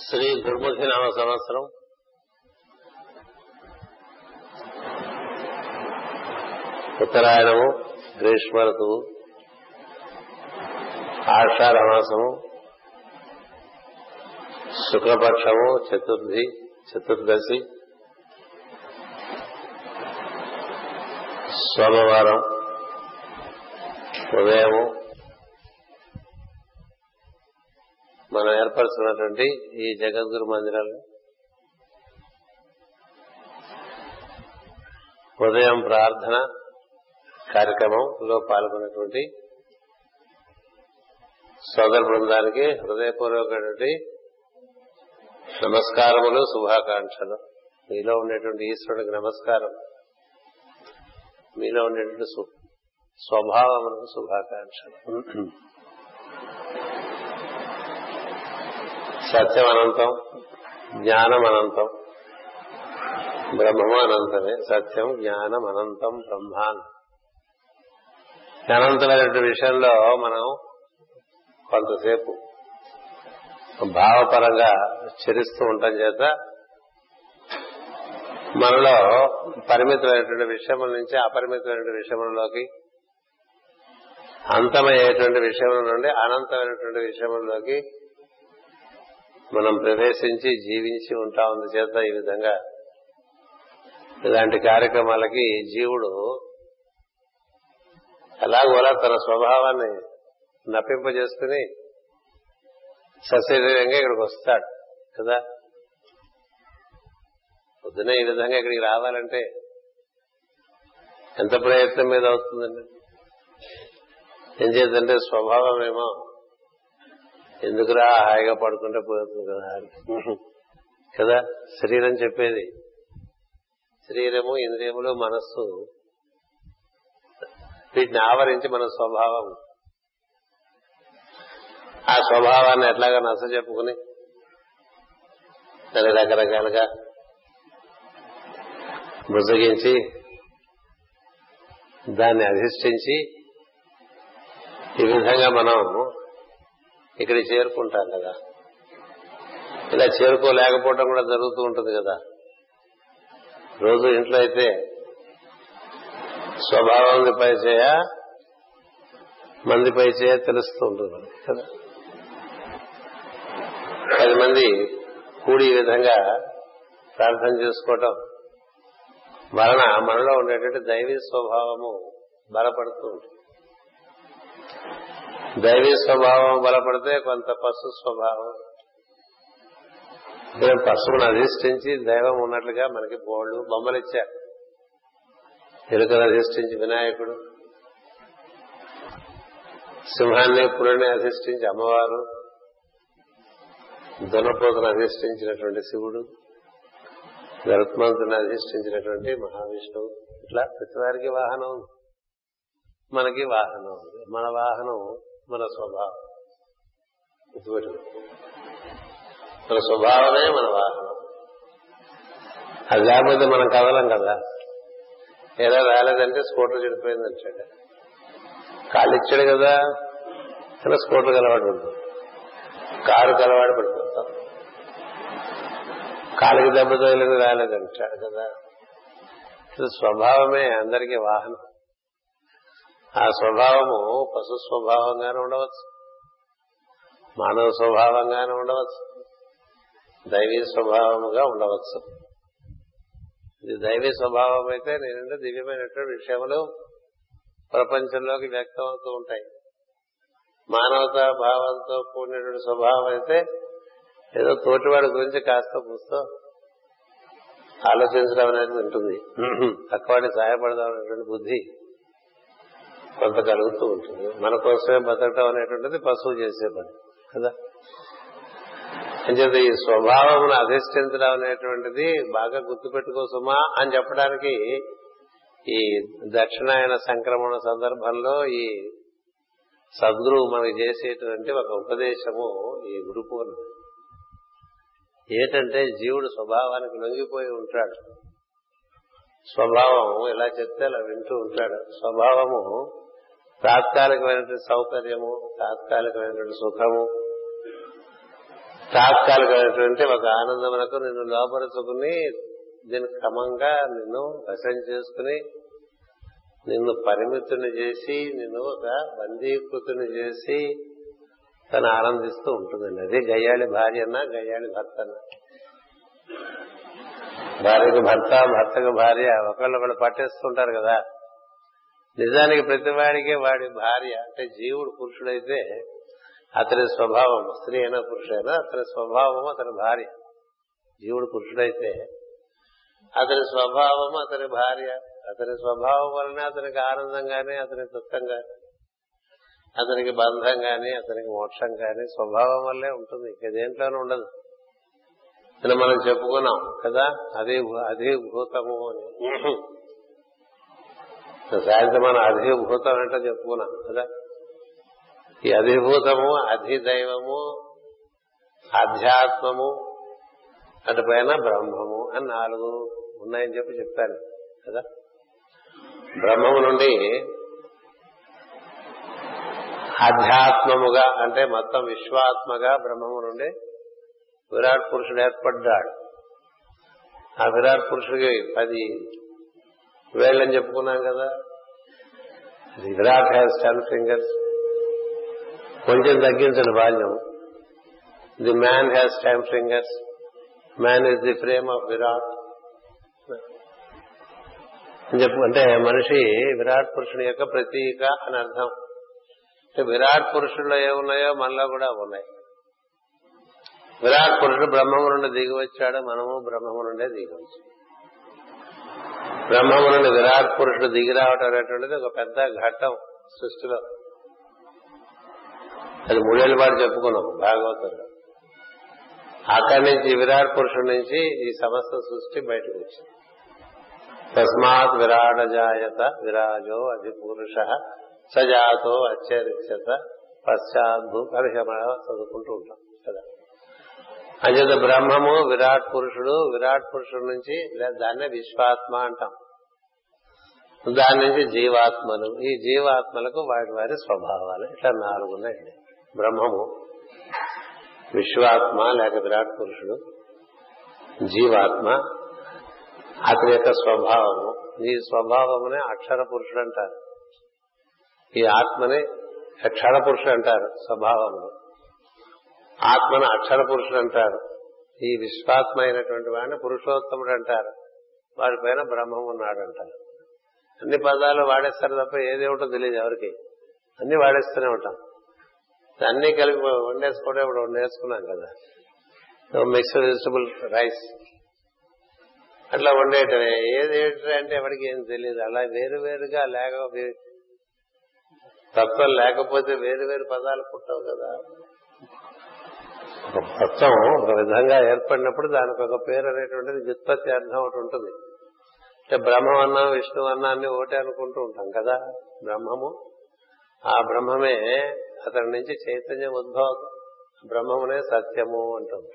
శ్రీ గురుముఖి నామ సంవత్సరం. ఉత్తరాయణము గ్రీష్మ ఋతువు ఆషాఢ మాసము శుక్లపక్షము చతుర్థి చతుర్దశి సోమవారం ఉదయము మనం ఏర్పరచుకున్నటువంటి ఈ జగద్గురు మందిరాలు. ఉదయం ప్రార్థన కార్యక్రమంలో పాల్గొన్నటువంటి సోదర బృందానికి హృదయపూర్వకటువంటి నమస్కారములు శుభాకాంక్షలు. మీలో ఉండేటువంటి ఈశ్వరుడికి నమస్కారం. మీలో ఉండేటువంటి స్వభావములకు శుభాకాంక్షలు. సత్యం అనంతం జ్ఞానం అనంతం బ్రహ్మము అనంతమే సత్యం జ్ఞానం అనంతం బ్రహ్మాన్. అనంతమైన విషయంలో మనం కొంతసేపు భావపరంగా చరిస్తూ ఉండటం చేత మనలో పరిమితమైనటువంటి విషయముల నుంచి అపరిమితమైనటువంటి విషయములలోకి అంతమయ్యేటువంటి విషయముల నుండి అనంతమైనటువంటి విషయములలోకి మనం ప్రవేశించి జీవించి ఉంటాం చేత ఈ విధంగా ఇలాంటి కార్యక్రమాలకి జీవుడు ఎలాగోలా తన స్వభావాన్ని నప్పింపజేసుకుని సశరీరంగా ఇక్కడికి వస్తాడు కదా? పొద్దునే ఈ విధంగా ఇక్కడికి రావాలంటే ఎంత ప్రయత్నం మీద అవుతుందండి? ఏం చేద్దంటే స్వభావం ఏమో ఎందుకురా హాయిగా పడుకుంటే పోతుంది కదా కదా? శరీరం చెప్పేది. శరీరము ఇంద్రియములు మనస్సు వీటిని ఆవరించి మన స్వభావం. ఆ స్వభావాన్ని ఎట్లాగా నచ్చ చెప్పుకుని దాన్ని రకరకాలుగా బుసగించి దాన్ని అధిష్ఠించి ఈ విధంగా మనం ఇక్కడ చేరుకుంటాం కదా. ఇలా చేరుకోలేకపోవడం కూడా జరుగుతూ ఉంటుంది కదా. రోజు ఇంట్లో అయితే స్వభావం పై చేయ మంది పై చేయ తెలుస్తూ ఉంటుంది కదా. పది మంది కూడి ఈ విధంగా ప్రార్థన చేసుకోవటం వలన మనలో ఉండేటువంటి దైవీ స్వభావము బలపడుతూ ఉంటుంది. దైవీ స్వభావం బలపడితే కొంత పశు స్వభావం. పశువును అధిష్ఠించి దైవం ఉన్నట్లుగా మనకి బోళ్ళు బొమ్మలు ఇచ్చారు. ఎలుకను అధిష్ఠించి వినాయకుడు. సింహాన్ని పురుణ్ణి అధిష్ఠించి అమ్మవారు. దునపోతను అధిష్ఠించినటువంటి శివుడు. గరుత్మంతుని అధిష్ఠించినటువంటి మహావిష్ణువు. ఇట్లా ప్రతివారికి వాహనం ఉంది. మనకి వాహనం ఉంది. మన వాహనం మన స్వభావం. మన స్వభావమే మన వాహనం. అది లేకపోతే మనం కదలం కదా. ఎలా రాలేదంటే స్కూటర్ చెడిపోయింది అంటాడు. కాళ్ళు ఇచ్చాడు కదా. కానీ స్కూటర్ కలవాడు ఉంటుంది కారు కలవాడు పడిపోతాం. కాలికి దెబ్బ తగిలింది రాలేదంటాడు కదా. స్వభావమే అందరికీ వాహనం. ఆ స్వభావము పశు స్వభావంగానే ఉండవచ్చు. మానవ స్వభావంగానే ఉండవచ్చు. దైవీ స్వభావముగా ఉండవచ్చు. ఇది దైవీ స్వభావం అయితే నేను దివ్యమైనటువంటి విషయములు ప్రపంచంలోకి వ్యక్తం అవుతూ ఉంటాయి. మానవతా భావంతో కూడినటువంటి స్వభావం అయితే ఏదో తోటివాడి గురించి కాస్త పూస్తో ఆలోచించడం అనేది ఉంటుంది. పక్కవాడిని సహాయపడదాం అనేటువంటి బుద్ధి కొంత కలుగుతూ ఉంటుంది. మన కోసమే బతకటం అనేటువంటిది పశువు చేసే పని కదా? అంచేత ఈ స్వభావమును అధిష్ఠించడం అనేటువంటిది బాగా గుర్తుపెట్టుకోసమా అని చెప్పడానికి ఈ దక్షిణాయన సంక్రమణ సందర్భంలో ఈ సద్గురువు మనకి చేసేటువంటి ఒక ఉపదేశము ఈ గురు పూర్ణిమ ఏంటంటే జీవుడు స్వభావానికి లొంగిపోయి ఉంటాడు. స్వభావం ఇలా చెప్తే అలా వింటూ ఉంటాడు. స్వభావము తాత్కాలికమైనటువంటి సౌకర్యము తాత్కాలికమైనటువంటి సుఖము తాత్కాలికమైనటువంటి ఒక ఆనందమునకు నిన్ను లోపరుచుకుని దీని క్రమంగా నిన్ను వశం చేసుకుని నిన్ను పరిమితుని చేసి నిన్ను ఒక బందీకృతుని చేసి తను ఆనందిస్తూ ఉంటుందండి. అదే గయ్యాళి భార్య అన్న గయ్యాళి భర్త అన్న. భార్యకు భర్త భర్తకు భార్య ఒకళ్ళొకళ్ళు పట్టేస్తుంటారు కదా. నిజానికి ప్రతి వాడికే వాడి భార్య అంటే జీవుడు పురుషుడైతే అతని స్వభావం స్త్రీ అయినా పురుషుడైనా అతని స్వభావం అతని భార్య. జీవుడు పురుషుడైతే అతని స్వభావం అతని భార్య. అతని స్వభావం వలన అతనికి ఆనందంగానే అతని దుఃఖంగా అతనికి బంధం గాని అతనికి మోక్షం కానీ స్వభావం వల్లే ఉంటుంది. ఇక దేంట్లోనూ ఉండదు. అని మనం చెప్పుకున్నాం కదా అదే అధిభూతము అని. సాయంత్రం మనం అధిభూతం అంటే చెప్పుకున్నాం కదా? ఈ అధిభూతము అధిదైవము ఆధ్యాత్మము అటు పైన బ్రహ్మము అని నాలుగు ఉన్నాయని చెప్పి చెప్తాను కదా? బ్రహ్మము నుండి ఆధ్యాత్మముగా అంటే మొత్తం విశ్వాత్మగా బ్రహ్మము నుండి విరాట్ పురుషుడు ఏర్పడ్డాడు. ఆ విరాట్ పురుషుడికి పది వేళ్ళని చెప్పుకున్నాం కదా. Virat has ten fingers. కొంచెం తగ్గించండి బాల్యం. The man has ten fingers. Man is the frame of Virat. చెప్పు అంటే మనిషి విరాట్ పురుషుని యొక్క ప్రతీక అని అర్థం. అంటే విరాట్ పురుషుల్లో ఏమున్నాయో మనలో కూడా ఉన్నాయి. విరాట్ పురుషుడు బ్రహ్మము నుండి దిగి వచ్చాడు మనము బ్రహ్మము నుండే దిగి వచ్చాడు బ్రహ్మము నుండి విరాట్ పురుషుడు దిగి రావటం అనేటువంటిది ఒక పెద్ద ఘట్టం సృష్టిలో. అది మూడేళ్ళ పాటు చెప్పుకున్నాం భాగవతంలో అక్కడి నుంచి విరాట్ పురుషుడి నుంచి ఈ సమస్త సృష్టి బయటకు వచ్చింది. తస్మాత్ విరాట జాయత విరాజో అధిపురుష సజాతో అచ్చరిచ్చత పశ్చాద్భు పరిహమ చదువుకుంటూ ఉంటాం కదా. అంచేత బ్రహ్మము విరాట్ పురుషుడు విరాట్ పురుషుడు నుంచి దాన్నే విశ్వాత్మ అంటాం. దాని నుంచి జీవాత్మలు. ఈ జీవాత్మలకు వాటి వారి స్వభావాలు. ఇట్లా నాలుగు ఉన్నాయండి బ్రహ్మము విశ్వాత్మ లేక విరాట్ పురుషుడు జీవాత్మ అతని యొక్క స్వభావము. ఈ స్వభావమునే అక్షర పురుషుడు అంటారు. ఈ ఆత్మని అక్షర పురుషుడు అంటారు స్వభావము ఆత్మను అక్షర పురుషుడు అంటారు. ఈ విశ్వాత్మ అయినటువంటి వాడిని పురుషోత్తముడు అంటారు. వాడి పైన బ్రహ్మం ఉన్నాడు అంటారు అన్ని పదాలు వాడేస్తారు తప్ప ఏదేమిటో తెలియదు ఎవరికి. అన్ని వాడేస్తూనే ఉంటాం. అన్ని కలిపి వండేసుకోవడం ఇప్పుడు వండేసుకున్నాం కదా. Mixed vegetable rice. అట్లా వండేయటమే. ఏది అంటే ఎవరికి ఏం తెలియదు. అలా వేరు వేరుగా లేక తత్వం లేకపోతే వేరు వేరు పదాలు పుట్టవు కదా. ఒక తత్వం ఒక విధంగా ఏర్పడినప్పుడు దానికి ఒక పేరు అనేటువంటిది వ్యుత్పత్తి అర్థం ఒకటి ఉంటుంది. అంటే బ్రహ్మం అన్నా విష్ణు అన్నా అన్ని ఒకటే అనుకుంటూ ఉంటాం కదా బ్రహ్మము. ఆ బ్రహ్మమే అతని నుంచి చైతన్యం ఉద్భవం. బ్రహ్మమునే సత్యము అంటుంది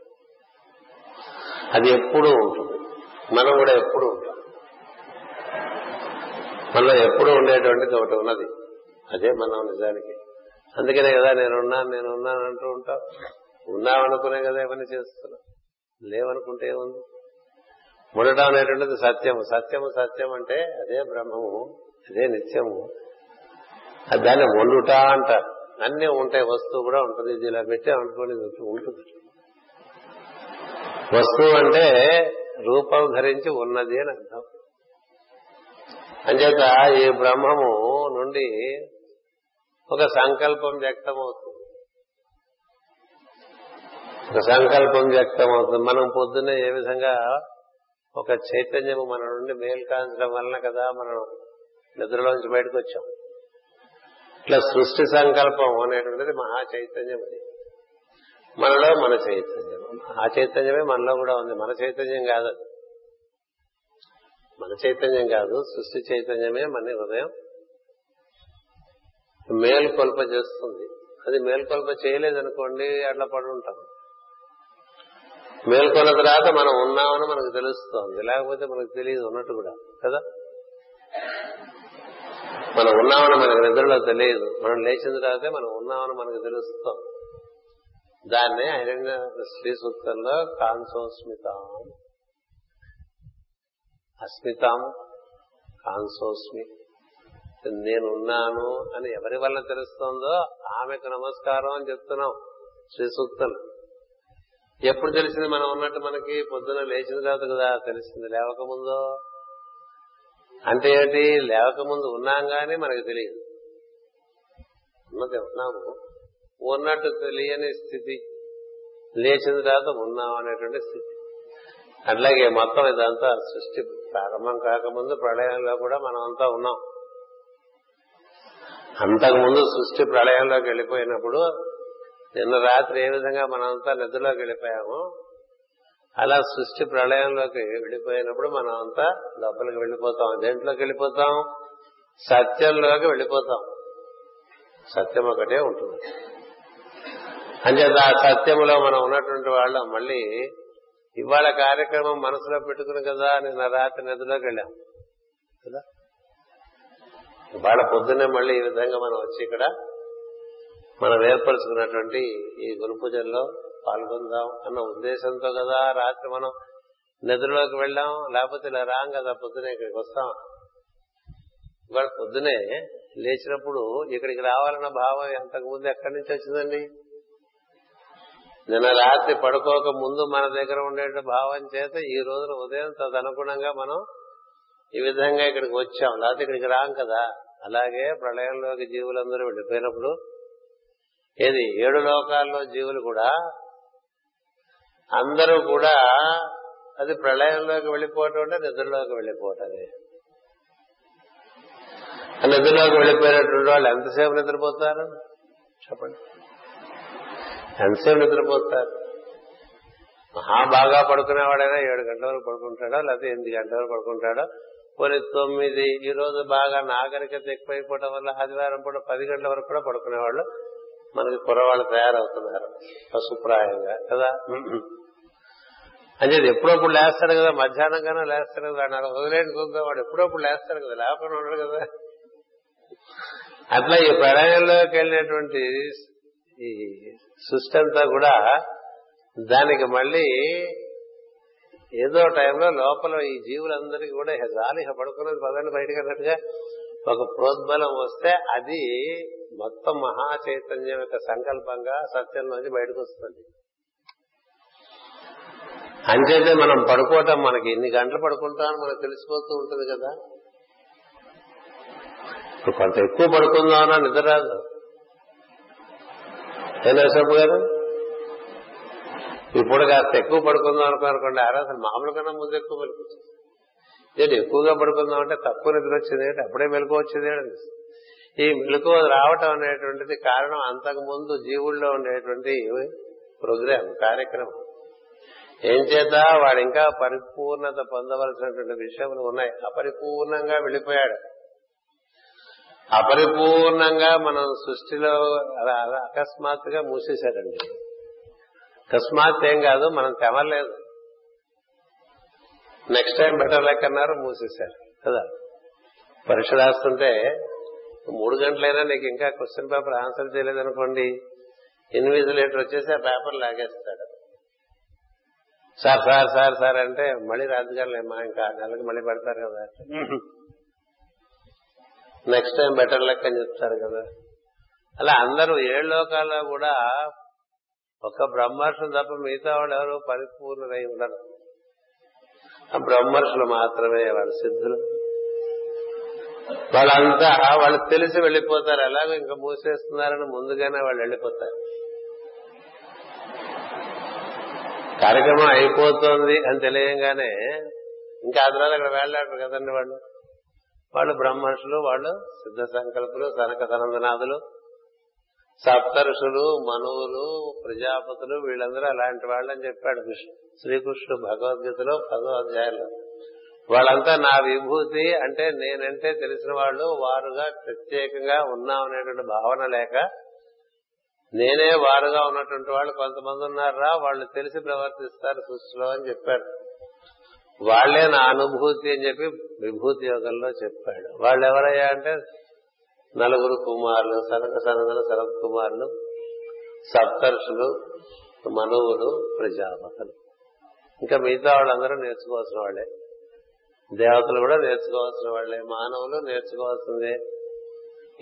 అది ఎప్పుడూ ఉంటుంది. మనం కూడా ఎప్పుడు ఉంటాం. మనలో ఎప్పుడు ఉండేటువంటిది ఒకటి ఉన్నది. అదే మనం నిజానికి. అందుకనే కదా నేనున్నాను నేను ఉన్నాను అంటూ ఉంటాం. ఉన్నామనుకునే కదా ఏమని చేస్తున్నాం లేవనుకుంటే ఏముంది? ఉండటం అనేటువంటిది సత్యము. సత్యము సత్యం అంటే అదే బ్రహ్మము అదే నిత్యము. దాన్ని వండుట అంటారు. అన్ని ఉంటాయి. వస్తువు కూడా ఉంటుంది. ఇది ఇలా అనుకోని ఉంటుంది. వస్తువు అంటే రూపం ధరించి ఉన్నది అని అర్థం. అంచేత ఈ బ్రహ్మము నుండి ఒక సంకల్పం వ్యక్తమవుతుంది. ఒక సంకల్పం వ్యక్తమవుతుంది. మనం పొద్దున్నే ఏ విధంగా ఒక చైతన్యము మన నుండి మేలు కాంచడం వలన కదా మనం నిద్రలోంచి బయటకు వచ్చాం ఇట్లా సృష్టి సంకల్పం అనేటువంటిది మహా చైతన్యం అది. మనలో మన చైతన్యం. ఆ చైతన్యమే మనలో కూడా ఉంది. మన చైతన్యం కాదు మన చైతన్యం కాదు. సృష్టి చైతన్యమే మన హృదయం. మేల్కొల్ప చేస్తుంది. అది మేల్కొల్ప చేయలేదనుకోండి అట్లా పడి ఉంటాం మేల్కొన్న తర్వాత మనం ఉన్నామని మనకు తెలుస్తోంది. లేకపోతే మనకు తెలియదు ఉన్నట్టు కూడా కదా? మనం ఉన్నామని మనకు నిద్రలో తెలియదు. మనం లేచిన తర్వాతే మనం ఉన్నామని మనకు తెలుస్తాం. దాన్ని ఆయన శ్రీ సూక్తంలో కాన్సోస్మితాం. అస్మితాం నేను నేనున్నాను అని ఎవరి వల్ల తెలుస్తోందో ఆమెకు నమస్కారం అని చెప్తున్నాం శ్రీ సూక్తంలో. ఎప్పుడు తెలిసింది మనం ఉన్నట్టు మనకి? పొద్దున లేచిన తర్వాత కదా తెలిసింది లేవకముందో? అంటే ఏంటి? లేవకముందు ఉన్నాం కానీ మనకి తెలియదు. ఉన్నది ఉన్నాము. ఉన్నట్టు తెలియని స్థితి. లేచిన తర్వాత ఉన్నాం అనేటువంటి స్థితి. అట్లాగే మొత్తం ఇదంతా సృష్టి ప్రారంభం కాకముందు ప్రళయంలో కూడా మనం అంతా ఉన్నాం. అంతకుముందు సృష్టి ప్రళయంలోకి వెళ్ళిపోయినప్పుడు నిన్న రాత్రి ఏ విధంగా మనమంతా నిద్రలోకి వెళ్ళిపోయామో అలా సృష్టి ప్రళయంలోకి వెళ్ళిపోయినప్పుడు మనం అంతా లోపలికి వెళ్ళిపోతాం దేంట్లోకి వెళ్ళిపోతాం? సత్యంలోకి వెళ్ళిపోతాం. సత్యం ఒకటే ఉంటుంది. అంచేత ఆ సత్యంలో మనం ఉన్నటువంటి వాళ్ళం. మళ్ళీ ఇవాళ కార్యక్రమం మనసులో పెట్టుకుని కదా నిన్న రాత్రి నదిలోకి వెళ్ళాం. కదా? ఇవాళ పొద్దున్నే మళ్ళీ ఈ విధంగా మనం వచ్చి ఇక్కడ మనం ఏర్పరచుకున్నటువంటి ఈ గురు పూజల్లో పాల్గొందాం అన్న ఉద్దేశంతో కదా రాత్రి మనం నిద్రలోకి వెళ్ళాం లేకపోతే ఇలా రాం కదా పొద్దునే ఇక్కడికి వస్తాం. ఇవాళ పొద్దునే లేచినప్పుడు ఇక్కడికి రావాలన్న భావం ఎంతకు ముందు ఎక్కడి నుంచి వచ్చిందండి? నిన్న రాత్రి పడుకోక ముందు మన దగ్గర ఉండే భావం చేత ఈ రోజున ఉదయం తదనుగుణంగా మనం ఈ విధంగా ఇక్కడికి వచ్చాం. లేకపోతే ఇక్కడికి రాం కదా. అలాగే ప్రళయంలోకి జీవులందరూ వెళ్ళిపోయినప్పుడు ఏది? ఏడు లోకాల్లో జీవులు కూడా అందరూ కూడా అది ప్రళయంలోకి వెళ్ళిపోవటం అంటే నిద్రలోకి వెళ్ళిపోవటమే. నిద్రలోకి వెళ్ళిపోయినటువంటి వాళ్ళు ఎంతసేపు నిద్రపోతారు? చెప్పండి. ఎంతసేపు నిద్రపోతారు? మహా బాగా పడుకునేవాడైనా ఏడు గంటల వరకు పడుకుంటాడో లేకపోతే ఎనిమిది గంటల వరకు పడుకుంటాడో కొన్ని తొమ్మిది ఈ రోజు బాగా నాగరికత ఎక్కువైపోవడం వల్ల ఆదివారం పూట పది గంటల వరకు కూడా పడుకునేవాళ్ళు. మనకి కుర్రవాళ్ళు తయారవుతున్నారు పశుప్రాయంగా కదా? అంటే ఎప్పుడప్పుడు లేస్తాడు కదా మధ్యాహ్నం కన్నా లేస్తాడు కదా నాకు వదిలేని చూద్దాం వాడు ఎప్పుడప్పుడు లేస్తాడు కదా లేకుండా ఉండడు కదా? అట్లా ఈ ప్రళయంలోకి వెళ్ళినటువంటి ఈ సృష్టి అంతా కూడా దానికి మళ్ళీ ఏదో టైంలో లోపల ఈ జీవులందరికీ కూడా జాలి పడుకున్నది పదండి బయటకు అన్నట్టుగా ఒక ప్రోద్బలం వస్తే అది మొత్తం మహా చైతన్యం యొక్క సంకల్పంగా సత్యం నుంచి బయటకు వస్తుంది. అంచేతే మనం పడుకోవటం మనకి ఎన్ని గంటలు పడుకుంటామని మనకు తెలిసిపోతూ ఉంటుంది కదా. ఇప్పుడు కొంత ఎక్కువ పడుకుందామన్నా నిద్ర రాదు. ఏం అశోక్ గారు? ఇప్పుడు కాస్త ఎక్కువ పడుకుందాం అనుకోనుకోండి ఆ రోజు మామూలు కన్నా ముందు ఎక్కువ పడుకుంటుంది. నేను ఎక్కువగా పడుకుందాం అంటే తక్కువ నిద్ర వచ్చింది ఏంటి అప్పుడే మెలకు వచ్చింది అనిపిస్తుంది ఈ మెలకు రావటం అనేటువంటిది కారణం అంతకు ముందు జీవుల్లో ఉండేటువంటి ప్రోగ్రామ్ కార్యక్రమం. ఏం చేత వాడు ఇంకా పరిపూర్ణత పొందవలసినటువంటి విషయములు ఉన్నాయి. అపరిపూర్ణంగా వెళ్ళిపోయాడు. అపరిపూర్ణంగా మనం సృష్టిలో అలా అకస్మాత్తుగా మూసేశాడండి. అకస్మాత్ ఏం కాదు మనం తెమలేదు నెక్స్ట్ టైం బెటర్ లెక్క అన్నారు మూసేశారు. కదా? పరీక్ష రాస్తుంటే మూడు గంటలైనా నీకు ఇంకా క్వశ్చన్ పేపర్ ఆన్సర్ చేయలేదనుకోండి ఇన్విజిలేటర్ వచ్చేసి ఆ పేపర్ లాగేస్తాడు. సార్ సార్ సార్ సార్ అంటే మళ్ళీ రాజుగారులేమా ఇంకా నెలకి మళ్ళీ పెడతారు కదా. నెక్స్ట్ టైం బెటర్ లెక్క అని చెప్తారు కదా. అలా అందరూ ఏడు లోకాల్లో కూడా ఒక బ్రహ్మర్షం తప్ప మిగతా వాళ్ళు ఎవరు పరిపూర్ణులై ఉండరు. ఆ బ్రహ్మర్షులు మాత్రమే వాళ్ళు సిద్ధులు. వాళ్ళంతా వాళ్ళు తెలిసి వెళ్ళిపోతారు. ఎలాగో ఇంకా మూసేస్తున్నారని ముందుగానే వాళ్ళు వెళ్ళిపోతారు. కార్యక్రమం అయిపోతుంది అని తెలియంగానే ఇంకా ఆ తర్వాత అక్కడ వెళ్ళాడు కదండి వాళ్ళు. వాళ్ళు బ్రహ్మర్షులు వాళ్ళు సిద్ధ సంకల్పులు సనక సనందనాథులు. సప్తరుషులు మనువులు ప్రజాపతులు వీళ్ళందరూ అలాంటి వాళ్ళని చెప్పాడు శ్రీకృష్ణుడు భగవద్గీతలో పదో అధ్యాయంలో. వాళ్ళంతా నా విభూతి అంటే నేనంటే తెలిసిన వాళ్ళు వారుగా ప్రత్యేకంగా ఉన్నామనేటువంటి భావన లేక నేనే వారుగా ఉన్నటువంటి వాళ్ళు కొంతమంది ఉన్నారా వాళ్ళు తెలిసి ప్రవర్తిస్తారు సృష్టిలో అని చెప్పాడు. వాళ్ళే నా అనుభూతి అని చెప్పి విభూతి యోగంలో చెప్పాడు. వాళ్ళు ఎవరయ్యా అంటే నలుగురు కుమారులు సనక సనందన శరత్ కుమారులు సప్తర్షులు మనువులు ప్రజాపతులు. ఇంకా మిగతా వాళ్ళందరూ నేర్చుకోవాల్సిన వాళ్ళే. దేవతలు కూడా నేర్చుకోవాల్సిన వాళ్ళే మానవులు నేర్చుకోవాల్సిందే.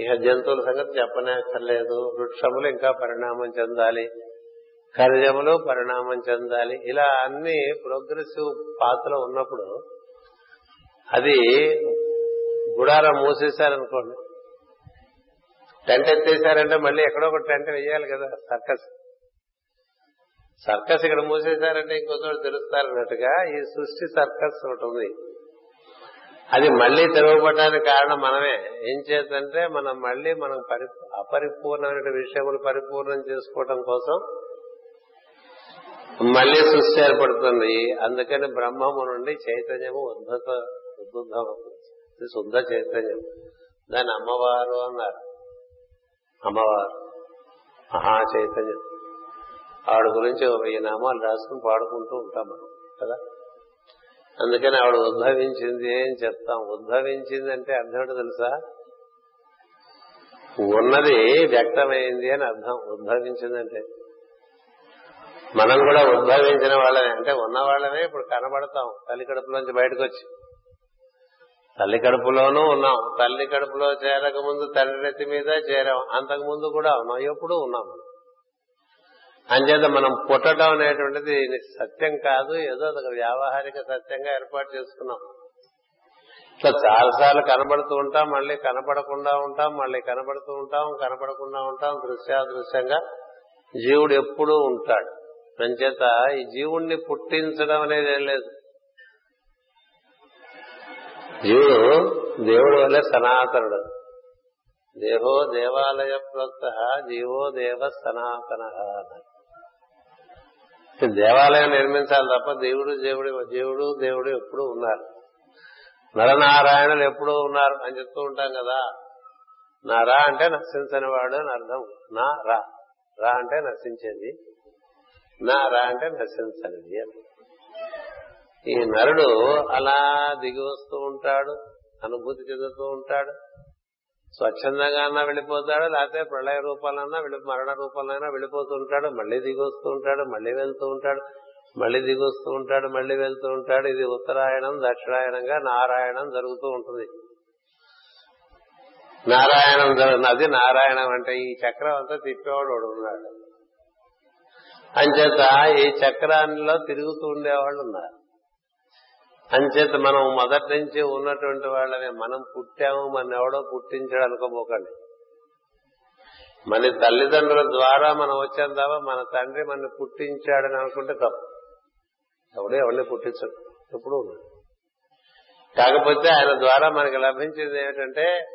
ఇక జంతువుల సంగతి చెప్పనక్కర్లేదు వృక్షములు ఇంకా పరిణామం చెందాలి ఖనిజములు పరిణామం చెందాలి. ఇలా అన్ని ప్రోగ్రెసివ్ పాత్రలో ఉన్నప్పుడు అది గుడారం మూసేశారనుకోండి. టెంట్ ఎత్తేసారంటే మళ్ళీ ఎక్కడో ఒక టెంట్ వేయాలి కదా సర్కస్. సర్కస్ ఇక్కడ మూసేశారంటే ఇంకో చోట తెలుస్తారన్నట్టుగా ఈ సృష్టి సర్కస్ ఒకటి ఉంది. అది మళ్ళీ తెరవబడడానికి కారణం మనమే. ఏం చేద్దంటే మనం మళ్ళీ మనం పరి అపరిపూర్ణమైన విషయములు పరిపూర్ణం చేసుకోవడం కోసం మళ్ళీ సృష్టి ఏర్పడుతుంది. అందుకని బ్రహ్మము నుండి చైతన్యము ఉద్భుత ఉద్బుద్ధమవుతుంది శుద్ధ చైతన్యం. దాని అమ్మవారు అన్నారు. అమ్మవారు. మహాచైతన్యం. ఆవిడ గురించి వెయ్యి నామాలు రాసుకుని పాడుకుంటూ ఉంటాం మనం కదా? అందుకని ఆవిడ ఉద్భవించింది అని చెప్తాం? ఉద్భవించింది అంటే అర్థం ఏంటో తెలుసా? ఉన్నది వ్యక్తమైంది అని అర్థం. ఉద్భవించిందంటే మనం కూడా ఉద్భవించిన వాళ్ళమే. అంటే ఉన్నవాళ్ళమే ఇప్పుడు కనబడతాం తల్లి కడుపులోంచి బయటకు వచ్చి తల్లి కడుపులోనూ ఉన్నాం. తల్లి కడుపులో చేరక ముందు తండ్రి మీద చేరాం. అంతకు ముందు కూడా ఉన్నాం. ఎప్పుడూ ఉన్నాం. అంచేత మనం పుట్టడం అనేటువంటిది సత్యం కాదు. ఏదో ఒక వ్యావహారిక సత్యంగా ఏర్పాటు చేసుకున్నాం. ఇట్లా చాలాసార్లు కనబడుతూ ఉంటాం. మళ్ళీ కనపడకుండా ఉంటాం. మళ్ళీ కనబడుతూ ఉంటాం. కనపడకుండా ఉంటాం. దృశ్యాదృశ్యంగా జీవుడు ఎప్పుడూ ఉంటాడు. అంచేత ఈ జీవుణ్ణి పుట్టించడం అనేది ఏం లేదు. జీవుడు దేవుడు వల్లే సనాతనుడు. దేహో దేవాలయ ప్రోక్త జీవో దేవ సనాతన దేవాలయం నిర్మించాలి తప్ప దేవుడు దేవుడు దేవుడు దేవుడు ఎప్పుడూ ఉన్నారు. నరనారాయణులు ఎప్పుడూ ఉన్నారు అని చెప్తూ ఉంటాం కదా. నా రా అంటే నశించని వాడు అని అర్థం. నా రా. రా అంటే నశించేది. నా రా అంటే నశించనిది ఈ నరుడు అలా దిగి వస్తూ ఉంటాడు అనుభూతి చెందుతూ ఉంటాడు. స్వచ్ఛందంగా అన్నా వెళ్ళిపోతాడు లేకపోతే ప్రళయ రూపాలన్నా వెళ్ళి మరణ రూపాలైనా వెళ్ళిపోతూ ఉంటాడు మళ్ళీ దిగి వస్తూ ఉంటాడు మళ్ళీ వెళ్తూ ఉంటాడు మళ్ళీ దిగి వస్తూ ఉంటాడు మళ్ళీ వెళ్తూ ఉంటాడు. ఇది ఉత్తరాయణం దక్షిణాయనంగా నారాయణం జరుగుతూ ఉంటుంది. నారాయణం అది నారాయణం అంటే ఈ చక్రం అంతా తిప్పేవాడు ఉన్నాడు. అంచేత ఈ చక్రాల్లో తిరుగుతూ ఉండేవాళ్ళు ఉన్నారు. అంచేత మనం మొదటి నుంచి ఉన్నటువంటి వాళ్ళని మనం పుట్టాము మన ఎవడో పుట్టించాడు అనుకోబోకండి మన తల్లిదండ్రుల ద్వారా మనం వచ్చాం తప్ప మన తండ్రి మన పుట్టించాడని అనుకుంటే తప్పు. ఎవడో ఎవరిని పుట్టించడు. ఎప్పుడు కాకపోతే ఆయన ద్వారా మనకి లభించింది ఏమిటంటే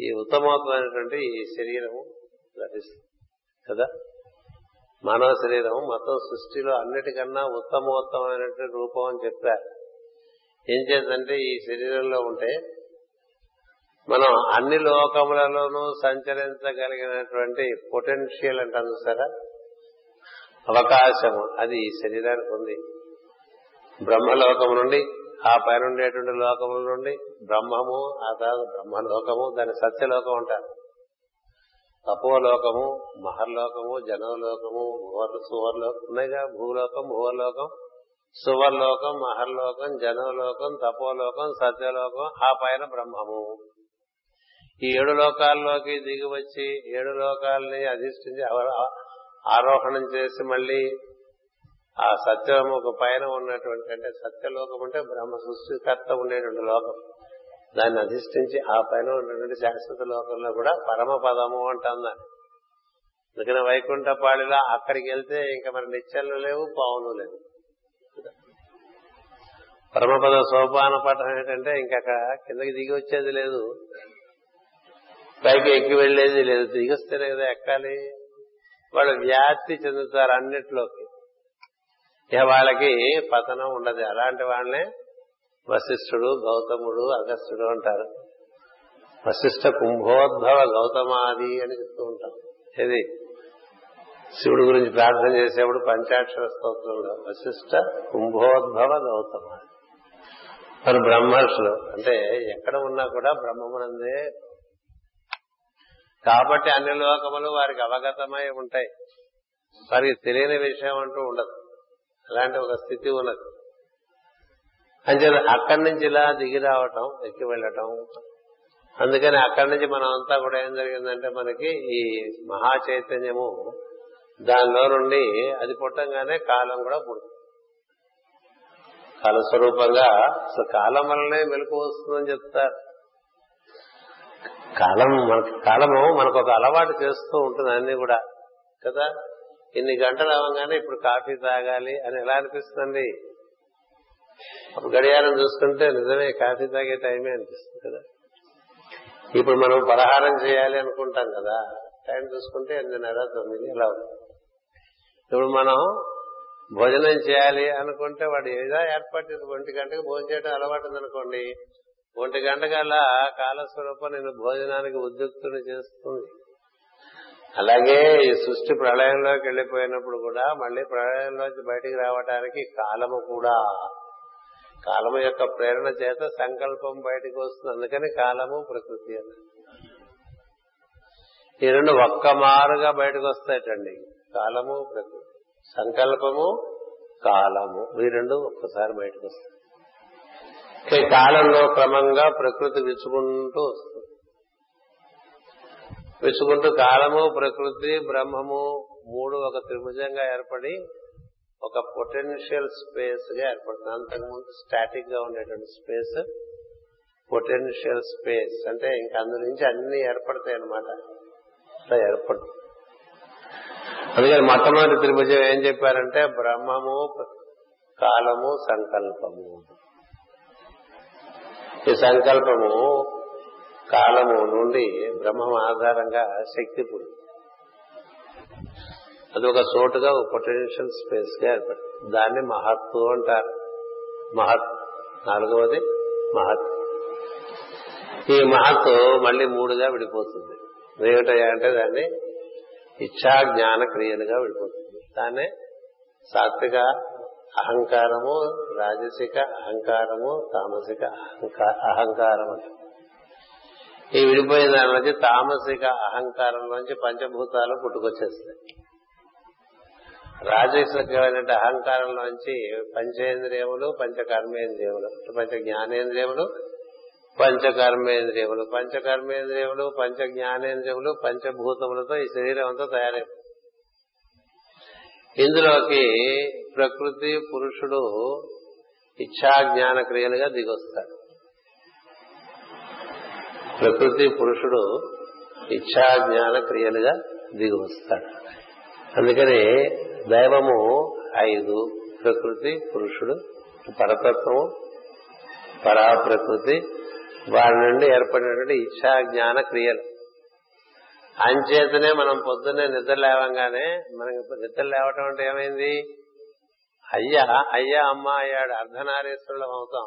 ఈ ఉత్తమోత్తమైనటువంటి ఈ శరీరము లభిస్తుంది. కదా? మానవ శరీరం మొత్తం సృష్టిలో అన్నిటికన్నా ఉత్తమోత్తమైనటువంటి రూపం అని చెప్పారు ఏం చేద్దంటే ఈ శరీరంలో ఉంటే మనం అన్ని లోకములలోనూ సంచరించగలిగినటువంటి పొటెన్షియల్ అంటాం చూసారా? అవకాశము. అది ఈ శరీరానికి ఉంది. బ్రహ్మలోకము నుండి ఆ పైన ఉండేటువంటి లోకముల నుండి బ్రహ్మము ఆ తర్వాత బ్రహ్మలోకము దాని సత్యలోకం అంటారు. తపోలోకము మహర్లోకము జనవలోకము సువర్లోకం ఉన్నాయిగా భూలోకం భూవర్లోకం సువర్లోకం మహర్లోకం జనవలోకం తపోలోకం సత్యలోకం ఆ పైన బ్రహ్మము. ఈ ఏడు లోకాల్లోకి దిగి వచ్చి ఏడు లోకాలని అధిష్ఠించి ఆరోహణం చేసి మళ్ళీ ఆ సత్యము పైన ఉన్నటువంటి అంటే సత్యలోకం అంటే బ్రహ్మ సృష్టికర్త ఉండేటువంటి లోకం. దాన్ని అధిష్ఠించి ఆ పైన ఉన్నటువంటి శాశ్వత లోకంలో కూడా పరమ పదము అంటాం దాన్ని. అందుకని వైకుంఠపాళిలో అక్కడికి వెళ్తే ఇంకా మరి నిత్యలు లేవు పావులు లేవు. పరమపద సోపాన పటం ఏంటంటే ఇంకక్కడ కిందకి దిగి వచ్చేది లేదు. పైకి ఎక్కి వెళ్ళేది లేదు. దిగి వస్తేనే కదా ఎక్కాలి. వాళ్ళు వ్యాప్తి చెందుతారు అన్నిట్లోకి. ఇక వాళ్ళకి పతనం ఉండదు. అలాంటి వాళ్ళనే వశిష్ఠుడు గౌతముడు అగస్త్యుడు అంటారు. వశిష్ఠ కుంభోద్భవ గౌతమాది అని చెప్తూ ఉంటాం ఇది శివుడు గురించి ప్రార్థన చేసేప్పుడు పంచాక్షర స్తోత్రంలో వశిష్ఠ కుంభోద్భవ గౌతమాది. మరి బ్రహ్మర్షులు అంటే ఎక్కడ ఉన్నా కూడా బ్రహ్మమునందే. కాబట్టి అన్ని లోకములు వారికి అవగతమై ఉంటాయి. వారికి తెలియని విషయం అంటూ ఉండదు. అలాంటి ఒక స్థితి ఉన్నది. అంటే అక్కడి నుంచి ఇలా దిగి రావటం ఎక్కి వెళ్ళటం. అందుకని అక్కడి నుంచి మనం అంతా కూడా ఏం జరిగిందంటే మనకి ఈ మహా చైతన్యము దానిలో నుండి అది పుట్టంగానే కాలం కూడా పుడుతుంది. కాలస్వరూపంగా అసలు కాలం వల్లనే మెలకు వస్తుందని చెప్తారు. కాలం మనకి కాలము మనకు ఒక అలవాటు చేస్తూ ఉంటుంది అన్ని కూడా కదా? ఇన్ని గంటలు అవ్వగానే ఇప్పుడు కాఫీ తాగాలి అని ఎలా అనిపిస్తుంది గడియారం చూసుకుంటే నిజమే కాఫీ తాగే టైమే అనిపిస్తుంది కదా. ఇప్పుడు మనం పలహారం చేయాలి అనుకుంటాం కదా టైం చూసుకుంటే ఎనిమిదిన్నర తొమ్మిది ఇలా ఇప్పుడు మనం భోజనం చేయాలి అనుకుంటే వాడు ఏదో ఏర్పాటు ఒంటి గంటకు భోజనం చేయడం అలవాటు ఉందనుకోండి ఒంటి గంటకల్లా కాలస్వరూపం నేను భోజనానికి ఉద్యుక్తుని చేస్తుంది. అలాగే ఈ సృష్టి ప్రళయంలోకి వెళ్ళిపోయినప్పుడు కూడా మళ్ళీ ప్రళయంలోంచి బయటికి రావడానికి కాలము కూడా కాలము యొక్క ప్రేరణ చేత సంకల్పం బయటకు వస్తుంది. అందుకని కాలము ప్రకృతి అని. ఈ రెండు ఒక్క మారుగా బయటకు వస్తాయటండి. కాలము ప్రకృతి. సంకల్పము కాలము. ఈ రెండు ఒక్కసారి బయటకు వస్తాయి. కాలంలో క్రమంగా ప్రకృతి విచ్చుకుంటూ వస్తుంది. విచ్చుకుంటూ కాలము ప్రకృతి బ్రహ్మము మూడు ఒక త్రిభుజంగా ఏర్పడి ఒక పొటెన్షియల్ స్పేస్గా ఏర్పడుతుంది. అంతకుముందు స్టాటిక్గా ఉండేటువంటి స్పేస్ పొటెన్షియల్ స్పేస్ అంటే ఇంకా అందు నుంచి అన్ని ఏర్పడతాయి అనమాట అట్లా ఏర్పడుతుంది అందుకని మొట్టమొదటి త్రిభుజం ఏం చెప్పారంటే బ్రహ్మము కాలము సంకల్పము. ఈ సంకల్పము కాలము నుండి బ్రహ్మం ఆధారంగా శక్తి పుడుతుంది అది ఒక చోటుగా ఒక పొటెన్షియల్ స్పేస్గా ఏర్పడుతుంది దాన్ని మహత్తు అంటారు. మహత్ నాలుగవది మహత్. ఈ మహత్తు మళ్ళీ మూడుగా విడిపోతుంది. ఏమిటయ్యా అంటే దాన్ని ఇచ్చా జ్ఞాన క్రియలుగా విడిపోతుంది. దాన్నే సాత్విక అహంకారము రాజసిక అహంకారము తామసిక అహంకారం అంట ఈ విడిపోయిన దాని నుంచి తామసిక అహంకారం నుంచి పంచభూతాలు పుట్టుకొచ్చేస్తాయి. రాజసికమైన అహంకారంలోంచి పంచేంద్రియములు పంచకర్మేంద్రియములు పంచ జ్ఞానేంద్రియములు పంచకర్మేంద్రియములు పంచకర్మేంద్రియములు పంచ జ్ఞానేంద్రియములు పంచభూతములతో ఈ శరీరం అంతా తయారై ఇందులోకి ప్రకృతి పురుషుడు ఇచ్చా జ్ఞాన క్రియలుగా దిగొస్తాడు ప్రకృతి పురుషుడు ఇచ్చా జ్ఞాన క్రియలుగా దిగి వస్తాడు అందుకని దైవము ఐదు. ప్రకృతి పురుషుడు పరతత్వము పరా ప్రకృతి వారి నుండి ఏర్పడినటువంటి ఇచ్చా జ్ఞాన క్రియలు. అంచేతనే మనం పొద్దున్నే నిద్ర లేవంగానే మనకి నిద్ర లేవటం అంటే ఏమైంది? అయ్యా అయ్యా అమ్మ అయ్యాడు. అర్ధనారీశ్వరులం అవుతాం.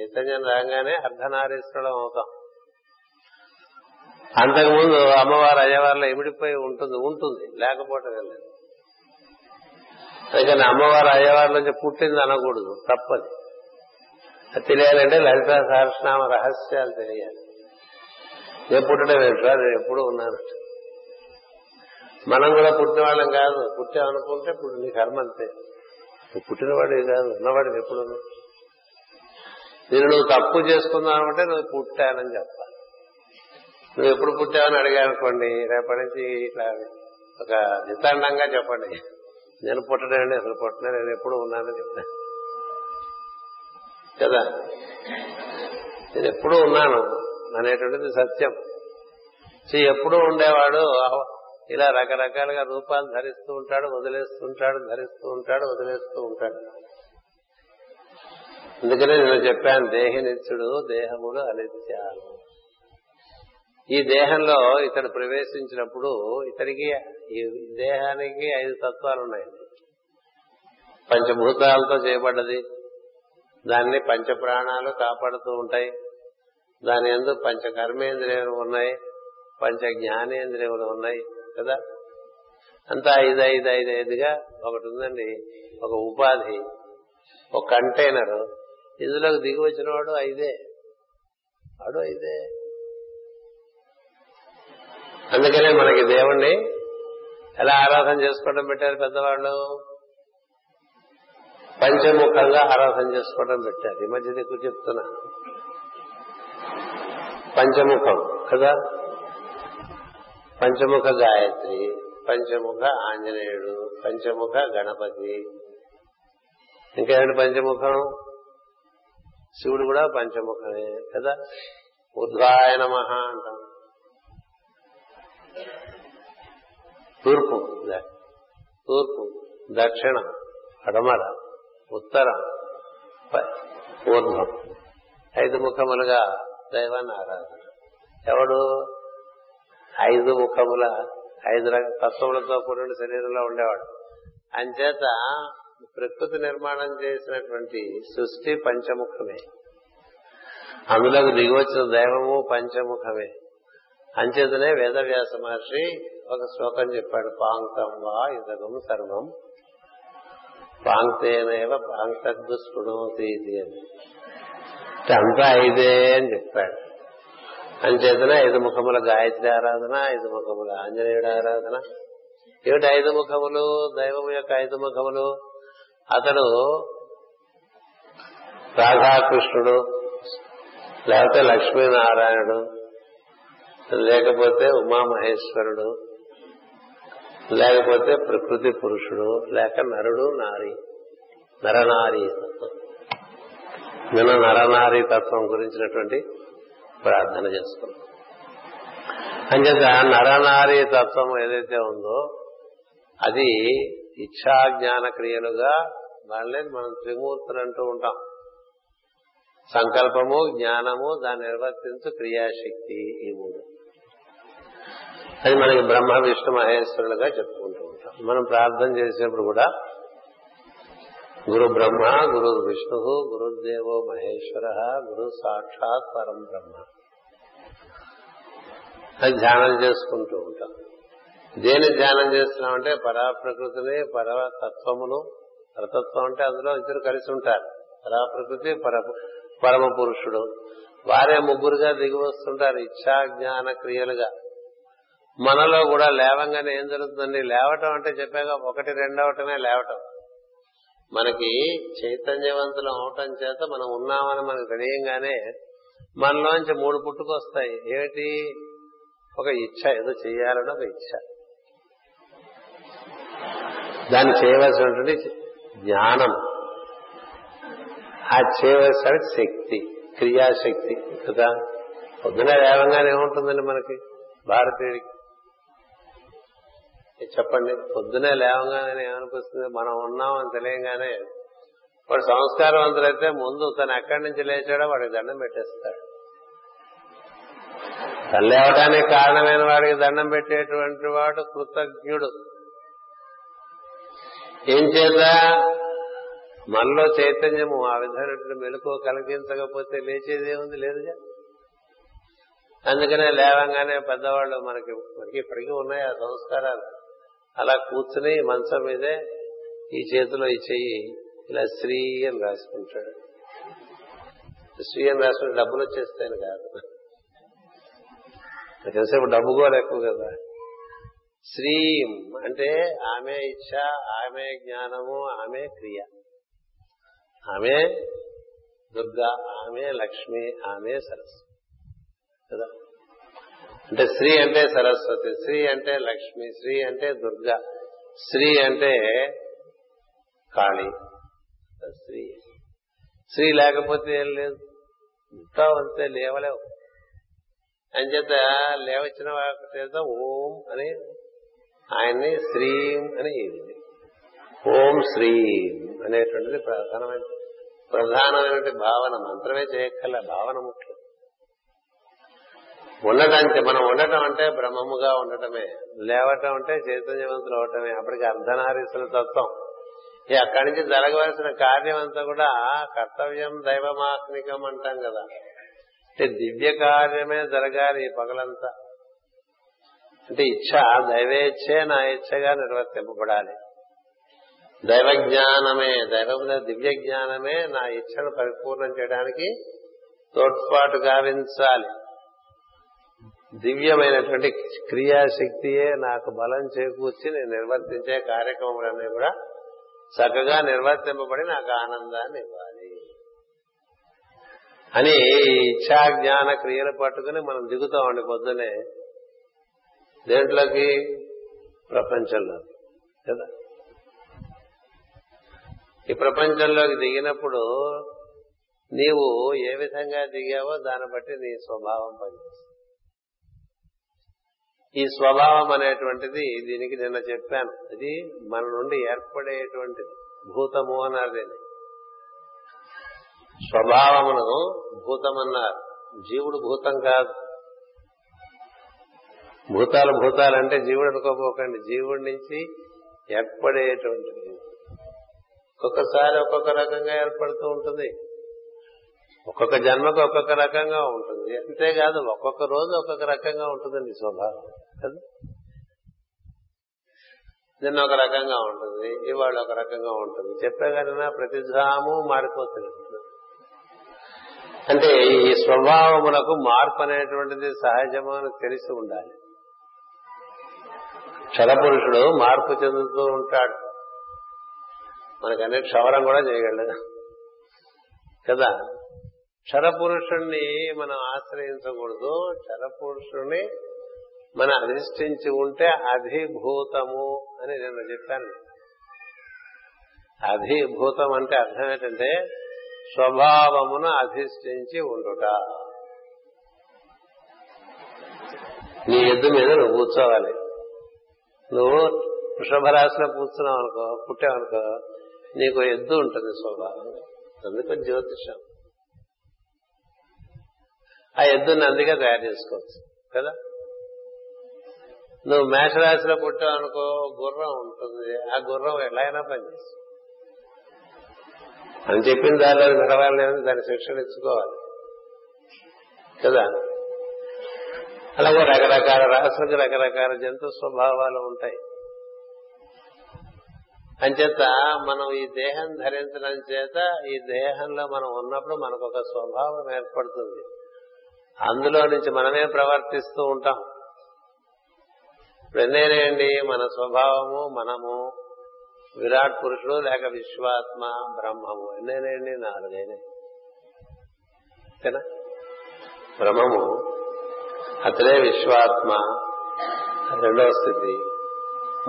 చైతన్యం రాగానే అర్ధనారీశ్వరులం అవుతాం. అంతకుముందు అమ్మవారు అయ్యవారిలో ఇమిడిపోయి ఉంటుంది ఉంటుంది. లేకపోవటం లేదు. అందుకని అమ్మవారు అయ్యవారి నుంచి పుట్టింది అనకూడదు తప్పది. అది తెలియాలంటే లలిత సహస్రనామ రహస్యాలు తెలియాలి. నేను పుట్టడం ఏంటో నేను ఎప్పుడు ఉన్నాను. మనం కూడా పుట్టిన వాళ్ళం కాదు. పుట్టామనుకుంటే ఇప్పుడు నీ కర్మ అంతే. నువ్వు పుట్టినవాడివి కాదు ఉన్నవాడివి ఎప్పుడు నేను నువ్వు తప్పు చేసుకున్నావు అంటే నువ్వు పుట్టానని చెప్పాలి. నువ్వు ఎప్పుడు పుట్టావని అడిగానుకోండి రేపటి నుంచి ఇట్లా ఒక నితాండంగా చెప్పండి. నేను పుట్టడండి అసలు పుట్టిన నేను ఎప్పుడు ఉన్నానని చెప్తాను కదా? నేను ఎప్పుడూ ఉన్నాను అనేటువంటిది సత్యం. సో ఎప్పుడూ ఉండేవాడు ఇలా రకరకాలుగా రూపాలు ధరిస్తూ ఉంటాడు వదిలేస్తూ ఉంటాడు ధరిస్తూ ఉంటాడు వదిలేస్తూ ఉంటాడు. అందుకనే నేను చెప్పాను దేహనిత్యుడు దేహములు అనిత్యాలు. ఈ దేహంలో ఇతడు ప్రవేశించినప్పుడు ఇతడికి ఈ దేహానికి ఐదు తత్వాలు ఉన్నాయి. పంచభూతాలతో చేయబడ్డది. దాన్ని పంచ ప్రాణాలు కాపాడుతూ ఉంటాయి. దాని ఎందు పంచ కర్మేంద్రియములు ఉన్నాయి. పంచ జ్ఞానేంద్రియములు ఉన్నాయి కదా? అంతా ఐదు ఐదు ఐదు ఐదుగా ఒకటి ఉందండి. ఒక ఉపాధి ఒక కంటైనర్ ఇందులోకి దిగి వచ్చిన వాడు ఐదే. వాడు ఐదే. అందుకనే మనకి దేవుణ్ణి ఎలా ఆరాధన చేసుకోవడం పెట్టారు పెద్దవాళ్ళు? పంచముఖంగా ఆరాధన చేసుకోవడం పెట్టారు. ఈ మధ్య ఎక్కువ చెప్తున్నా. పంచముఖం కదా? పంచముఖ గాయత్రి పంచముఖ ఆంజనేయుడు పంచముఖ గణపతి. ఇంకేంటి పంచముఖం? శివుడు కూడా పంచముఖమే కదా? ఉద్వాయ నమ అంటాం. తూర్పు. తూర్పు. దక్షిణ. అడమర ఉత్తరం. ఊర్ధ్వం ఐదు ముఖములుగా దైవాన్ని ఆరాధన ఎవడు? ఐదు ముఖముల ఐదు తత్వములతో కూడిన శరీరంలో ఉండేవాడు. అంచేత ప్రకృతి నిర్మాణం చేసినటువంటి సృష్టి పంచముఖమే. అందులోకి దిగివచ్చిన దైవము పంచముఖమే. అంచేతనే వేదవ్యాస మహర్షి ఒక శ్లోకం చెప్పాడు పాంక్తం వా ఇదగం సర్వం. పాంక్తేనేవ పాంక్తద్దు స్పృణోతి ఇది అని. అంతా ఐదే అని చెప్పాడు. అంచేతన ఐదు ముఖముల గాయత్రి ఆరాధన ఐదు ముఖముల ఆంజనేయుడు ఆరాధన. ఏమిటి ఐదు ముఖములు? దైవం యొక్క ఐదు ముఖములు. అతడు రాధాకృష్ణుడు లేకపోతే లక్ష్మీనారాయణుడు లేకపోతే ఉమామహేశ్వరుడు లేకపోతే ప్రకృతి పురుషుడు లేక నరుడు నారి. నరనారి తత్వం. నిన్న నరనారి తత్వం గురించినటువంటి ప్రార్థన చేసుకున్నాం. అంచేత నరనారి తత్వం ఏదైతే ఉందో అది ఇచ్ఛా జ్ఞాన క్రియలుగా వాళ్ళని మనం త్రిమూర్తులు అంటూ ఉంటాం. సంకల్పము జ్ఞానము దాన్ని నిర్వర్తించు క్రియాశక్తి ఈ మూడు. అది మనకి బ్రహ్మ విష్ణు మహేశ్వరులుగా చెప్పుకుంటూ ఉంటాం. మనం ప్రార్థన చేసినప్పుడు కూడా గురు బ్రహ్మ గురు విష్ణు గురుదేవో మహేశ్వర గురు సాక్షాత్ పరం బ్రహ్మ. అది ధ్యానం చేసుకుంటూ ఉంటాం. దేని ధ్యానం చేస్తున్నామంటే పరా ప్రకృతిని పర తత్వమును పరతత్వం అంటే అందులో ఇద్దరు కలిసి ఉంటారు. పరా ప్రకృతి పర పరమ పురుషుడు వారే ముగ్గురుగా దిగి వస్తుంటారు ఇచ్చా జ్ఞాన క్రియలుగా. మనలో కూడా లేవంగానే ఏం జరుగుతుందండి? లేవటం అంటే చెప్పాక ఒకటి రెండవటమే లేవటం. మనకి చైతన్యవంతులం అవటం చేత మనం ఉన్నామని మనకు తెలియంగానే మనలోంచి మూడు పుట్టుకొస్తాయి. ఏమిటి? ఒక ఇచ్ఛ ఏదో చేయాలని ఒక ఇచ్ఛ. దాన్ని చేయవలసినటువంటి జ్ఞానం. ఆ చేయవలసిన శక్తి క్రియాశక్తి కదా? పొద్దున లేవంగానే ఏముంటుందండి మనకి? భారతీయుడికి. చెప్పండి పొద్దునే లేవగానే ఏమనిపిస్తుంది? మనం ఉన్నామని తెలియగానే. వాడు సంస్కారవంతులైతే ముందు తను ఎక్కడి నుంచి లేచాడో వాడికి దండం పెట్టేస్తాడు. తను లేవడానికి కారణమైన వాడికి దండం పెట్టేటువంటి వాడు కృతజ్ఞుడు. ఏం చేత? మనలో చైతన్యము ఆ విధమైనటువంటి మెలకు కలిగించకపోతే లేచేదేముంది లేదుగా అందుకనే లేవంగానే పెద్దవాళ్ళు మనకి మనకి ఇప్పటికీ ఉన్నాయి ఆ సంస్కారాలు. అలా కూర్చుని మంచం మీదే ఈ చేతిలో ఈ చెయ్యి ఇలా శ్రీ అని రాసుకుంటాడు. శ్రీ అని రాసుకుని డబ్బులు వచ్చేస్తాయని కాదు. ఎంతసేపు డబ్బు కూడా ఎక్కువ కదా. శ్రీం అంటే ఆమె ఇచ్ఛ ఆమె జ్ఞానము ఆమె క్రియ. ఆమె దుర్గా ఆమె లక్ష్మి ఆమె సరస్వతి కదా? అంటే శ్రీ అంటే సరస్వతి శ్రీ అంటే లక్ష్మి శ్రీ అంటే దుర్గా శ్రీ అంటే కాళి. శ్రీ. శ్రీ లేకపోతే ఏం లేదు. ఉంటావు అంతే లేవలేవు. అంచేత లేవచ్చిన చేత ఓం అని ఆయన్ని శ్రీం అని ఓం శ్రీం అనేటువంటిది ప్రధానమైన ప్రధానమైనటువంటి భావన. మంత్రమే చేయక్కల భావన ముఖ్యం. ఉండటంటే మనం ఉండటం అంటే బ్రహ్మముగా ఉండటమే. లేవటం అంటే చైతన్యవంతులు అవటమే అప్పటికి అర్ధనారీసుల తత్వం. ఈ అక్కడి నుంచి జరగవలసిన కార్యం అంతా కూడా కర్తవ్యం దైవమాత్మికం అంటాం కదా. అంటే దివ్య కార్యమే జరగాలి ఈ పగలంతా. అంటే ఇచ్చ దైవేచ్ఛే నా ఇచ్చగా నిర్వర్తింపబడాలి. దైవ జ్ఞానమే దైవం దివ్య జ్ఞానమే నా ఇచ్చను పరిపూర్ణం చేయడానికి తోడ్పాటు గావించాలి. దివ్యమైనటువంటి క్రియాశక్తియే నాకు బలం చేకూర్చి నేను నిర్వర్తించే కార్యక్రమాలన్నీ కూడా చక్కగా నిర్వర్తింపబడి నాకు ఆనందాన్ని ఇవ్వాలి. అని ఇచ్చా జ్ఞాన క్రియలు పట్టుకుని మనం దిగుతామండి పొద్దునే దేంట్లోకి? ప్రపంచంలో కదా? ఈ ప్రపంచంలోకి దిగినప్పుడు నీవు ఏ విధంగా దిగావో దాన్ని బట్టి నీ స్వభావం పనిచేస్తుంది. ఈ స్వభావం అనేటువంటిది దీనికి నిన్న చెప్పాను. ఇది మన నుండి ఏర్పడేటువంటిది. భూతము అన్నారు దీన్ని. స్వభావమును భూతమన్నారు. జీవుడు భూతం కాదు. భూతాలు భూతాలంటే జీవుడు అనుకోపోకండి. జీవుడి నుంచి ఏర్పడేటువంటిది. ఒక్కొక్కసారి ఒక్కొక్క రకంగా ఏర్పడుతూ ఉంటుంది. ఒక్కొక్క జన్మకు ఒక్కొక్క రకంగా ఉంటుంది. అంతేకాదు ఒక్కొక్క రోజు ఒక్కొక్క రకంగా ఉంటుందండి స్వభావం కదా? నిన్న ఒక రకంగా ఉంటుంది ఇవాళ ఒక రకంగా ఉంటుంది. చెప్పగలిగినా ప్రతి మారిపోతుంది. అంటే ఈ స్వభావములకు మార్పు అనేటువంటిది సహజము అని తెలిసి ఉండాలి. క్షరపురుషుడు మార్పు చెందుతూ ఉంటాడు. మనకన్నీ క్షవరం కూడా చేయగలడు కదా? క్షరపురుషుణ్ణి మనం ఆశ్రయించకూడదు. క్షరపురుషుణ్ణి మనం అధిష్ఠించి ఉంటే అధిభూతము అని నేను చెప్పాను. అధిభూతం అంటే అర్థం ఏంటంటే స్వభావమును అధిష్ఠించి ఉండుట. నీ ఎద్దు మీద నువ్వు కూర్చోవాలి. నువ్వు వృషభరాశిలో కూర్చున్నావు అనుకో పుట్టావనుకో నీకు ఎద్దు ఉంటుంది స్వభావం. అందుకు జ్యోతిషం ఆ ఎద్దు నందిగా తయారు చేసుకోవచ్చు కదా? నువ్వు మేషరాశిలో పుట్టావు అనుకో గుర్రం ఉంటుంది. ఆ గుర్రం ఎలా అయినా పనిచేస్తుంది. అని చెప్పిన దానిలో నడవాలని దాని శిక్షణ ఇచ్చుకోవాలి కదా? అలాగే రకరకాల రాసులకు రకరకాల జంతు స్వభావాలు ఉంటాయి. అంచేత మనం ఈ దేహం ధరించడం చేత ఈ దేహంలో మనం ఉన్నప్పుడు మనకు ఒక స్వభావం ఏర్పడుతుంది. అందులో నుంచి మనమే ప్రవర్తిస్తూ ఉంటాం. ఇప్పుడు మన స్వభావము మనము విరాట్ పురుషుడు లేక విశ్వాత్మ బ్రహ్మము. ఎన్నేనేయండి నాలుగైనా బ్రహ్మము అతడే విశ్వాత్మ రెండవ స్థితి.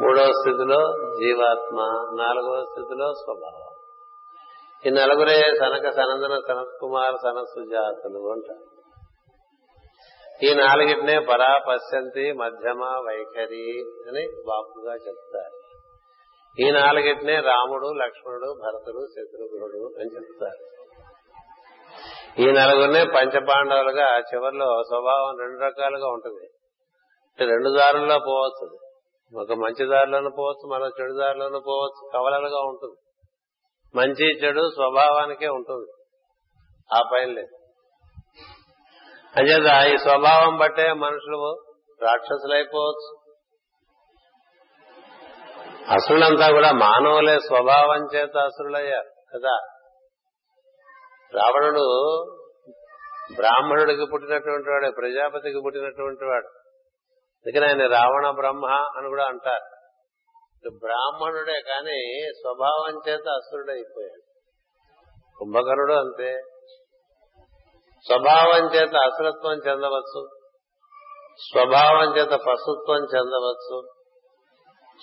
మూడవ స్థితిలో జీవాత్మ నాలుగవ స్థితిలో స్వభావం. ఈ నలుగురే సనక సనందన సనత్ కుమార్ సనసుజాతులు అంటారు. ఈ నాలుగిటినే పరా పశ్యంతి మధ్యమ వైఖరి అని బాపుగా చెప్తారు. ఈ నాలుగిటినే రాముడు లక్ష్మణుడు భరతుడు శత్రుఘ్నుడు అని చెప్తారు. ఈ నలుగురినే పంచపాండవులుగా చివరిలో స్వభావం రెండు రకాలుగా ఉంటుంది. రెండు దారుల్లో పోవచ్చు. ఒక మంచి దారిలోనూ పోవచ్చు మరో చెడు దారిలోనూ పోవచ్చు కవలలుగా ఉంటుంది. మంచి చెడు స్వభావానికే ఉంటుంది. ఆ పైన లేదు. అంచేత ఈ స్వభావం బట్టే మనుషులు రాక్షసులైపోవచ్చు. అసురులంతా కూడా మానవులే స్వభావం చేత అసురులయ్యారు కదా? రావణుడు బ్రాహ్మణుడికి పుట్టినటువంటి వాడే ప్రజాపతికి పుట్టినటువంటి వాడు. అందుకని ఆయన రావణ బ్రహ్మ అని కూడా అంటారు. బ్రాహ్మణుడే కానీ స్వభావం చేత అసురుడైపోయాడు. కుంభకర్ణుడు అంతే. స్వభావం చేత అసలత్వం చెందవచ్చు. స్వభావం చేత పశుత్వం చెందవచ్చు.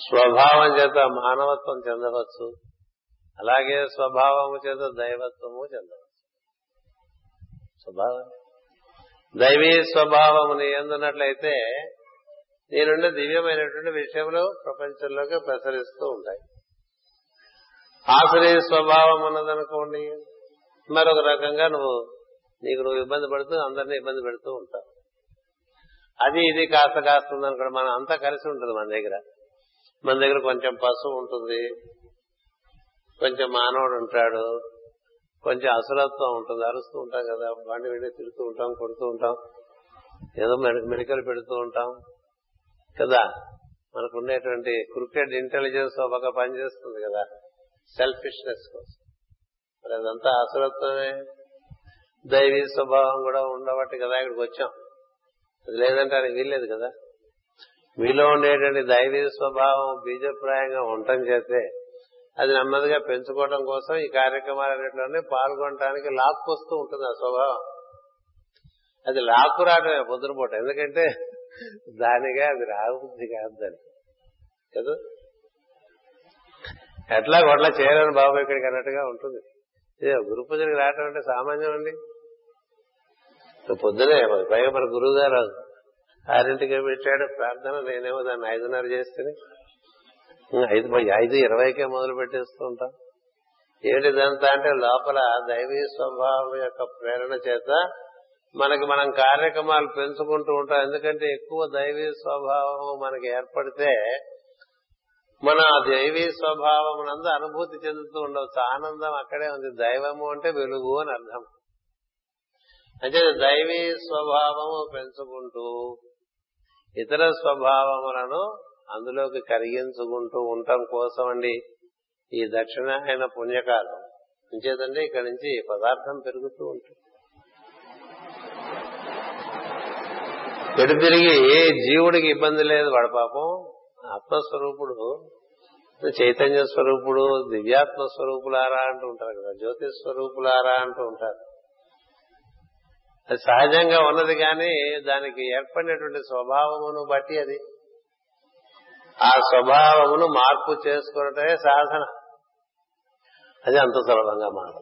స్వభావం చేత మానవత్వం చెందవచ్చు. అలాగే స్వభావము చేత దైవత్వము చెందవచ్చు. స్వభావం. దైవీ స్వభావముని ఎందున్నట్లయితే నీ దివ్యమైనటువంటి విషయములు ప్రపంచంలోకి ప్రసరిస్తూ ఉంటాయి. ఆశ్రయ స్వభావం ఉన్నదనుకోండి మరొక రకంగా నువ్వు నీకు నువ్వు ఇబ్బంది పడుతూ అందరినీ ఇబ్బంది పెడుతూ ఉంటావు. అది ఇది కాస్త కాస్త ఉందనుకోండి మనం అంతా కలిసి ఉంటుంది మన దగ్గర. మన దగ్గర కొంచెం పశువు ఉంటుంది కొంచెం మానవుడు ఉంటాడు కొంచెం అసలత్వం ఉంటుంది అరుస్తూ ఉంటాం కదా బండి వెళ్ళి తిరుగుతూ ఉంటాం కొడుతూ ఉంటాం ఏదో మెడికల్ పెడుతూ ఉంటాం కదా. మనకు ఉండేటువంటి క్రికెట్ ఇంటెలిజెన్స్ ఒక పనిచేస్తుంది కదా సెల్ఫిష్నెస్ కోసం. మరి అదంతా అసలత్వమే దైవీ స్వభావం కూడా ఉండబట్టి కదా ఇక్కడికి వచ్చాం. అది లేదంటే అది వీల్లేదు కదా. మీలో ఉండేటువంటి దైవీ స్వభావం బీజప్రాయంగా ఉండటం చేస్తే అది నెమ్మదిగా పెంచుకోవడం కోసం ఈ కార్యక్రమాలన్నింటిలోనే పాల్గొనడానికి లాక్కొస్తూ ఉంటుంది ఆ స్వభావం. అది లాక్కు రావడమే పొద్దునపూట ఎందుకంటే దానిగా అది రాబుద్ది కాదు దాన్ని కదా? ఎట్లా గొడ్ల చేయాలని బాబు ఇక్కడికి అన్నట్టుగా ఉంటుంది. గురు పూజకి రావటం అంటే సామాన్యం అండి. పొద్దునే పైగా మన గురువు గారు ఆరింటికి పెట్టాడు ప్రార్థన. నేనేమో దాన్ని ఐదున్నర చేస్తే ఐదు ఐదు ఇరవైకే మొదలు పెట్టేస్తూ ఉంటాం. ఏంటి అంటే లోపల దైవీ స్వభావం యొక్క ప్రేరణ చేత మనకి మనం కార్యక్రమాలు పెంచుకుంటూ ఉంటాం. ఎందుకంటే ఎక్కువ దైవీ స్వభావం మనకి ఏర్పడితే మన దైవీ స్వభావం నందు అనుభూతి చెందుతూ ఉండవచ్చు. ఆనందం అక్కడే ఉంది. దైవము అంటే వెలుగు అని అర్థం. అంటే దైవీ స్వభావము పెంచుకుంటూ ఇతర స్వభావములను అందులోకి కరిగించుకుంటూ ఉండటం కోసం అండి ఈ దక్షిణాయన పుణ్యకాలం. ఉంచేదండి ఇక్కడి నుంచి పదార్థం పెరుగుతూ ఉంటుంది. ఎటు తిరిగి జీవుడికి ఇబ్బంది లేదు వాడు పాపం. ఆత్మస్వరూపుడు చైతన్య స్వరూపుడు దివ్యాత్మ స్వరూపులారా అంటూ ఉంటారు కదా జ్యోతి స్వరూపులారా అంటూ ఉంటారు. అది సహజంగా ఉన్నది కానీ దానికి ఏర్పడినటువంటి స్వభావమును బట్టి అది. ఆ స్వభావమును మార్పు చేసుకున్నటే సాధన. అది అంత సులభంగా మారదు.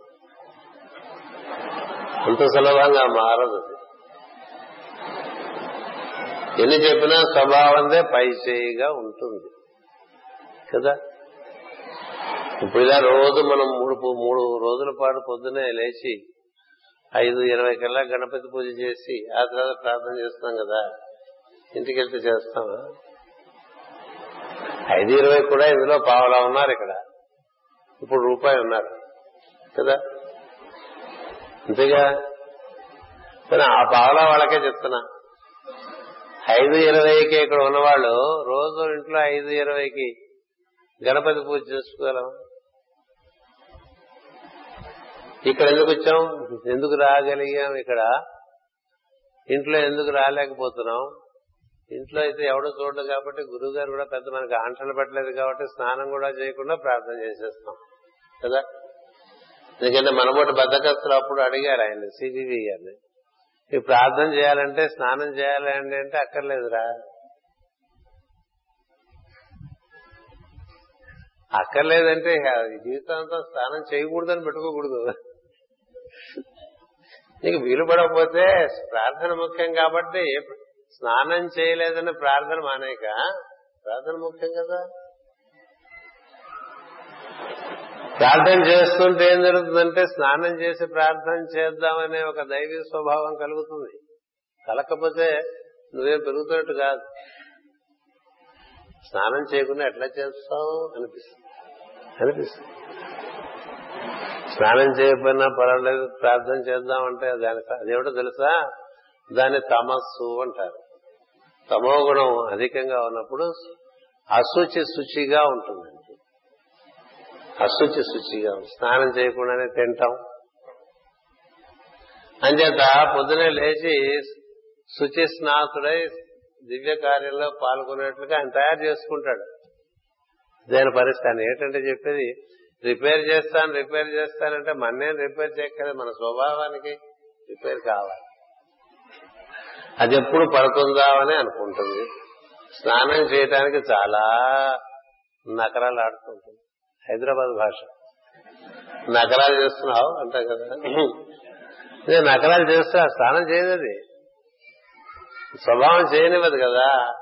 అంత సులభంగా మారదు ఎన్ని చెప్పినా స్వభావందే పైచేయిగా ఉంటుంది. కదా? ఇప్పుడు ఇలా రోజు మనం మూడు మూడు రోజుల పాటు పొద్దునే లేచి ఐదు ఇరవై కల్లా గణపతి పూజ చేసి ఆ తర్వాత ప్రార్థన చేస్తున్నాం కదా. ఇంటికి వెళ్తే చేస్తామా ఐదు ఇరవై కూడా ఇందులో పావలా ఉన్నారు ఇక్కడ. ఇప్పుడు రూపాయి ఉన్నారు. కదా? అంతేగా? కానీ ఆ పావలా వాళ్ళకే చెప్తున్నా. ఐదు ఇరవైకి ఇక్కడ ఉన్నవాళ్ళు రోజు ఇంట్లో ఐదు ఇరవైకి గణపతి పూజ చేసుకోగలం. ఇక్కడ ఎందుకు వచ్చాం? ఎందుకు రాగలిగాం ఇక్కడ? ఇంట్లో ఎందుకు రాలేకపోతున్నాం? ఇంట్లో అయితే ఎవడో చూడలేదు కాబట్టి గురువు గారు కూడా పెద్ద మనకి ఆంక్షలు పెట్టలేదు కాబట్టి స్నానం కూడా చేయకుండా ప్రార్థన చేసేస్తాం కదా? ఎందుకంటే మనబోటి బద్దకస్తులు అప్పుడు అడిగారు ఆయన సిబివి గారిని. ఈ ప్రార్థన చేయాలంటే స్నానం చేయాలండి అంటే అక్కర్లేదురా. అక్కర్లేదంటే జీవితం అంతా స్నానం చేయకూడదని పెట్టుకోకూడదు. నీకు వీలు పడకపోతే ప్రార్థన ముఖ్యం కాబట్టి స్నానం చేయలేదని ప్రార్థన మానేక ప్రార్థన ముఖ్యం కదా. ప్రార్థన చేస్తుంటే ఏం జరుగుతుందంటే స్నానం చేసి ప్రార్థన చేద్దామనే ఒక దైవీ స్వభావం కలుగుతుంది. కలకపోతే నువ్వేం పెరుగుతున్నట్టు కాదు. స్నానం చేయకుండా ఎట్లా చేస్తావు? అనిపిస్తుంది. అనిపిస్తుంది. స్నానం చేయకపోయినా పర్వాలేదు ప్రార్థన చేద్దామంటే దాని అదేమిటో తెలుసా? దాన్ని తమస్సు అంటారు. తమో గుణం అధికంగా ఉన్నప్పుడు అశుచి శుచిగా ఉంటుందండి అశుచి శుచిగా స్నానం చేయకుండానే తింటాం. అంచేత పొద్దునే లేచి శుచి స్నాతుడై దివ్య కార్యంలో పాల్గొనేట్లుగా ఆయన తయారు చేసుకుంటాడు. దాని పరిస్థితి? ఏంటంటే చెప్పేది రిపేర్ చేస్తాను రిపేర్ చేస్తానంటే మన్నేం రిపేర్ చేయక్కర్లేదు మన స్వభావానికి రిపేర్ కావాలి. అది ఎప్పుడు పడుతుందా అని అనుకుంటుంది. స్నానం చేయటానికి చాలా నకరాలు ఆడుతుంటుంది. హైదరాబాద్ భాష. నకరాలు చేస్తున్నావు అంటాం కదా. నకరాలు చేస్తా స్నానం చేయదు అది స్వభావం చేయనివ్వదు కదా.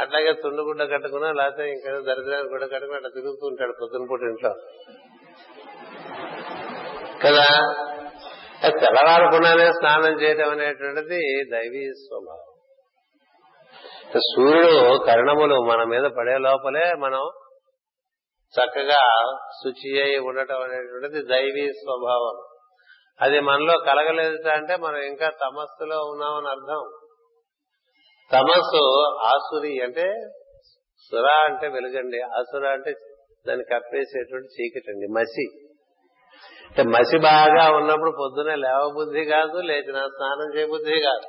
అట్లాగే తుండు గుడ్డ కట్టుకున్నా లేకపోతే ఇంకా దరిద్రాన్ని గుడ్డ కట్టుకుని అట్లా తిరుగుతూ ఉంటాడు పొద్దున పూట ఇంట్లో. కదా? తెల్లవారుకున్నానే స్నానం చేయటం అనేటువంటిది దైవీ స్వభావం. సూర్యుడు కరణములు మన మీద పడే లోపలే మనం చక్కగా శుచి అయి ఉండటం అనేటువంటిది దైవీ స్వభావం. అది మనలో కలగలేదు అంటే మనం ఇంకా తమస్సులో ఉన్నామని అర్థం. తమస్సు ఆసురి అంటే సుర అంటే వెలుగండి ఆసుర అంటే దాన్ని కప్పేసేటువంటి చీకటండి మసి. అంటే మసి బాగా ఉన్నప్పుడు పొద్దునే లేవబుద్ధి కాదు లేచిన స్నానం చేయబుద్ధి కాదు.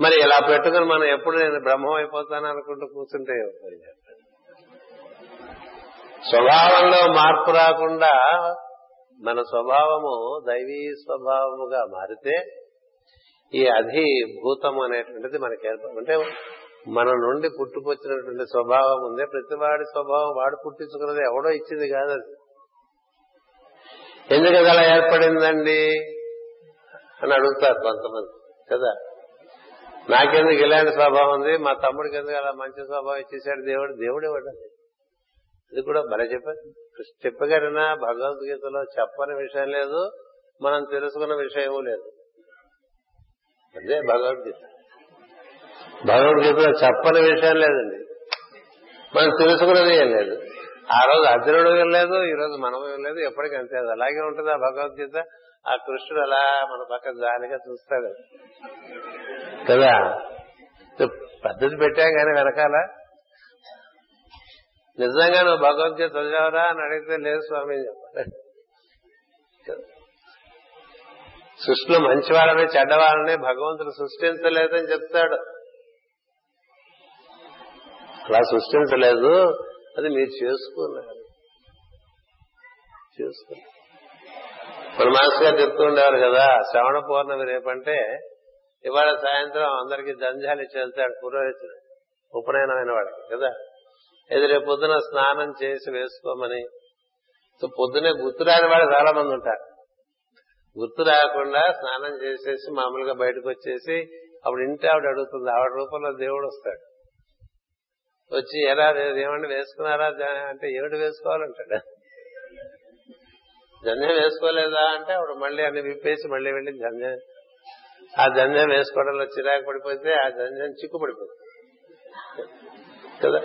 మరి ఇలా పెట్టుకుని మనం ఎప్పుడు నేను బ్రహ్మం అయిపోతాను అనుకుంటూ కూర్చుంటే స్వభావంలో మార్పు రాకుండా మన స్వభావము దైవీ స్వభావముగా మారితే ఈ అధిభూతం అనేటువంటిది మనకి ఏర్పడు అంటే మన నుండి పుట్టుకొచ్చినటువంటి స్వభావం ఉందే ప్రతివాడి స్వభావం వాడు పుట్టించుకున్నది ఎవడో ఇచ్చింది కాదు అది. ఎందుకు అలా ఏర్పడిందండి? అని అడుగుతారు కొంతమంది కదా? నాకెందుకు ఇలాంటి స్వభావం ఉంది? మా తమ్ముడికి ఎందుకు అలా మంచి స్వభావం ఇచ్చేసాడు దేవుడు? దేవుడు ఇవ్వడండి ఇది కూడా భలే చెప్పారు. చెప్పగలిగినా భగవద్గీతలో చెప్పని విషయం లేదు మనం తెలుసుకున్న విషయం లేదు. అదే భగవద్గీత. భగవద్గీతలో చెప్పని విషయం లేదండి. మనం తెలుసుకున్నది ఏం లేదు ఆ రోజు అర్జునుడు లేదు ఈ రోజు మనం లేదు ఎప్పటికీ అంతే. అలాగే ఉంటుంది ఆ భగవద్గీత. ఆ కృష్ణుడు అలా మన పక్క జాలిగా చూస్తాడు. కదా? పద్ధతి పెట్టాం కానీ వెనకాల. నిజంగా నువ్వు భగవద్గీత చదివావరా అని అడిగితే లేదు స్వామి చెప్పాలి సృష్టిలో మంచి వాళ్ళని చెడ్డవాళ్ళని భగవంతుడు సృష్టించలేదని చెప్తాడు. అలా సృష్టించలేదు. అది మీరు చేసుకున్నారు. చేసుకున్నారు. మన మాస్టర్ గారు చెప్తూ ఉండేవారు కదా శ్రవణ పౌర్ణమి రేపంటే ఇవాళ సాయంత్రం అందరికి జంజాలు ఇచ్చి వెళ్తాడు పురోహితుడు ఉపనయనమైన వాడికి కదా. ఇది రేపు పొద్దున స్నానం చేసి వేసుకోమని. పొద్దునే గుర్తురాని వాళ్ళు చాలా మంది ఉంటారు. గుర్తు రాకుండా స్నానం చేసేసి మామూలుగా బయటకు వచ్చేసి అప్పుడు ఇంటి ఆవిడ అడుగుతుంది ఆవిడ రూపంలో దేవుడు వస్తాడు. వచ్చి ఎలా ఏమండి వేసుకున్నారా? అంటే ఏమిటి వేసుకోవాలంటాడు? జంజం వేసుకోలేదా అంటే ఆవిడ మళ్ళీ అన్ని విప్పేసి మళ్ళీ వెళ్ళి జంజం ఆ జంజం వేసుకోవడంలో చిరాకు పడిపోతే ఆ జంజం చిక్కు పడిపోతుంది కదా?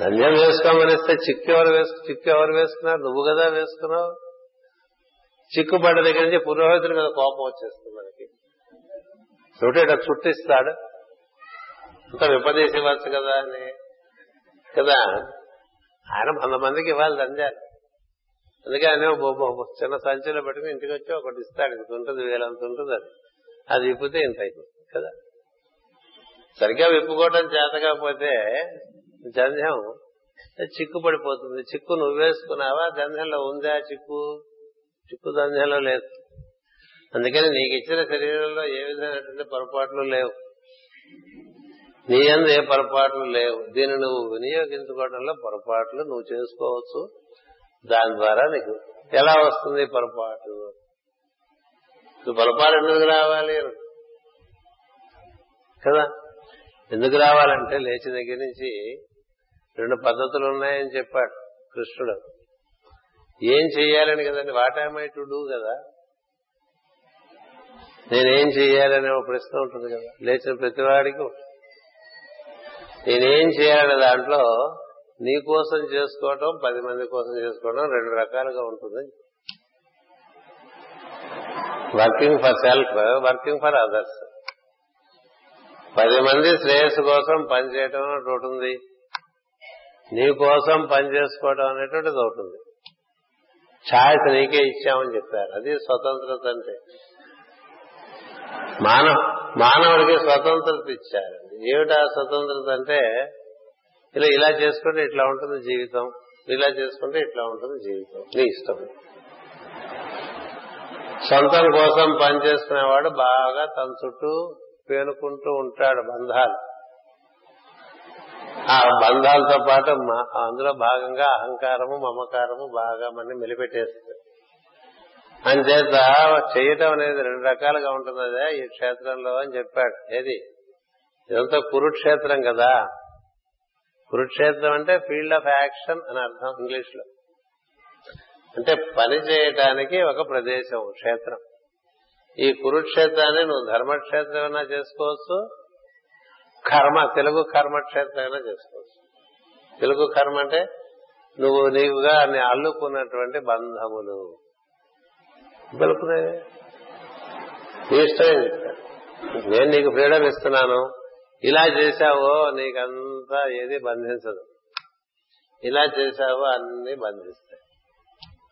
జంజం వేసుకోమనిస్తే చిక్కు ఎవరు వేసు చిక్కు ఎవరు వేసుకున్నారు? నువ్వు కదా వేసుకున్నావు? చిక్కుపడ్డ దగ్గర నుంచి పురోహితుడు మీద కోపం వచ్చేస్తుంది మనకి. చోట చుట్టిస్తాడు. అంత విపదేశం ఇవ్వచ్చు కదా అని. కదా? ఆయన వంద మందికి ఇవ్వాలి దంజాలు అందుకే ఆయన చిన్న సంచిలో పెట్టుకుని ఇంటికి వచ్చి ఒకటి ఇస్తాడు. ఇంత ఉంటుంది వేలంత ఉంటుంది అది. అది విప్పితే ఇంత అయిపోతుంది కదా? సరిగ్గా విప్పుకోవడం చేత కాకపోతే జంధ్యం చిక్కు పడిపోతుంది చిక్కు నువ్వేసుకున్నావా? జంధ్యంలో ఉందా చిక్కు? చిక్కు జంధ్యంలో లేదు. అందుకని నీకు ఇచ్చిన శరీరంలో ఏ విధమైనటువంటి పొరపాట్లు లేవు. నీ అందు ఏ పొరపాట్లు లేవు. దీన్ని నువ్వు వినియోగించుకోవడంలో పొరపాట్లు నువ్వు చేసుకోవచ్చు. దాని ద్వారా నీకు ఎలా వస్తుంది పొరపాటు? నువ్వు పొరపాటు ఎందుకు రావాలి? కదా? ఎందుకు రావాలంటే లేచి దగ్గర నుంచి రెండు పద్ధతులు ఉన్నాయని చెప్పాడు కృష్ణుడు. ఏం చెయ్యాలని కదండి? వాట్ ఐ టు డూ కదా? నేనేం చెయ్యాలనే ఒక ప్రశ్న ఉంటుంది కదా. లేచిన ప్రతివాడికి నేనేం చేయాలనే దాంట్లో నీ కోసం చేసుకోవటం పది మంది కోసం చేసుకోవడం రెండు రకాలుగా ఉంటుంది working for self working for others పది మంది శ్రేయస్సు కోసం పనిచేయటం ఒకటి ఉంటుంది నీ కోసం పని చేసుకోవడం అనేటువంటిది ఒకటి ఉంది. ఛాయిస్ నీకే ఇచ్చామని చెప్పారు. అది స్వతంత్రత అంటే. మానవ మానవుడికి స్వతంత్రత ఇచ్చారు. ఏమిటా స్వతంత్రత అంటే ఇలా ఇలా చేసుకుంటే ఇట్లా ఉంటుంది జీవితం. ఇలా చేసుకుంటే ఇట్లా ఉంటుంది జీవితం. నీ ఇష్టం. సొంతం కోసం పనిచేసుకునేవాడు బాగా తన చుట్టూ పేనుకుంటూ ఉంటాడు బంధాలు. ఆ బంధాలతో పాటు అందులో భాగంగా అహంకారము మమకారము బాగా మన మెలిపెట్టేస్తుంది. అంచేత చేయటం అనేది రెండు రకాలుగా ఉంటుంది. అదే ఈ క్షేత్రంలో అని చెప్పాడు. ఏది? ఇదంతా కురుక్షేత్రం కదా. కురుక్షేత్రం అంటే ఫీల్డ్ ఆఫ్ యాక్షన్ అని అర్థం ఇంగ్లీష్లో అంటే పని చేయటానికి ఒక ప్రదేశం క్షేత్రం. ఈ కురుక్షేత్రాన్ని నువ్వు ధర్మక్షేత్రం అయినా చేసుకోవచ్చు కర్మ తెలుగు కర్మక్షేత్రం అయినా చేసుకోవచ్చు. తెలుగు కర్మ అంటే నువ్వు నీవుగా అన్ని అల్లుకున్నటువంటి బంధములు. పలుకునే నీ ఇష్టమే నేను నీకు ఫ్రీడమ్ ఇస్తున్నాను. ఇలా చేశావో నీకంతా ఏది బంధించదు. ఇలా చేశావో అన్ని బంధిస్తాయి.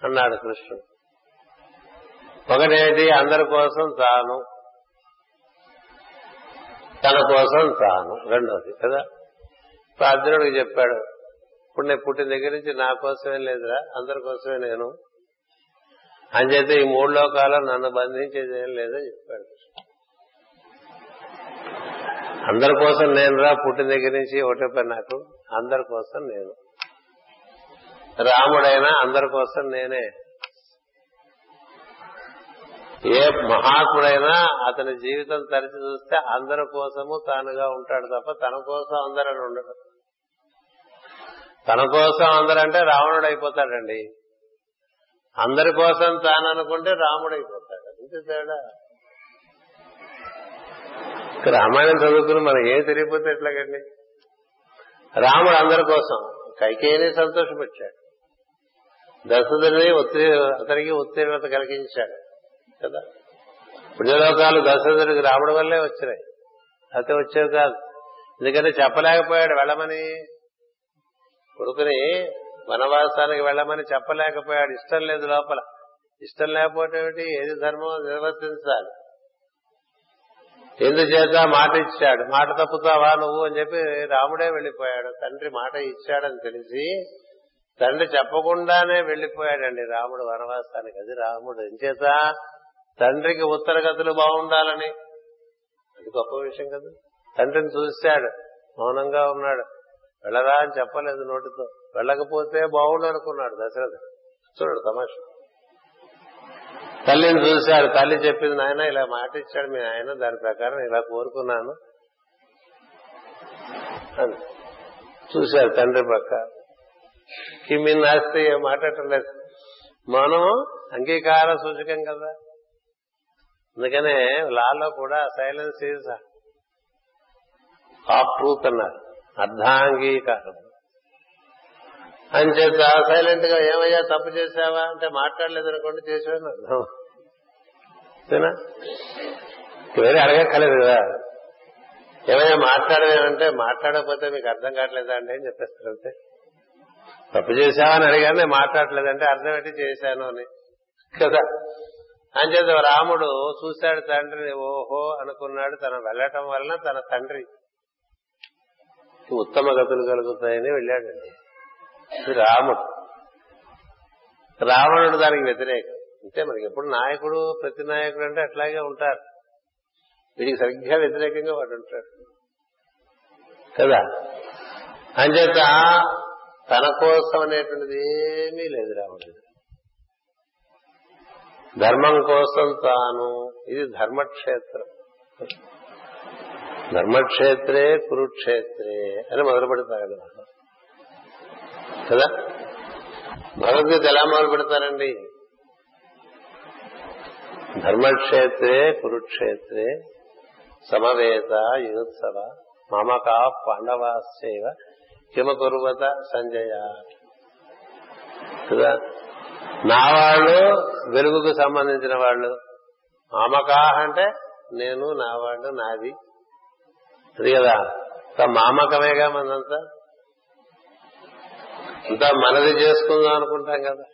అన్నాడు కృష్ణుడు. ఒకటేంటి? అందరి కోసం తాను తన కోసం తాను రెండోది కదా? ఇప్పుడు అర్జునుడికి చెప్పాడు ఇప్పుడు నేను పుట్టిన దగ్గర నుంచి నా కోసమే లేదురా అందరి కోసమే నేను. అంచేతే ఈ మూడు లోకాలు నన్ను బంధించేది ఏం లేదని చెప్పాడు అందరి కోసం నేను రా పుట్టిన దగ్గర నుంచి ఒకటే పని నాకు అందరి కోసం నేను. రాముడైనా అందరి కోసం నేనే. ఏ మహాత్ముడైనా అతని జీవితం తరిచి చూస్తే అందరి కోసము తానుగా ఉంటాడు తప్ప తన కోసం అందరని ఉండడు. తన కోసం అందరంటే రావణుడు అయిపోతాడండి అందరి కోసం తాను అనుకుంటే రాముడు అయిపోతాడు అంతే తేడా. రామాయణం చదువుకుని మనం ఏం తెలియపోతే ఎట్లాగండి? రాముడు అందరి కోసం కైకేయిని సంతోషపెట్టాడు. దశరథుని ఉత్తీ అతనికి ఉత్తీర్ణత కలిగించాడు. కదా? పుణ్యలోకాలు దశరథుడికి రావడం వల్లే వచ్చినాయి. అయితే వచ్చేవి కాదు. ఎందుకంటే చెప్పలేకపోయాడు వెళ్ళమని. కొడుకుని వనవాసానికి వెళ్ళమని చెప్పలేకపోయాడు. ఇష్టం లేదు లోపల. ఇష్టం లేకపోతే ఏది ధర్మం నిర్వర్తించాలి. ఎందుచేత మాట ఇచ్చాడు? మాట తప్పుతావా నువ్వు అని చెప్పి రాముడే వెళ్ళిపోయాడు తండ్రి మాట ఇచ్చాడని తెలిసి తండ్రి చెప్పకుండానే వెళ్ళిపోయాడండి రాముడు వనవాసానికి. అది రాముడు. ఎంచేత తండ్రికి ఉత్తరగతులు బాగుండాలని. అది గొప్ప విషయం కదా. తండ్రిని చూశాడు మౌనంగా ఉన్నాడు. వెళ్ళరా అని చెప్పలేదు నోటితో. వెళ్ళకపోతే బాగుండు అనుకున్నాడు దశరథుడు చూడు తమాష. తల్లిని చూశాడు తల్లి చెప్పింది నాయన ఇలా మాట ఇచ్చాడు మీ ఆయన దాని ప్రకారం ఇలా కోరుకున్నాను. అని చూశాడు తండ్రి పక్క. కిమ్మి నాస్తే మాట్లాడలేదు మనం అంగీకార సూచకం కదా. అందుకనే లాలో కూడా సైలెన్స్ ఈజ్ హాఫ్ ట్రూత్ అన్నారు. అర్ధాంగీకారం. అంచేత సైలెంట్గా ఏమయ్యా తప్పు చేశావా? అంటే మాట్లాడలేదు అనుకోండి చేసావని అర్థం. అంతేనా వేరే అడగక్కలేదు కదా. ఏమైనా మాట్లాడవేమంటే మాట్లాడకపోతే మీకు అర్థం కావట్లేదా అంటే అని చెప్పేస్తారు అంతే. తప్పు చేశావా అని అడిగానే మాట్లాడలేదంటే అర్థం ఏంటి చేశాను అని. కదా? అంచేత రాముడు చూశాడు తండ్రిని ఓహో అనుకున్నాడు. తన వెళ్ళటం వలన తన తండ్రి ఉత్తమ గతులు కలుగుతాయని వెళ్ళాడండి. ఇది రాముడు. రావణుడు దానికి వ్యతిరేకం. అంటే మనకి ఎప్పుడు నాయకుడు ప్రతి నాయకుడు అంటే అట్లాగే ఉంటారు. వీడికి సరిగ్గా వ్యతిరేకంగా వాడు ఉంటాడు. కదా? అంచేత తన కోసం అనేటువంటిది ఏమీ లేదు రాముడు ధర్మం కోసం తాను. ఇది ధర్మక్షేత్రం. ధర్మక్షేత్రే కురుక్షేత్రే అని మొదలు పెడతారు కదా. భగవద్గీత ఎలా మొదలు పెడతారండి? ధర్మక్షేత్రే కురుక్షేత్రే సమవేత యుత్సవ మమకా పాండవాశ్చైవ కిమకుర్వత సంజయ. కదా? నా వాళ్ళు వెలుగుకు సంబంధించిన వాళ్ళు. మామకా అంటే నేను నా వాళ్ళు నాది. అది కదా. మామకమేగా మనంతా? అంతా మనవి చేసుకుందాం అనుకుంటాం కదా.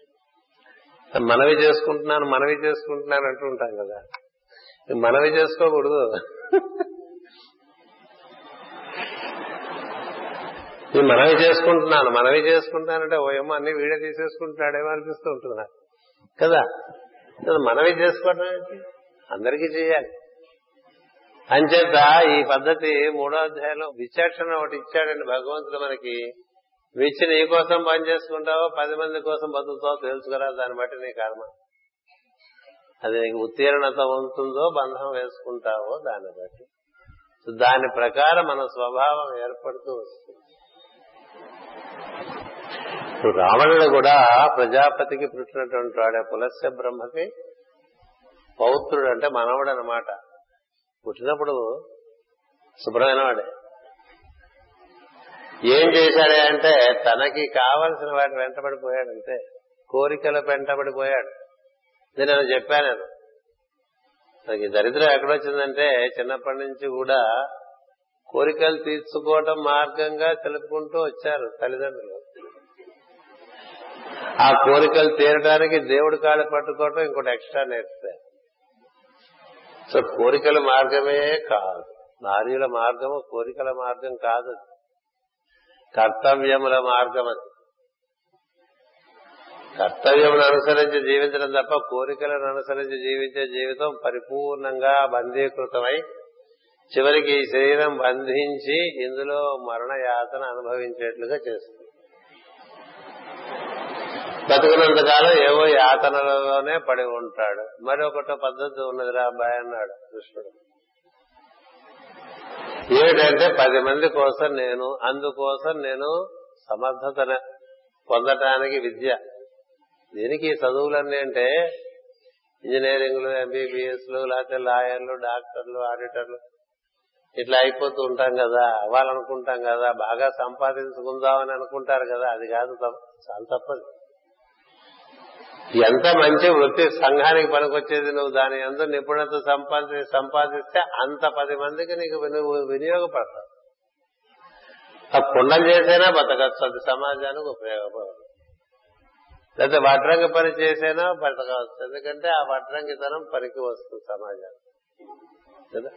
మనవి చేసుకుంటున్నాను మనవి చేసుకుంటున్నాను అంటూ ఉంటాం కదా. మనవి చేసుకోకూడదు. నేను మనవి చేసుకుంటున్నాను మనవి చేసుకుంటానంటే ఓ ఏమో అన్ని వీడే తీసేసుకుంటున్నాడేమో అనిపిస్తూ ఉంటుంది నాకు. కదా? మనవి చేసుకోవడం అందరికీ చేయాలి. అంచేత ఈ పద్ధతి మూడో అధ్యాయంలో విచక్షణ ఒకటి ఇచ్చాడండి భగవంతుడు మనకి. విచ్చి నీ కోసం పని చేసుకుంటావో పది మంది కోసం బతుకుతావో తెలుసుకురా దాన్ని బట్టి నీ కర్మ. అది నీకు ఉత్తీర్ణత ఉంటుందో బంధం వేసుకుంటావో దాన్ని బట్టి. దాని ప్రకారం మన స్వభావం ఏర్పడుతూ వస్తుంది. ఇప్పుడు రావణుడు కూడా ప్రజాపతికి పుట్టినటువంటి వాడే పులస్య బ్రహ్మకి పౌత్రుడు అంటే మనవడు అనమాట పుట్టినప్పుడు శుభ్రమైన వాడే. ఏం చేశాడే అంటే తనకి కావలసిన వాటి వెంటబడిపోయాడంతే. కోరికలు వెంటబడిపోయాడు. ఇది నేను చెప్పాను. నేను మనకి దరిద్రం ఎక్కడొచ్చిందంటే చిన్నప్పటి నుంచి కూడా కోరికలు తీర్చుకోవటం మార్గంగా తెలుపుకుంటూ వచ్చారు తల్లిదండ్రులు. ఆ కోరికలు తీరడానికి దేవుడి కాళ్ళు పట్టుకోవటం ఇంకోటి ఎక్స్ట్రా నేర్పుతారు సో కోరికల మార్గమే కాదు. నార్యుల మార్గము కోరికల మార్గం కాదు కర్తవ్యముల మార్గం అది. కర్తవ్యమును అనుసరించి జీవించడం తప్ప కోరికలను అనుసరించి జీవించే జీవితం పరిపూర్ణంగా బంధీకృతమై చివరికి ఈ శరీరం బంధించి ఇందులో మరణ యాతన అనుభవించేట్లుగా చేస్తుంది. బతుకున్నంతకాలం ఏవో యాతనలలోనే పడి ఉంటాడు. మరి ఒకటో పద్ధతి ఉన్నదిరా అబ్బాయి అన్నాడు కృష్ణుడు. ఏమిటంటే పది మంది కోసం నేను అందుకోసం నేను సమర్థత పొందటానికి విద్య. దీనికి చదువులన్నీ అంటే ఇంజనీరింగ్లు ఎంబీబీఎస్లు లేకపోతే లాయర్లు డాక్టర్లు ఆడిటర్లు. ఇట్లా అయిపోతూ ఉంటాం కదా అవ్వాలనుకుంటాం కదా బాగా సంపాదించుకుందామని అనుకుంటారు కదా అది కాదు తప్ప చాలా తప్పదు. ఎంత మంచి వృత్తి సంఘానికి పనికొచ్చేది నువ్వు? దాని ఎంత నిపుణత సంపాది సంపాదిస్తే అంత పది మందికి నీకు నువ్వు వినియోగపడతావు ఆ కుండలు చేసైనా బతకచ్చు? అది సమాజానికి ఉపయోగపడదు. లేదా వడ్రంగి పని చేసైనా బతకవచ్చు? ఎందుకంటే ఆ వడ్రంగితనం పనికి వస్తుంది సమాజానికి. కదా?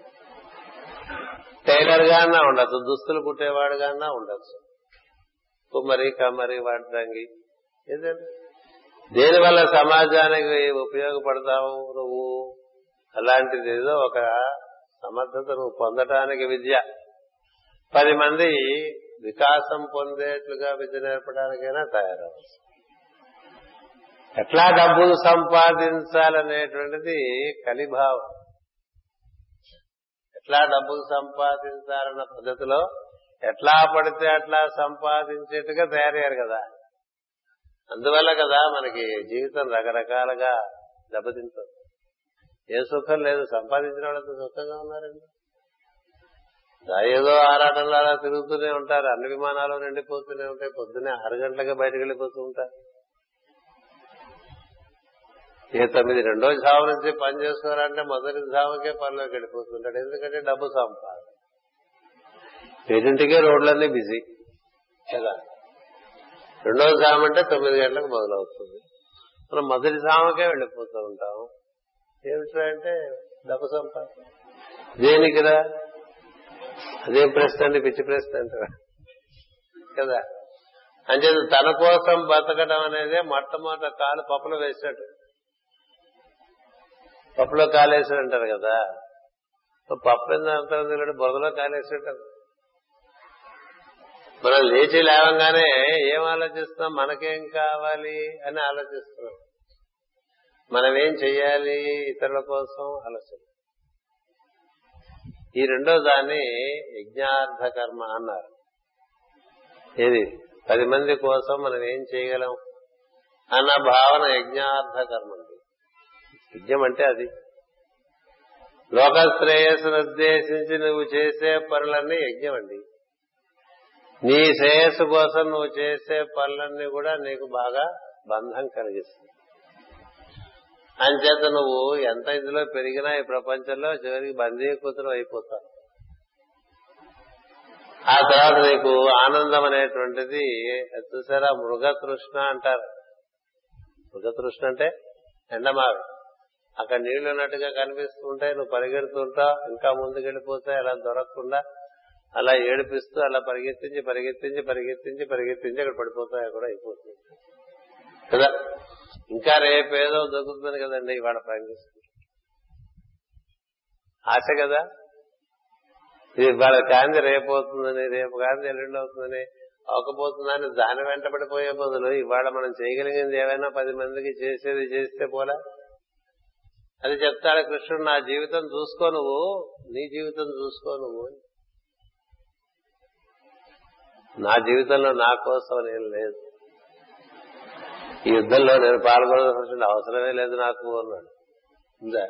టైలర్ గానా ఉండొచ్చు దుస్తులు కుట్టేవాడుగానా ఉండొచ్చు. కుమ్మరి కమ్మరి వడ్రంగి ఏదండి దేనివల్ల సమాజానికి ఉపయోగపడతావు నువ్వు? అలాంటిది ఏదో ఒక సమర్థత నువ్వు పొందటానికి విద్య. పది మంది వికాసం పొందేట్లుగా విద్య నేర్పడానికైనా తయారవచ్చు ఎట్లా డబ్బులు సంపాదించాలనేటువంటిది కలిభావం ఎట్లా డబ్బులు సంపాదించాలన్న పద్ధతిలో ఎట్లా పడితే అట్లా సంపాదించేట్టుగా తయారయ్యారు కదా. అందువల్ల కదా మనకి జీవితం రకరకాలుగా దెబ్బతింటుంది. ఏ సుఖం లేదు సంపాదించిన వాళ్ళంత సుఖంగా ఉన్నారండి. ఏదో ఆరాటంలో అలా తిరుగుతూనే ఉంటారు అన్ని విమానాలు నిండిపోతూనే ఉంటాయి పొద్దున్నే ఆరు గంటలకే బయటకు వెళ్ళిపోతూ ఉంటారు. ఏ తొమ్మిది రెండో జావ నుంచి పని చేసుకోవాలంటే మొదటి జావకే పనిలోకి వెళ్ళిపోతుంటాడు ఎందుకంటే డబ్బు సంపాదన. ఏజెంట్కే రోడ్లన్నీ బిజీ కదా? రెండో జామ అంటే తొమ్మిది గంటలకు మొదలవుతుంది. మనం మొదటి జామకే వెళ్ళిపోతూ ఉంటాం ఏమిట్రా అంటే డబ్బు సంపాదన. దేనికిరా అదేం ప్రశ్న అండి పిచ్చి ప్రశ్న అంటారా? కదా. అంటే తన కోసం బతకడం అనేది మొట్టమొదట కాలు పప్పులో వేసినట్టు. పప్పులో కాలేసాడు అంటారు కదా. పప్పు ఎంత బురదలో కాలేసినట్టు మనం లేచి లేవంగానే ఏం ఆలోచిస్తున్నాం? మనకేం కావాలి అని ఆలోచిస్తున్నాం. మనం ఏం చెయ్యాలి ఇతరుల కోసం ఆలోచన. ఈ రెండో దాన్ని యజ్ఞార్థ కర్మ అన్నారు. ఏది? పది మంది కోసం మనం ఏం చేయగలం? అన్న భావన యజ్ఞార్థ కర్మ యజ్ఞం అంటే అది. లోక శ్రేయస్సును ఉద్దేశించి నువ్వు చేసే పనులన్నీ యజ్ఞం అండి నీ శ్రేయస్సు కోసం నువ్వు చేసే పనులన్నీ కూడా నీకు బాగా బంధం కలిగిస్తుంది. అంచేత నువ్వు ఎంత ఇందులో పెరిగినా ఈ ప్రపంచంలో చివరికి బందీకృతులు అయిపోతావు. ఆ తర్వాత నీకు ఆనందం అనేటువంటిది చూసారా మృగతృష్ణ అంటారు. మృగతృష్ణ అంటే ఎండమావి. అక్కడ నీళ్ళు ఉన్నట్టుగా కనిపిస్తుంటే నువ్వు పరిగెడుతుంటావు ఇంకా ముందుకెళ్ళిపోతాయి అలా దొరకకుండా అలా ఏడిపిస్తూ అలా పరిగెత్తించి పరిగెత్తించి పరిగెత్తించి పరిగెత్తించి అక్కడ పడిపోతాయి కూడా అయిపోతుంది. కదా? ఇంకా రేపేదో దొరుకుతుంది కదండి ఇవాళ ప్రయాణిస్తుంది ఆశ కదా? ఇది ఇవాళ కాంతి రేపు అవుతుందని రేపు కాంతి ఎల్లుండి అవుతుందని అవకపోతుందని దాని వెంట పడిపోయే బదులు ఇవాళ మనం చేయగలిగింది ఏమైనా పది మందికి చేసేది చేస్తే పోలా? అది చెప్తాడు కృష్ణుడు నా జీవితం చూసుకో నువ్వు నీ జీవితం చూసుకో నువ్వు నా జీవితంలో నా కోసం నేను లేదు. ఈ యుద్ధంలో నేను పాల్గొనవలసిన అవసరమే లేదు నాకు అన్నాడు. ఉందా?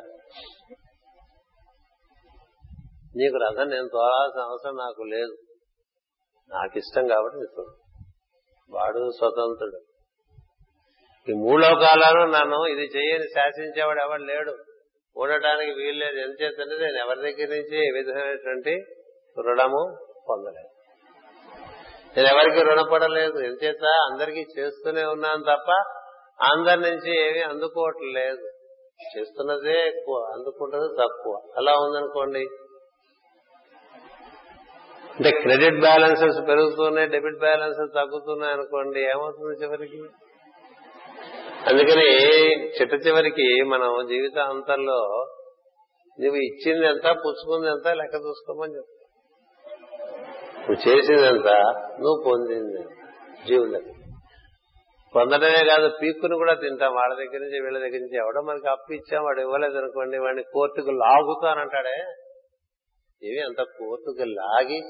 నీకు రథం నేను తోలాల్సిన అవసరం నాకు లేదు. నాకు ఇష్టం కాబట్టి ఇప్పుడు వాడు స్వతంత్రుడు. ఈ మూడు లోకాలను నన్ను ఇది చేయని శాసించేవాడు ఎవడు లేడు. ఉండటానికి వీల్లేదు చేస్తుంటే నేను ఎవరి దగ్గర నుంచి ఏ విధమైనటువంటి రుణము పొందలేదు. నేను ఎవరికి రుణపడలేదు. ఎంచేత అందరికీ చేస్తూనే ఉన్నాను తప్ప అందరి నుంచి ఏమీ అందుకోవట్లేదు. చేస్తున్నదే ఎక్కువ అందుకుంటది తక్కువ. అలా ఉందనుకోండి. అంటే క్రెడిట్ బ్యాలెన్సెస్ పెరుగుతున్నాయి డెబిట్ బ్యాలెన్సెస్ తగ్గుతున్నాయి అనుకోండి ఏమవుతుంది చివరికి? అందుకని చిట్ట చివరికి మనం జీవితాంతంలో నువ్వు ఇచ్చింది ఎంత పుచ్చుకుంది ఎంత లెక్క చూసుకోమని చెప్తా. నువ్వు చేసింది నువ్వు పొందింది ఎంత జీవులకి. పొందడమే కాదు పీక్కుని కూడా తింటాం. వాళ్ళ దగ్గర నుంచి వీళ్ళ దగ్గర నుంచి ఎవడో మనకి అప్పు ఇచ్చాం వాడు ఇవ్వలేదు అనుకోండి వాడిని కోర్టుకు లాగుతానంటాడే ఏమి అంత కోర్టుకు లాగి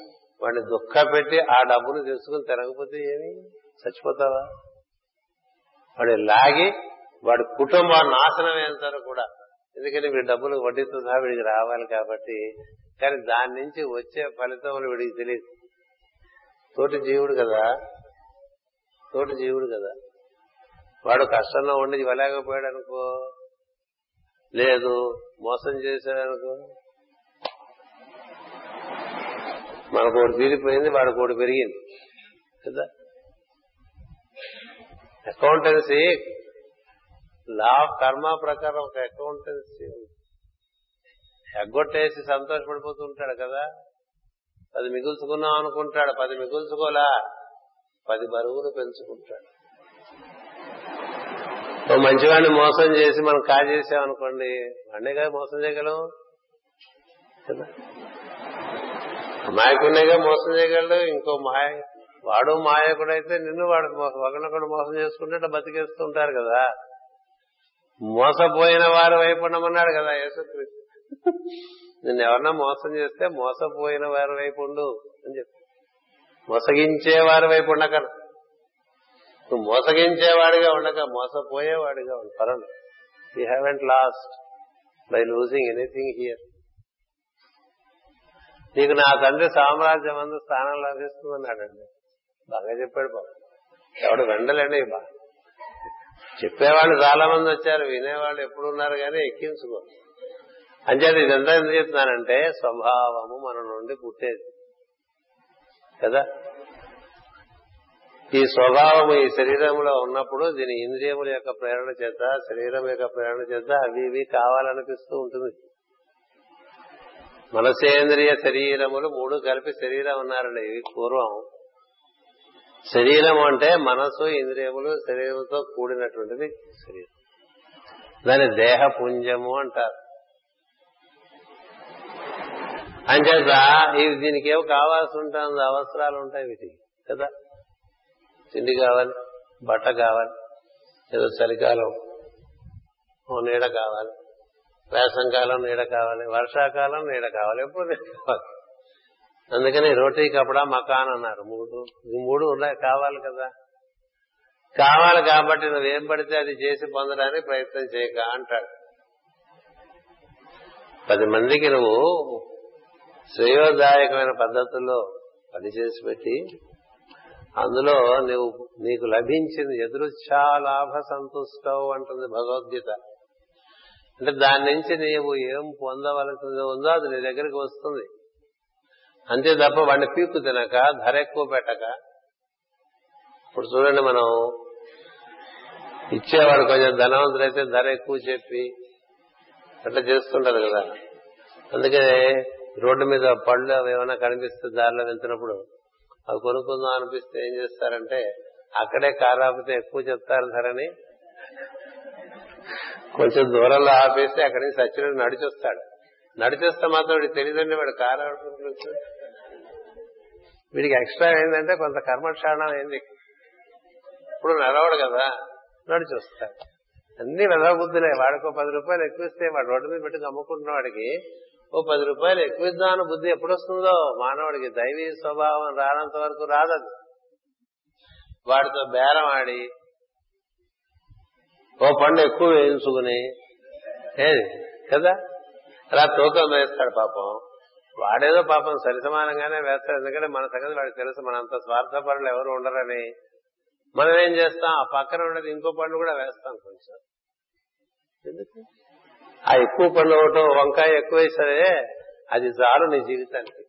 వాడిని దుఃఖ పెట్టి ఆ డబ్బును తీసుకుని తిరగకపోతే ఏమి? చచ్చిపోతావా? వాడు లాగి వాడి కుటుంబం నాశనం అంటారు కూడా. ఎందుకని వీడి డబ్బులు వడ్డీతో సహా వీడికి రావాలి కాబట్టి. కానీ దాని నుంచి వచ్చే ఫలితములు వీడికి తెలియదు. తోటి జీవుడు కదా. తోటి జీవుడు కదా. వాడు కష్టంలో ఉండి ఇవ్వలేకపోయాడు అనుకో లేదు మోసం చేశాడు అనుకో మనకు ఒకటి తీరిపోయింది వాడికి ఒకటి పెరిగింది. కదా. అకౌంటెన్సీ లా ఆఫ్ కర్మ ప్రకారం ఒక అకౌంటెన్సీ ఎగ్గొట్టేసి ఎగ్గొట్టేసి సంతోషపడిపోతుంటాడు కదా. పది మిగుల్చుకున్నాం అనుకుంటాడు పది మిగుల్చుకోలా. పది బరువులు పెంచుకుంటాడు. ఓ మంచివాడిని మోసం చేసి మనం కాజేసామనుకోండి వాడినే కదా మోసం చేయగలం? కదా? అమాయకుడినేగా మోసం చేయగలడు? ఇంకో మాయ వాడు మాయకుడైతే నిన్ను వాడు ఒకరినొకడు మోసం చేసుకుంటే బతికేస్తూ ఉంటారు కదా. మోసపోయిన వారు వైపు ఉండమన్నాడు కదా యేసుక్రీస్తు. నిన్ను ఎవరన్నా మోసం చేస్తే మోసపోయిన వారి వైపు ఉండు అని చెప్పి. మోసగించే వారి వైపు ఉండక. నువ్వు మోసగించేవాడిగా ఉండక మోసపోయేవాడిగా ఉండు. పరం you haven't lost by losing anything here నీకు నా తండ్రి సామ్రాజ్యం అందు స్థానం లభిస్తుందన్నాడండి. బాగా చెప్పాడు బాబు ఎవడు వెండలేండి బా చెప్పేవాళ్ళు చాలా మంది వచ్చారు వినేవాళ్ళు ఎప్పుడు ఉన్నారు కానీ ఎక్కించుకో అంచేత ఇదంతా ఎందుకు చెప్తున్నానంటే స్వభావము మన నుండి పుట్టేది. కదా? ఈ స్వభావము ఈ శరీరంలో ఉన్నప్పుడు దీని ఇంద్రియముల యొక్క ప్రేరణ చేత శరీరం యొక్క ప్రేరణ చేత అవి ఇవి కావాలనిపిస్తూ ఉంటుంది. మనసేంద్రియ శరీరములు మూడు కలిపి శరీరం ఉన్నారండి ఇవి పూర్వం. శరీరం అంటే మనసు ఇంద్రియములు శరీరంతో కూడినటువంటిది శరీరం. దాని దేహ పుంజము అంటారు. అంచేత ఇది దీనికి ఏమో కావాల్సి ఉంటుంది అవసరాలు ఉంటాయి వీటికి కదా? తిండి కావాలి బట్ట కావాలి ఏదో చలికాలం నీడ కావాలి వేసంకాలం నీడ కావాలి వర్షాకాలం నీడ కావాలి ఎప్పుడు నీడ కావాలి. అందుకని రోటీ కపడా మకాన్ అన్నారు మూడు. ఈ మూడు ఉన్నాయి కావాలి కదా? కావాలి కాబట్టి నువ్వేం పడితే అది చేసి పొందడానికి ప్రయత్నం చేయక అంటాడు. పది మందికి నువ్వు శ్రేయోదాయకమైన పద్ధతుల్లో పని చేసి పెట్టి అందులో నువ్వు నీకు లభించింది ఎదురుచ్చా లాభ సంతుష్టవు అంటుంది భగవద్గీత. అంటే దాని నుంచి నీవు ఏం పొందవలసింది ఉందో అది నీ దగ్గరికి వస్తుంది. అంతే తప్ప వాడిని పీకు తినక ధర ఎక్కువ పెట్టక. ఇప్పుడు చూడండి మనం ఇచ్చేవాడు కొంచెం ధనవంతులైతే ధర ఎక్కువ చెప్పి అట్లా చేస్తుంటారు కదా. అందుకనే రోడ్డు మీద పళ్ళు అవి ఏమైనా కనిపిస్తే దారిలో వెళ్తున్నప్పుడు అవి కొనుక్కుందాం అనిపిస్తే ఏం చేస్తారంటే అక్కడే కారు ఆపితే ఎక్కువ చెప్తారు ధరని కొంచెం దూరంలో ఆపేసి అక్కడి నుంచి సచ్చినట్టు నడిచొస్తాడు. నడిచేస్తే మాత్రం వీడికి తెలియదండి వాడు కారు వీడికి ఎక్స్ట్రా ఏంటంటే కొంత కర్మక్షాణం అయింది ఇప్పుడు నడవడు కదా నడిచొస్తాడు. అన్ని అన్ని వెదబుద్ధులే వాడికి పది రూపాయలు ఎక్కువ ఇస్తే వాడు రోడ్డు మీద పెట్టి అమ్ముకుంటున్న వాడికి ఓ పది రూపాయలు ఎక్కువ ఇద్దామని బుద్ధి ఎప్పుడు వస్తుందో మానవుడికి దైవీ స్వభావం రానంత వరకు రాదది. వాడితో బేరం ఆడి ఓ పండు ఎక్కువ వేయించుకుని ఏది? కదా? అలా తూకం వేస్తాడు పాపం. వాడేదో పాపం సరిసమానంగానే వేస్తాడు. ఎందుకంటే మన సంగతి వాడికి తెలుసు. మనంత స్వార్థపరులు ఎవరు ఉండరని. మనం ఏం చేస్తాం? ఆ పక్కన ఉండేది ఇంకో పండు కూడా వేస్తాం కొంచెం. ఎందుకు? ఆ ఎక్కువ పనులు ఒకటో వంకాయ ఎక్కువ అది చాలు నీ జీవితానికి.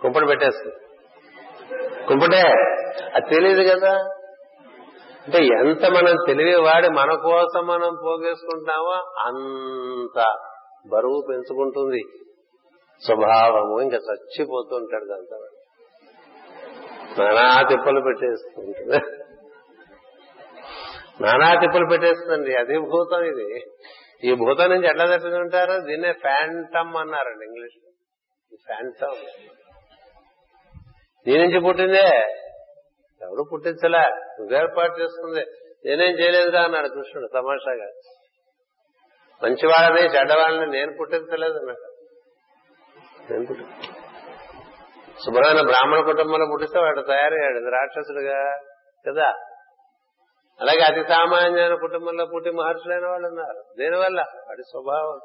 కుంపటి పెట్టేస్తుంది. కుంపటే? అది తెలియదు కదా. అంటే ఎంత మనం తెలివి వాడి మన కోసం మనం పోగేసుకుంటామో అంత బరువు పెంచుకుంటుంది. స్వభావము ఇంకా చచ్చిపోతూ ఉంటాడు దాంతో నానా తిప్పలు పెట్టేస్తుంటుంది. నానా తిప్పలు పెట్టేస్తుంది అది భూతం ఇది. ఈ భూతం నుంచి ఎట్లా తట్టుకుంటారు దీన్నే ఫ్యాంటమ్ అన్నారండి ఇంగ్లీష్ ఫ్యాంటమ్ నీ నుంచి పుట్టిందే? ఎవరు పుట్టించలే? నువ్వేర్పాటు చేసుకుంది. నేనేం చేయలేదురా అన్నాడు కృష్ణుడు తమాషాగా. మంచివాళ్ళని చెడ్డవాళ్ళని నేను పుట్టించలేదు అన్నాడు. నేను పుట్టి శుభ్రమైన బ్రాహ్మణ కుటుంబంలో పుట్టిస్తే వాడు తయారయ్యాడు. రాక్షసుడుగా కదా? అలాగే అతి సామాన్యమైన కుటుంబంలో పుట్టి మహర్షులైన వాళ్ళు ఉన్నారు. దేనివల్ల? వాడి స్వభావం.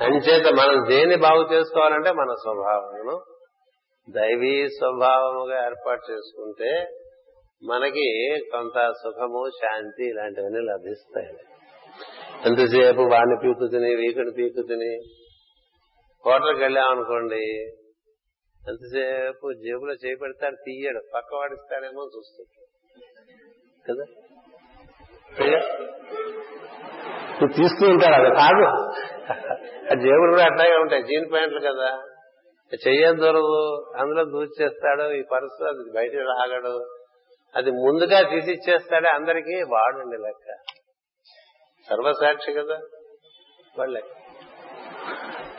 అంచేత మనం దేన్ని బాగు చేసుకోవాలంటే మన స్వభావమును దైవీ స్వభావముగా ఏర్పాటు చేసుకుంటే మనకి కొంత సుఖము శాంతి ఇలాంటివన్నీ లభిస్తాయి. ఎంతసేపు వాడిని పీకు తిని వీకుని పీకు తిని హోటల్కి వెళ్ళామనుకోండి ఎంతసేపు జేబులో చేయి పెడతాడు తీయడు పక్క వాడిస్తాడేమో చూస్తుంటాడు. కదా? నువ్వు తీస్తూ ఉంటారు అది కాదు ఆ జేబులు కూడా అట్లాగే ఉంటాయి జీన్ ప్యాంట్లు కదా. చెయ్యం దొరదు? అందులో దూచేస్తాడు ఈ పర్సు అది బయట రాగడు అది ముందుగా తీసి ఇచ్చేస్తాడే అందరికీ వాడండి లెక్క. సర్వసాక్షి కదా వాళ్ళే.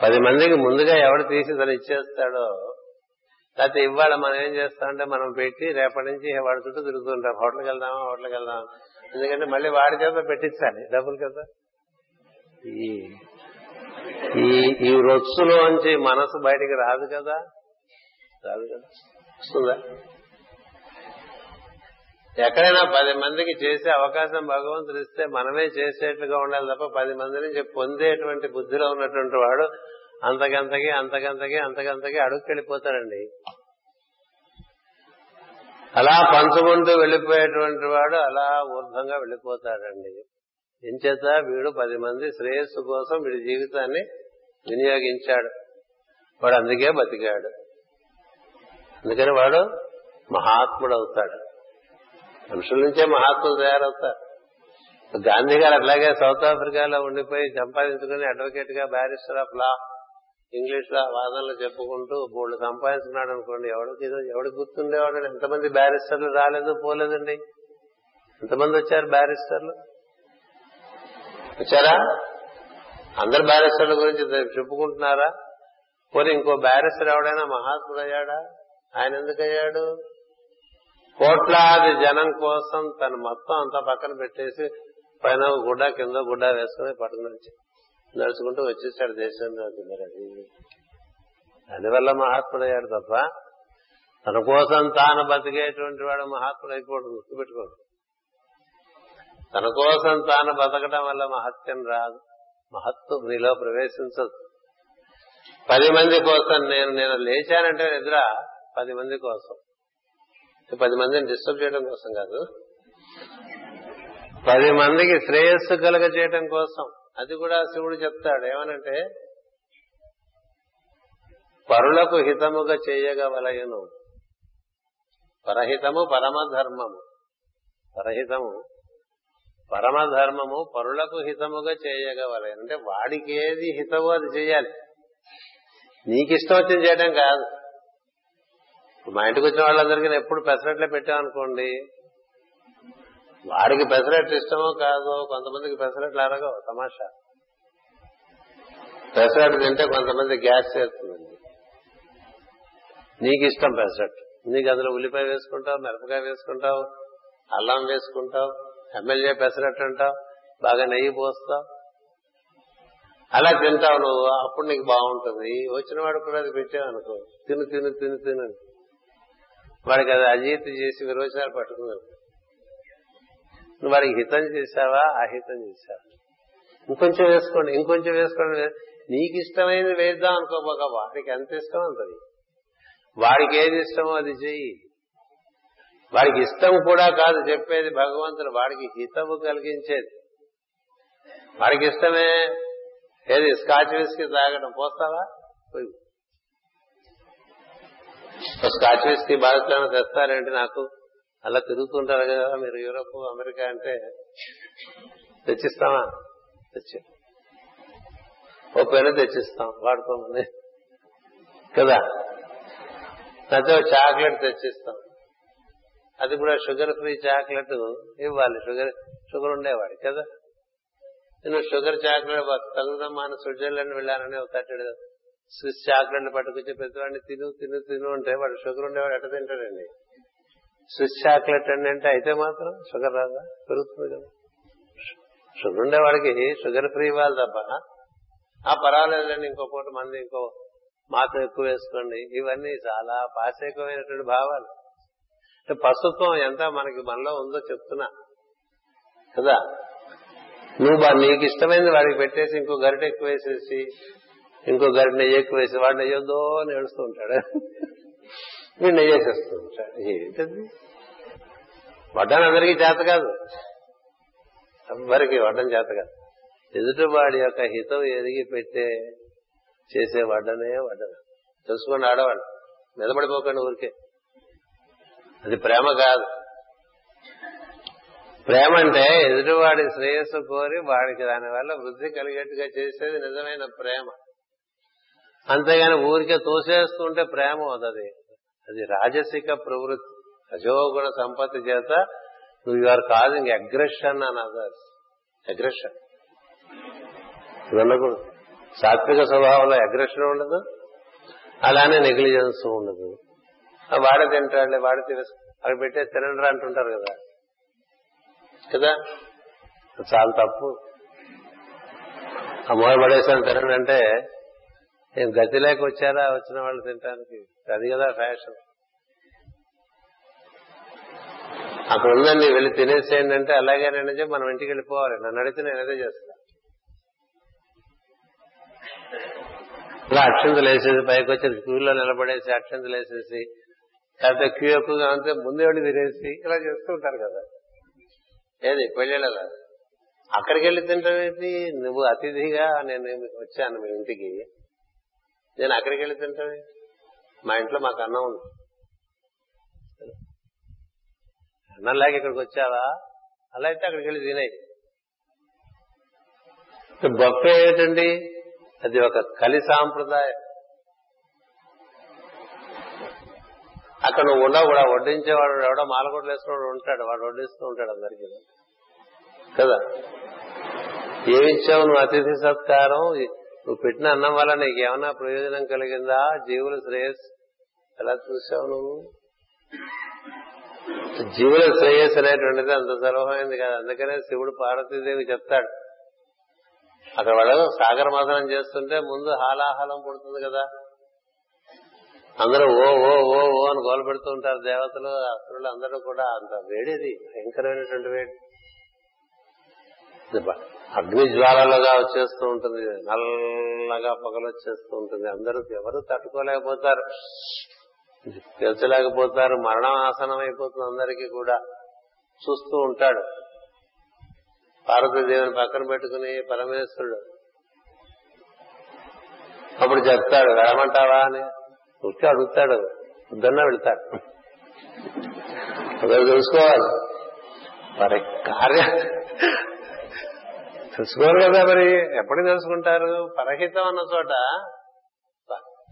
పది మందికి ముందుగా ఎవడు తీసి తను ఇచ్చేస్తాడో లేకపోతే ఇవాళ మనం ఏం చేస్తామంటే మనం పెట్టి రేపటి నుంచి వాడి చుట్టూ తిరుగుతుంటాం. హోటల్కి వెళ్దామా హోటల్కి వెళ్దామా? ఎందుకంటే మళ్ళీ వాడి చేత పెట్టించాలి. డబ్బులు కదా. ఈ ఈ రొచ్చులోంచి మనసు బయటికి రాదు కదా. రాదు కదా. వస్తుందా? ఎక్కడైనా పది మందికి చేసే అవకాశం భగవంతుడు ఇస్తే మనమే చేసేట్లుగా ఉండాలి తప్ప పది మంది నుంచి పొందేటువంటి బుద్ధిలో ఉన్నటువంటి వాడు అంతకంతకి అంతకంతకి అంతకంతకి అడుగుకెళ్ళిపోతాడండి అలా పంచుకుంటూ వెళ్ళిపోయేటువంటి వాడు అలా ఊర్ధంగా వెళ్ళిపోతాడండి. ఎంచేత వీడు పది మంది శ్రేయస్సు కోసం వీడి జీవితాన్ని వినియోగించాడు. వాడు అందుకే బతికాడు. అందుకని వాడు మహాత్ముడు అవుతాడు మనుషుల నుంచే మహాత్ములు తయారవుతారు. గాంధీ గారు అట్లాగే సౌత్ ఆఫ్రికాలో ఉండిపోయి సంపాదించుకుని అడ్వకేట్గా బ్యారిస్టర్ ఆఫ్ లా ఇంగ్లీష్లో వాదనలు చెప్పుకుంటూ బోళ్ళు సంపాదించుకున్నాడు అనుకోండి ఎవడికి ఎవడికి గుర్తుండేవాడు ఎంతమంది బ్యారిస్టర్లు రాలేదు పోలేదండి. ఎంతమంది వచ్చారు బ్యారిస్టర్లు వచ్చారా? అందరు బ్యారిస్టర్ల గురించి చెప్పుకుంటున్నారా? పోనీ ఇంకో బ్యారిస్టర్ ఎవడైనా మహాత్ముడు అయ్యాడా ఆయన ఎందుకు అయ్యాడు కోట్లాది జనం కోసం తన మొత్తం అంతా పక్కన పెట్టేసి పైన గుడ్డ కింద గుడ్డ వేసుకుని పట్టుకుని వచ్చాడు. నడుచుకుంటూ వచ్చేసాడు దేశంలోకి మరి అది. దానివల్ల మహాత్ముడయ్యాడు తప్ప తన కోసం తాను బతికేటువంటి వాడు మహాత్ముడు అయిపోడు గుర్తుపెట్టుకోడు. తన కోసం తాను బతకడం వల్ల మహత్యం రాదు. మహత్వం నీలో ప్రవేశించదు. పది మంది కోసం నేను నేను లేచానంటే నిద్ర పది మంది కోసం. పది మందిని డిస్టర్బ్ చేయడం కోసం కాదు. పది మందికి శ్రేయస్సు కలగ చేయడం కోసం. అది కూడా శివుడు చెప్తాడు. ఏమనంటే పరులకు హితముగా చేయగవలయను పరహితము పరమధర్మము. పరహితము పరమధర్మము పరులకు హితముగా చేయగవలయను అంటే వాడికి ఏది హితమో అది చేయాలి. నీకిష్టం వచ్చింది చేయడం కాదు. మా ఇంటికి వచ్చిన వాళ్ళందరికీ ఎప్పుడు పెసరట్లే పెట్టామనుకోండి వాడికి పెసరట్లు ఇష్టమో కాదో కొంతమందికి పెసరట్లు అరగవు తమాషా. పెసరట్టు తింటే కొంతమంది గ్యాస్ చేస్తుందండి. నీకు ఇష్టం పెసరట్టు. నీకు అందులో ఉల్లిపాయ వేసుకుంటావు మిరపకాయ వేసుకుంటావు అల్లం వేసుకుంటావు ఎమ్మెల్యే పెసరట్టు అంటావు బాగా నెయ్యి పోస్తావు. అలా తింటావు నువ్వు అప్పుడు నీకు బాగుంటుంది. వచ్చిన వాడు కూడా అది పెట్టావు అనుకో తిను తిను తిను తిను వాడికి అది అజీర్తి చేసి విరోచనాలు పట్టుకుంది నువ్వు వాడికి హితం చేశావా? అహితం చేశావా? ఇంకొంచెం వేసుకోండి ఇంకొంచెం వేసుకోండి. నీకు ఇష్టమైనది వేద్దాం అనుకోబోక వాడికి ఎంత ఇష్టం అంతది? వాడికి ఏది ఇష్టమో అది చెయ్యి. వాడికి ఇష్టం కూడా కాదు చెప్పేది భగవంతుడు వాడికి హితము కలిగించేది. వాడికి ఇష్టమే ఏది? స్కాచ్ విస్కీ తాగడం. పోస్తావా? స్కాచ్ విస్కీ బాధితులను తెస్తారేంటి నాకు? అలా తిరుగుతుంటారు కదా మీరు యూరోప్ అమెరికా అంటే తెచ్చిస్తామా? తెచ్చి. ఓ పెన్ తెచ్చిస్తాం వాడుకోమని. కదా? అయితే చాక్లెట్ తెచ్చిస్తాం. అది కూడా షుగర్ ఫ్రీ చాక్లెట్ ఇవ్వాలి. షుగర్ షుగర్ ఉండేవాడి కదా? నేను షుగర్ చాక్లెట్ తగుదమ్మా అని స్విట్జర్లాండ్ వెళ్ళానని ఒక తట్టడు స్విస్ చాక్లెట్ పట్టుకొచ్చి ప్రతివాడిని తిను తిను తిను అంటే వాడు షుగర్ ఉండేవాడు ఎట్ట తింటాడండి? స్విస్ చాక్లెట్ అండి అంటే అయితే మాత్రం షుగర్ రాదా? పెరుగుతుంది కదా. షుగర్ ఉండేవాడికి షుగర్ ఫ్రీ ఇవ్వాలి తప్ప ఆ? పర్వాలేదండి ఇంకో పూట మంది ఇంకో మాత్రం ఎక్కువ వేసుకోండి. ఇవన్నీ చాలా పాశేకమైనటువంటి భావాలు. పశుత్వం ఎంత మనకి మనలో ఉందో చెప్తున్నా. కదా? నువ్వు నీకు ఇష్టమైంది వాడికి పెట్టేసి ఇంకో గరిట ఎక్కువ వేసేసి ఇంకో గరిట నెయ్యి ఎక్కువ వేసి వాడు నెయ్యొద్దో అని ఏడుస్తూ ఉంటాడు. నిన్ను నెయ్యి వేసేస్తూ ఉంటాడు ఏంటది అందరికీ చేత కాదు. అందరికీ వడ్డం చేత కాదు. ఎదుటివాడి యొక్క హితం ఎదిగి పెట్టే చేసే వడ్డనే వడ్డన. తెలుసుకోండి ఆడవాళ్ళు. నిలబడిపోకండి ఊరికే. అది ప్రేమ కాదు. ప్రేమ అంటే ఎదుటివాడి శ్రేయస్సు కోరి వాడికి దానివల్ల వృద్ధి కలిగేట్టుగా చేసేది నిజమైన ప్రేమ. అంతేగాని ఊరికే తోసేస్తుంటే ప్రేమ అవుతుంది అది రాజసిక ప్రవృత్తి. రజోగుణ సంపత్తి చేత నువ్వు యూఆర్ కాజింగ్ అగ్రెషన్ అని అదర్స్ అగ్రెషన్ ఇవన్నకూడదు సాత్విక స్వభావంలో అగ్రెషన్ ఉండదు. అలానే నెగ్లిజెన్స్ ఉండదు. వాడే తింటాడు వాడే తెలుసు అక్కడ పెట్టే తినండి అంటుంటారు కదా. కదా? చాలా తప్పు. ఆ మూల పడేసాను తినండి అంటే ఏం గతి లేక వచ్చారా వచ్చిన వాళ్ళు తినడానికి అది కదా ఫ్యాషన్. అక్కడ ఉందండి వెళ్ళి తినేసేయండి అంటే అలాగేనండి చెప్పి మనం ఇంటికి వెళ్ళిపోవాలి. నన్ను అడిగితే నేను అదే చేస్తా. ఇలా అక్షంతలు వేసేసి పైకి వచ్చేసి క్యూలో నిలబడేసి అక్షంతలు వేసేసి లేకపోతే క్యూ ఎక్కువగా ఉంటే ముందే వెళ్ళి తినేసి ఇలా చేస్తూ ఉంటారు కదా. ఏది పెళ్ళిళ్ళ అక్కడికి వెళ్ళి తింటావేంటి? నువ్వు అతిథిగా నేను వచ్చాను మీ ఇంటికి. నేను అక్కడికి వెళ్ళి తింటాను. మా ఇంట్లో మాకు అన్నం ఉంది. అన్నం లాగా ఇక్కడికి వచ్చావా? అలా అయితే అక్కడికి వెళ్ళి తినేది బొఫే ఏంటండి? అది ఒక కలి సాంప్రదాయం. అక్కడ నువ్వు ఉండవు కూడా వడ్డించేవాడు ఎవడో మాలగొడ్లు వేసుకున్నాడు ఉంటాడు వాడు వడ్డిస్తూ ఉంటాడు అందరికి. కదా? ఏమిచ్చావు నువ్వు అతిథి సత్కారం? నువ్వు పెట్టిన అన్నం వల్ల నీకు ఏమైనా ప్రయోజనం కలిగిందా? జీవుల శ్రేయస్ ఎలా చూసావు నువ్వు? జీవుల శ్రేయస్ అనేటువంటిది అంత సులభమైంది కదా. అందుకనే శివుడు పార్వతీదేవి చెప్తాడు. అక్కడ వాడు సాగర మథనం చేస్తుంటే ముందు హాలాహలం పుడుతుంది కదా. అందరూ ఓ ఓ ఓ ఓ అని గోలు పెడుతూ ఉంటారు దేవతలు అసురులు అందరూ కూడా. అంత వేడిది. భయంకరమైనటువంటి వేడి. అగ్ని జ్వాలలుగా వచ్చేస్తూ ఉంటుంది. నల్లగా పొగలు వచ్చేస్తూ ఉంటుంది. అందరూ ఎవరు తట్టుకోలేకపోతారు. తెచ్చలేకపోతారు మరణం ఆసనం అయిపోతుంది అందరికీ కూడా. చూస్తూ ఉంటాడు. పార్వతీదేవిని పక్కన పెట్టుకుని పరమేశ్వరుడు అప్పుడు చెప్తాడు వెళ్ళమంటావా అని? ఉట్టి అడుగుతాడు. వద్దన్నా వెళ్తాడు. అదే తెలుసుకోవాలి. మరి కార్య తెలుసుకోరు కదా మరి. ఎప్పటికి తెలుసుకుంటారు? పరహితం అన్న చోట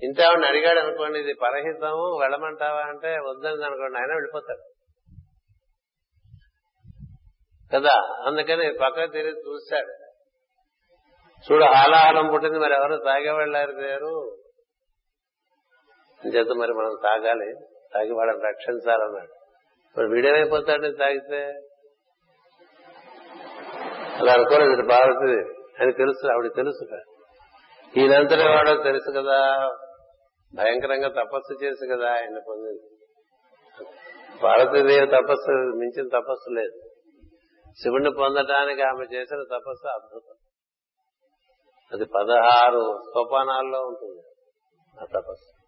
ఇంత ఆవిడని అడిగాడు అనుకోండి ఇది పరహితం వెళ్ళమంటావా? అంటే వద్దని అనుకోండి ఆయన వెళ్ళిపోతాడు. కదా? అందుకని పక్క తిరిగి చూశాడు. చూడు హాలాహలం పుట్టింది మరి ఎవరు తాగేవాళ్ళు లేరు చేత మరి మనం తాగాలి. తాగి వాళ్ళని రక్షించాలన్నాడు. మరి వీడేమైపోతాడు తాగితే? అలా అనుకోలేదు పార్వతి అని తెలుసు ఆవిడ తెలుసు ఈయనంతటి వాడో తెలుసు కదా. భయంకరంగా తపస్సు చేసి కదా ఆయన పొందింది. పార్వతీదేవి తపస్సు మించిన తపస్సు లేదు. శివుణ్ణి పొందటానికి ఆమె చేసిన తపస్సు అద్భుతం. అది పదహారు సోపానాల్లో ఉంటుంది ఆ తపస్సు.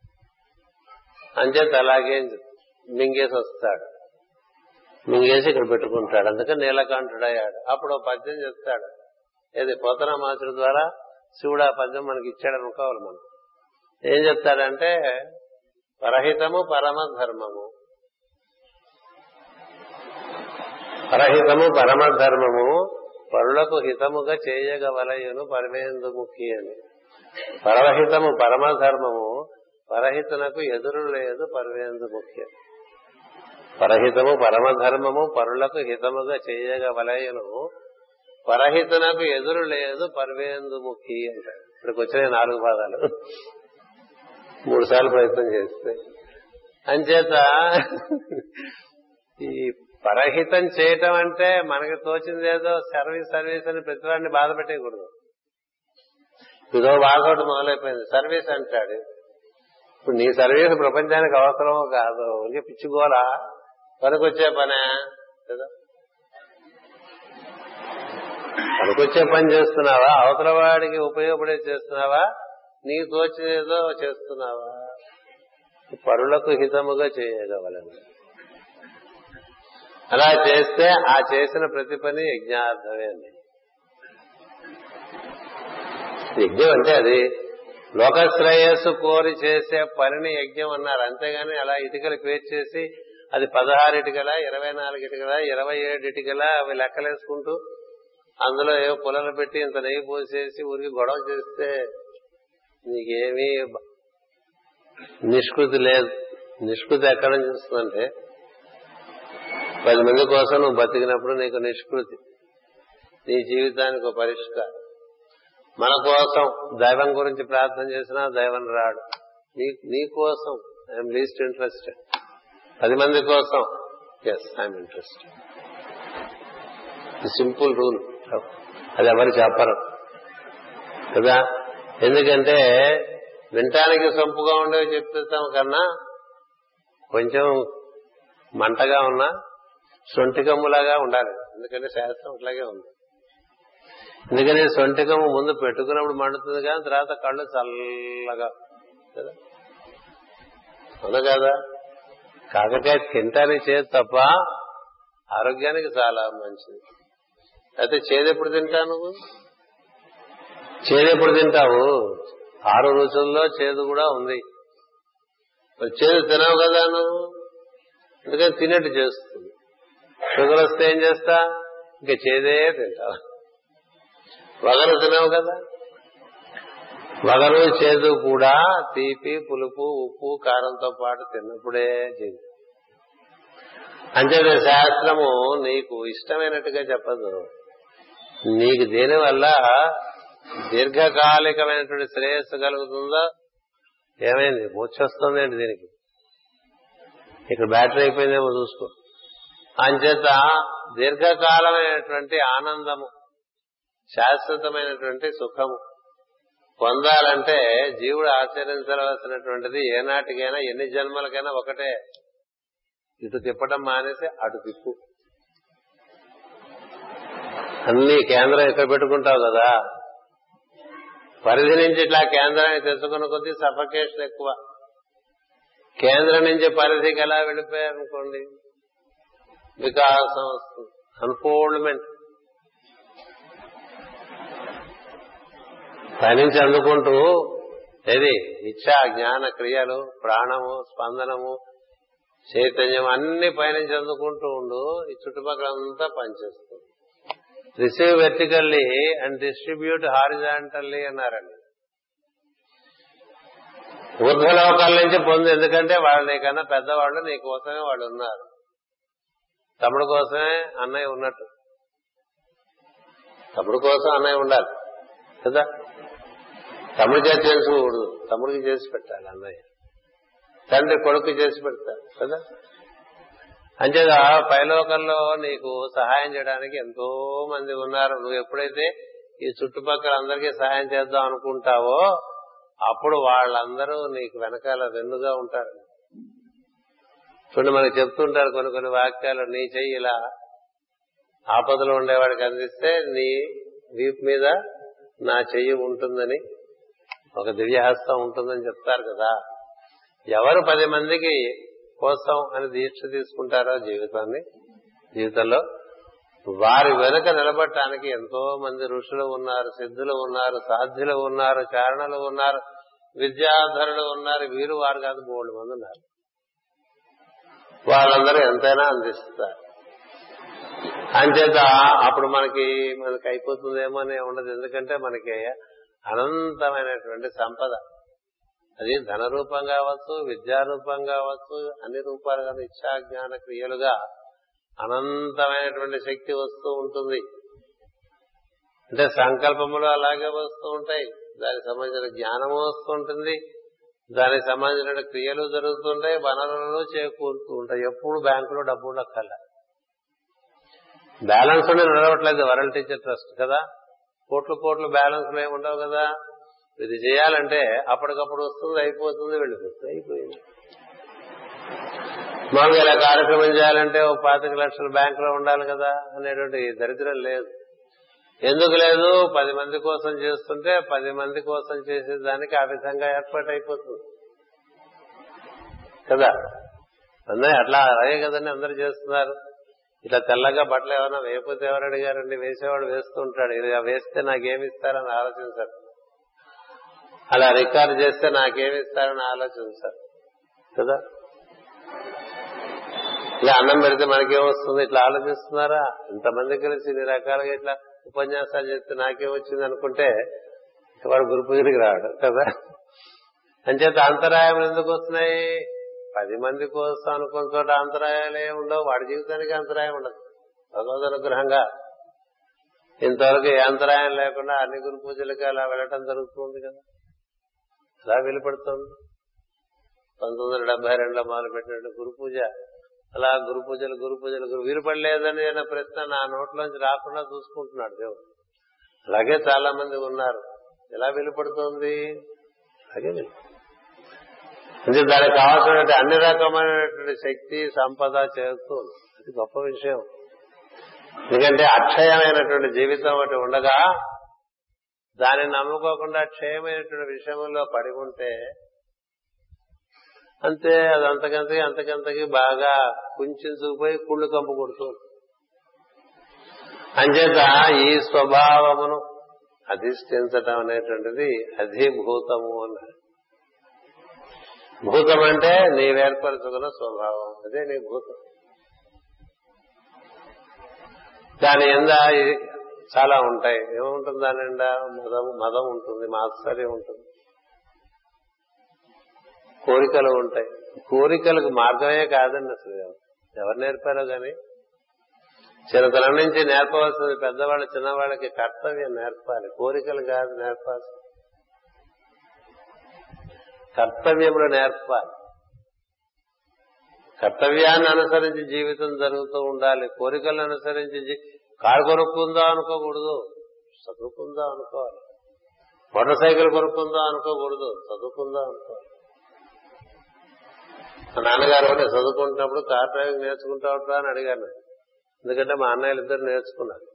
అంచేత అలాగే మింగేసి వస్తాడు. మింగేసి ఇక్కడ పెట్టుకుంటాడు. అందుకని నీలకంఠుడయ్యాడు. అప్పుడు పద్యం చెప్తాడు. ఏది? పోతనామాసుడు ద్వారా శివుడు ఆ పద్యం మనకి ఇచ్చాడు అనుకోవాలి మనం. ఏం చెప్తాడంటే పరహితము పరమ ధర్మము. పరహితము పరమ ధర్మము పరులకు హితముగా చేయగవలయును పరమేందుముఖి అని. పరహితము పరమ ధర్మము పరహితునకు ఎదురు లేదు పరమేందుముఖి ముఖ్యం పరహితము పరమధర్మము పరులకు హితముగా చేయగవలయను పరహితునకు ఎదురు లేదు పర్వేందు ముఖి అంటాడు. ఇక్కడికి వచ్చిన నాలుగు పాదాలు. మూడు సార్లు ప్రయత్నం చేస్తే. అంచేత ఈ పరహితం చేయటం అంటే మనకి తోచింది ఏదో సర్వీస్ సర్వీస్ అని ప్రతివాడిని బాధ పెట్టేయకూడదు ఇదో బాధ ఒకటి మొదలైపోయింది. సర్వీస్ అంటాడు. ఇప్పుడు నీ సర్వీస్ ప్రపంచానికి అవసరమో కాదు ఇంకే పిచ్చుకోలా పనికొచ్చే పనే? కదా పనికొచ్చే పని చేస్తున్నావా? అవతల వాడికి ఉపయోగపడే చేస్తున్నావా? నీకు తోచినేదో చేస్తున్నావా? పరులకు హితముగా చేయగలను అలా చేస్తే ఆ చేసిన ప్రతి పని యజ్ఞార్థమే అండి యజ్ఞం అంటే అది లోకశ్రేయస్సు కోరి చేసే పనిని యజ్ఞం అన్నారు. అంతేగాని అలా ఇటుకలు పేర్చేసి చేసి అది పదహారు ఇటుకల ఇరవై నాలుగు ఇటుకల ఇరవై ఏడు ఇటుకల అవి లెక్కలేసుకుంటూ అందులో ఏవో పుల్లలు పెట్టి ఇంత నెయ్యి పోసేసి ఊరికి గొడవ చేస్తే నీకేమీ నిష్కృతి లేదు. నిష్కృతి ఎక్కడ నుంచి వస్తుందంటే పది మంది కోసం నువ్వు బతికినప్పుడు నీకు నిష్కృతి. నీ జీవితానికి ఒక పరిష్కారం మన కోసం దైవం గురించి ప్రార్థన చేసినా దైవం రాడు. నీ కోసం ఐఎమ్ లీస్ట్ ఇంట్రెస్టెడ్. పది మంది కోసం. Yes I'm interested simple rule అది ఎవరు చెప్పరు. కదా? ఎందుకంటే వినటానికి సొంపుగా ఉండేవి చెప్తాం కన్నా కొంచెం మంటగా ఉన్నా సొంటికమ్ములాగా ఉండాలి. ఎందుకంటే శాస్త్రం అట్లాగే ఉంది. ఎందుకని సొంటికమ్ము ముందు పెట్టుకున్నప్పుడు మండుతుంది కానీ తర్వాత కళ్ళు చల్లగా. కదా? అవునా కదా? కాకరకాయ తింటానికి చేదు తప్ప ఆరోగ్యానికి చాలా మంచిది. అయితే చేదెప్పుడు తింటావు నువ్వు? చేదెప్పుడు తింటావు? ఆరు రుచుల్లో చేదు కూడా ఉంది. చేదు తినవు కదా నువ్వు? అందుకని తినట్టు చేస్తుంది. షుగర్ వస్తే ఏం చేస్తా? ఇంకా చేదే తింటావు. వగలు తినవు కదా? వగరు చేదు కూడా తీపి పులుపు ఉప్పు కారంతో పాటు తిన్నప్పుడే చేదు. అంతేత శాస్త్రము నీకు ఇష్టమైనట్టుగా చెప్పదు. నీకు దేని వల్ల దీర్ఘకాలికమైనటువంటి శ్రేయస్సు కలుగుతుందో ఏమైంది? మూర్చొస్తుందండి దీనికి? ఇక్కడ బ్యాటరీ అయిపోయిందేమో చూసుకో. అంచేత దీర్ఘకాలమైనటువంటి ఆనందము శాశ్వతమైనటువంటి సుఖము పొందాలంటే జీవుడు ఆచరించవలసినటువంటిది ఏనాటికైనా ఎన్ని జన్మలకైనా ఒకటే. ఇటు తిప్పటం మానేసి అటు తిప్పు. అన్ని కేంద్రం ఇక్కడ పెట్టుకుంటావు కదా? పరిధి నుంచి ఇట్లా కేంద్రాన్ని తెచ్చుకున్న కొద్దీ సఫకేషన్ ఎక్కువ. కేంద్రం నుంచి పరిధికి ఎలా వెళ్ళిపోయారనుకోండి? వికాసం వస్తుంది. అన్ఫోల్డ్మెంట్ పయనించి అందుకుంటూ ఏది? ఇచ్చా జ్ఞాన క్రియలు ప్రాణము స్పందనము చైతన్యం అన్ని పయనించి అందుకుంటూ ఉండు ఈ చుట్టుపక్కల అంతా పనిచేస్తుంది. Receive vertically and distribute horizontally అన్నారండి. ఊర్ధ్వలోకాల నుంచి పొందు ఎందుకంటే వాళ్ళు నీకన్నా పెద్దవాళ్ళు నీ కోసమే వాళ్ళు ఉన్నారు. తమ్ముడు కోసమే అన్నయ్య ఉన్నట్టు. తమ్ముడు కోసం అన్నయ్య ఉండాలి. కదా? తమ్ముడు చేసి చేసుకోకూడదు తమ్ముడికి చేసి పెట్టాలి అన్నయ్య. తండ్రి కొడుకు చేసి పెడతారు కదా? అంతేగా పైలోకంలో నీకు సహాయం చేయడానికి ఎంతో మంది ఉన్నారు. నువ్వు ఎప్పుడైతే ఈ చుట్టుపక్కల అందరికీ సహాయం చేద్దాం అనుకుంటావో అప్పుడు వాళ్ళందరూ నీకు వెనకాల వెన్నుగా ఉంటారు. చూడండి మనకు చెప్తుంటారు కొన్ని కొన్ని వాక్యాలు నీ చెయ్యి ఇలా ఆపదలో ఉండేవాడికి అందిస్తే నీ వీపు మీద నా చెయ్యి ఉంటుందని. ఒక దివ్యహస్తం ఉంటుందని చెప్తారు కదా. ఎవరు పది మందికి కోసం అని దీక్ష తీసుకుంటారో జీవితాన్ని? జీవితంలో వారి వెనుక నిలబడటానికి ఎంతో మంది ఋషులు ఉన్నారు సిద్ధులు ఉన్నారు సాధ్యులు ఉన్నారు చారణలు ఉన్నారు విద్యాధరులు ఉన్నారు. వీరు వారు కాదు మూడు మంది ఉన్నారు. వాళ్ళందరూ ఎంతైనా అందిస్తారు. అంచేత అప్పుడు మనకి మనకి అయిపోతుందేమో అని ఉండదు ఎందుకంటే మనకి అనంతమైనటువంటి సంపద. అది ధనరూపం కావచ్చు విద్యారూపం కావచ్చు అన్ని రూపాలుగా ఇచ్చా జ్ఞాన క్రియలుగా అనంతమైనటువంటి శక్తి వస్తూ ఉంటుంది. అంటే సంకల్పములు అలాగే వస్తూ ఉంటాయి. దానికి సంబంధించిన జ్ఞానము వస్తూ ఉంటుంది దానికి సంబంధించిన క్రియలు జరుగుతుంటాయి వనరులు చేకూరుతూ ఉంటాయి. ఎప్పుడు బ్యాంకులో డబ్బు ఉండక్కల బ్యాలెన్స్ ఉండి నడవట్లేదు వరల్డ్ టీచర్ ట్రస్ట్ కదా. కోట్లు కోట్లు బ్యాలెన్స్లు ఏమి ఉండవు కదా. ఇది చేయాలంటే అప్పటికప్పుడు వస్తుంది అయిపోతుంది వెళ్ళిపోతుంది అయిపోయింది. మామూలుగా ఇలా కార్యక్రమం చేయాలంటే ఒక పాతిక లక్షలు బ్యాంకులో ఉండాలి కదా అనేటువంటి దరిద్రం లేదు. ఎందుకు లేదు? పది మంది కోసం చేస్తుంటే పది మంది కోసం చేసేదానికి ఆ విధంగా ఏర్పాటు అయిపోతుంది కదా? అందరూ అట్లా అలాగే కదండి అందరు చేస్తున్నారు. ఇట్లా తెల్లగా బట్టలు ఏమైనా వేయకపోతే ఎవరు అడిగారండి? వేసేవాడు వేస్తూ ఉంటాడు ఇది వేస్తే నాకేమి ఇస్తారని ఆలోచించారు అలా రికార్డు చేస్తే నాకేమి ఇస్తారని ఆలోచించారు కదా? ఇలా అన్నం పెడితే మనకేమొస్తుంది ఇట్లా ఆలోచిస్తున్నారా? ఇంతమంది కలిసి ఇన్ని రకాలుగా ఇట్లా ఉపన్యాసాలు చేస్తే నాకేమొచ్చింది అనుకుంటే వాడు గురు పూజకి రాడు. కదా? అంచేత అంతరాయం ఎందుకు వస్తున్నాయి? పది మంది కోసం అనుకున్న చోట అంతరాయాలే ఉండవు. వాడి జీవితానికి అంతరాయం ఉండదు. భగవద్ అనుగ్రహంగా. ఇంతవరకు ఏ అంతరాయం లేకుండా అన్ని గురు పూజలకి అలా వెళ్ళటం జరుగుతుంది కదా. అలా వెలుపడుతుంది. పంతొమ్మిది వందల డెబ్బై రెండులో మొదలు పెట్టినట్టు గురు పూజ. అలా గురు పూజలు గురు పూజలు గురు వీలుపడలేదని అనే ప్రశ్న నా నోట్లోంచి రాకుండా చూసుకుంటున్నాడు దేవుడు. అలాగే చాలా మంది ఉన్నారు. ఎలా వెలుపడుతోంది? అలాగే వెలు అంటే దానికి కావాల్సినటువంటి అన్ని రకమైనటువంటి శక్తి సంపద చేస్తూ అది గొప్ప విషయం. ఎందుకంటే అక్షయమైనటువంటి జీవితం ఒకటి ఉండగా దాన్ని నమ్ముకోకుండా క్షయమైనటువంటి విషయంలో పడి ఉంటే అంతే అది అంతకంతకి అంతకంతకి బాగా కుంచుకుపోయి కుళ్ళు కంపు కొడుతూ అంచేత ఈ స్వభావమును అధిష్ఠించటం అనేటువంటిది అధిభూతము అన్నారు. భూతం అంటే నీవేర్పరచుకున్న స్వభావం. అదే నీ భూతం. దాని ఎంద చాలా ఉంటాయి. ఏముంటుంది దాని నిండా? మదం మదం ఉంటుంది మాత్సర్యం ఉంటుంది. కోరికలు ఉంటాయి. కోరికలకు మార్గమే కాదండి అసలు. ఎవరు నేర్పారో కానీ చిన్నతనం నుంచి నేర్పవలసింది పెద్దవాళ్ళు చిన్నవాళ్ళకి కర్తవ్యం నేర్పాలి. కోరికలు కాదు నేర్పాల్సింది కర్తవ్యములు నేర్పాలి. కర్తవ్యాన్ని అనుసరించి జీవితం జరుగుతూ ఉండాలి. కోరికలను అనుసరించి కారు కొనుక్కుందా అనుకోకూడదు. చదువుకుందా అనుకోవాలి. మోటార్ సైకిల్ కొనుక్కుందా అనుకోకూడదు. చదువుకుందా అనుకోవాలి. మా నాన్నగారు కూడా చదువుకుంటున్నప్పుడు కార్ డ్రైవింగ్ నేర్చుకుంటావుట్రా అని అడిగాను. ఎందుకంటే మా అన్నయ్యలు ఇద్దరు నేర్చుకున్నారు.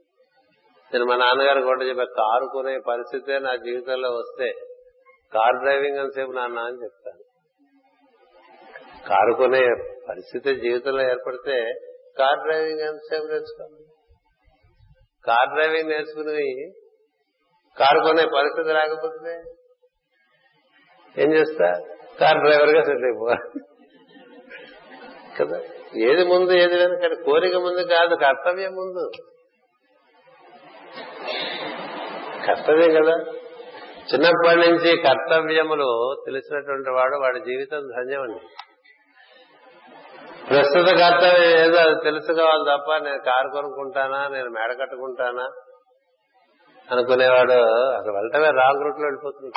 నేను మా నాన్నగారు కూడా చెప్పా కారు కొనే పరిస్థితే నా జీవితంలో వస్తే కార్ డ్రైవింగ్ అంతసేపు నాన్న అని చెప్తాను. కారు కొనే పరిస్థితి జీవితంలో ఏర్పడితే కార్ డ్రైవింగ్ ఎంతసేపు నేర్చుకోవాలి? కార్ డ్రైవింగ్ నేర్చుకుని కారు కొనే పరిస్థితి రాకపోతే ఏం చేస్తా? కార్ డ్రైవర్గా సెట్ అయిపోవాలి. కదా? ఏది ముందు ఏది వెనక కోరిక ముందు కాదు కర్తవ్యం ముందు. కర్తవ్యం కదా? చిన్నప్పటి నుంచి కర్తవ్యములు తెలిసినటువంటి వాడు వాడి జీవితం ధన్యమండి. ప్రస్తుత కర్తవ్యం ఏదో అది తెలుసుకోవాలి తప్ప నేను కారు కొనుక్కుంటానా నేను మేడ కట్టుకుంటానా అనుకునేవాడు అసలు వెళ్ళటమే రాంగ్ రూట్లో వెళ్ళిపోతుంది.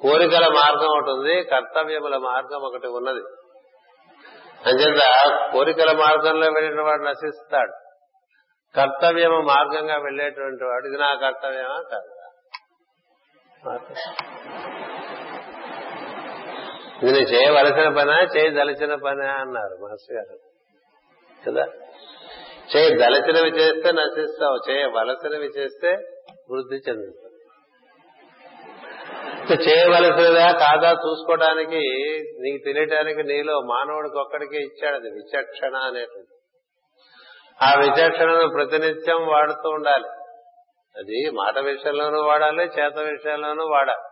కోరికల మార్గం ఒకటి ఉంది కర్తవ్యముల మార్గం ఒకటి ఉన్నది. అంచేత కోరికల మార్గంలో వెళ్ళిన వాడు నశిస్తాడు. కర్తవ్యము మార్గంగా వెళ్ళేటువంటి వాడు ఇది నా కర్తవ్యమా కాదు. ఇది నేను చేయవలసిన పనా చేయదలచిన పనా అన్నారు మాస్టర్ గారు. కదా? చేయదలచినవి చేస్తే నశిస్తావు చేయవలసినవి చేస్తే వృద్ధి చెందుతావు. చేయవలసినదా కాదా చూసుకోవడానికి నీకు తెలియటానికి నీలో మానవుడికి ఒక్కడికే ఇచ్చాడు అది విచక్షణ అనేటువంటి ఆ విచక్షణను ప్రతినిత్యం వాడుతూ ఉండాలి. అది మాట విషయంలోనూ వాడాలి చేత విషయంలోనూ వాడాలి.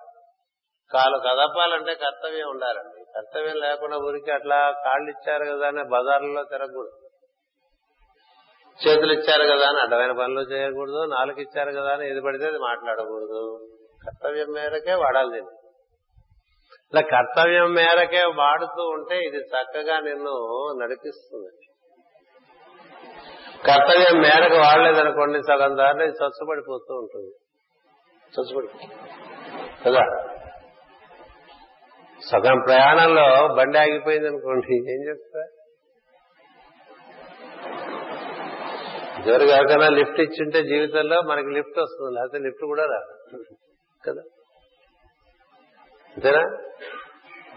కాలు కదపాలంటే కర్తవ్యం ఉండాలండి. కర్తవ్యం లేకుండా ఊరికి అట్లా కాళ్ళు ఇచ్చారు కదా అని బజార్లలో తిరగకూడదు. చేతులు ఇచ్చారు కదా అని అడ్డమైన పనులు చేయకూడదు నాలుగు ఇచ్చారు కదా అని ఏది పడితే అది మాట్లాడకూడదు. కర్తవ్యం మేరకే వాడాలి దీన్ని. ఇలా కర్తవ్యం మేరకే వాడుతూ ఉంటే ఇది చక్కగా నిన్ను నడిపిస్తుంది. కర్తవ్యం మేరకు వాడలేదనుకోండి సగం దారిలో ఇది చచ్చుబడిపోతూ ఉంటుంది. చచ్చుబడిపోతుంది కదా? సగం ప్రయాణంలో బండి ఆగిపోయింది అనుకోండి ఏం చేస్తా? ఎవరికి ఎవరికైనా లిఫ్ట్ ఇచ్చింటే జీవితంలో మనకి లిఫ్ట్ వస్తుంది లేకపోతే లిఫ్ట్ కూడా రాదు. కదా? అంతేనా?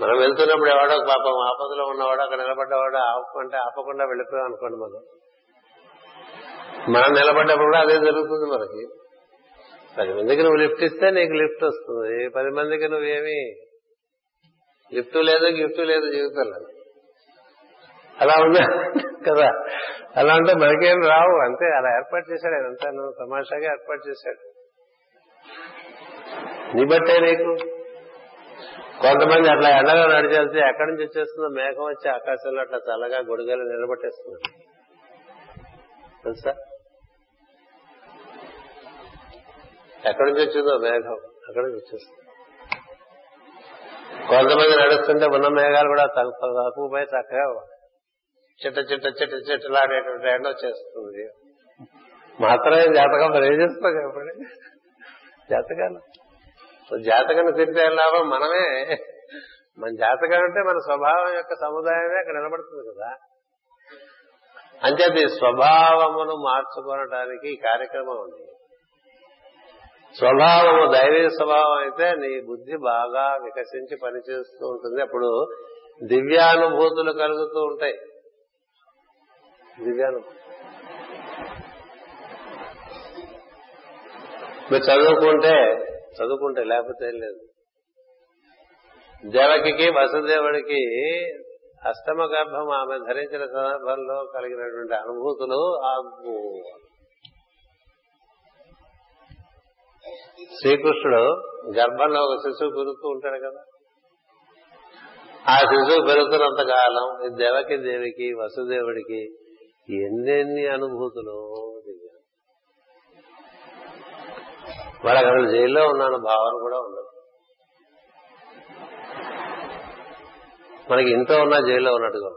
మనం వెళ్తున్నప్పుడు ఎవడో పాపం ఆపదలో ఉన్నవాడు అక్కడ నిలబడ్డవాడు ఆపమంటే ఆపకుండా వెళ్ళిపోయాం అనుకోండి మనం. మనం నిలబడ్డప్పుడు కూడా అదే జరుగుతుంది మనకి. పది మందికి నువ్వు లిఫ్ట్ ఇస్తే నీకు లిఫ్ట్ వస్తుంది. పది మందికి నువ్వేమి లిఫ్ట్ లేదు గిఫ్ట్ లేదు జీవితంలో. అలా ఉందా? కదా. అలా అంటే మనకేం రావు. అంతే అలా ఏర్పాటు చేశాడు ఆయన. అంతా నువ్వు తమాషాగా ఏర్పాటు చేశాడు. నీ బట్టే నీకు. కొంతమంది అట్లా ఎండగా నడిచేస్తే ఎక్కడి నుంచి వచ్చేస్తుందో మేఘం వచ్చి ఆకాశంలో అట్లా చల్లగా గొడుగలు నిలబట్టేస్తుంది తెలుసా? ఎక్కడి నుంచి వచ్చిందో మేఘం. అక్కడి నుంచి వచ్చేస్తుంది. కొంతమంది నడుస్తుంటే ఉన్న మేఘాలు కూడా తక్కువపై చక్కగా చిట్ట చిట్ట చిట్ట చిట్టలాడేటువంటి ఎండ వచ్చేస్తుంది. మాత్రమే జాతకం మరి ఏం చేస్తాం కాబట్టి జాతకాలు. జాతకాన్ని తిరిగితే లాభం మనమే. మన జాతకం అంటే మన స్వభావం యొక్క సముదాయమే అక్కడ నిలబడుతుంది కదా. అంచేది స్వభావమును మార్చుకోవడానికి ఈ కార్యక్రమం ఉంది. స్వభావము దైవీ స్వభావం అయితే నీ బుద్ధి బాగా వికసించి పనిచేస్తూ ఉంటుంది. అప్పుడు దివ్యానుభూతులు కలుగుతూ ఉంటాయి. దివ్యాను మీరు చదువుకుంటే చదువుకుంటే లేకపోతే లేదు. దేవకి వసుదేవుడికి అష్టమ గర్భం ఆమె ధరించిన సందర్భంలో కలిగినటువంటి అనుభూతులు ఆ శ్రీకృష్ణుడు గర్భంలో ఒక శిశువు పెరుగుతూ ఉంటాడు కదా. ఆ శిశువు పెరుగుతున్నంత కాలం ఈ దేవకి దేవికి వసుదేవుడికి ఎన్నెన్ని అనుభూతులు దిగారు వాడు జైల్లో ఉన్నాను భావన కూడా ఉండదు. మనకి ఇంట్లో ఉన్నా జైల్లో ఉన్నట్టుగా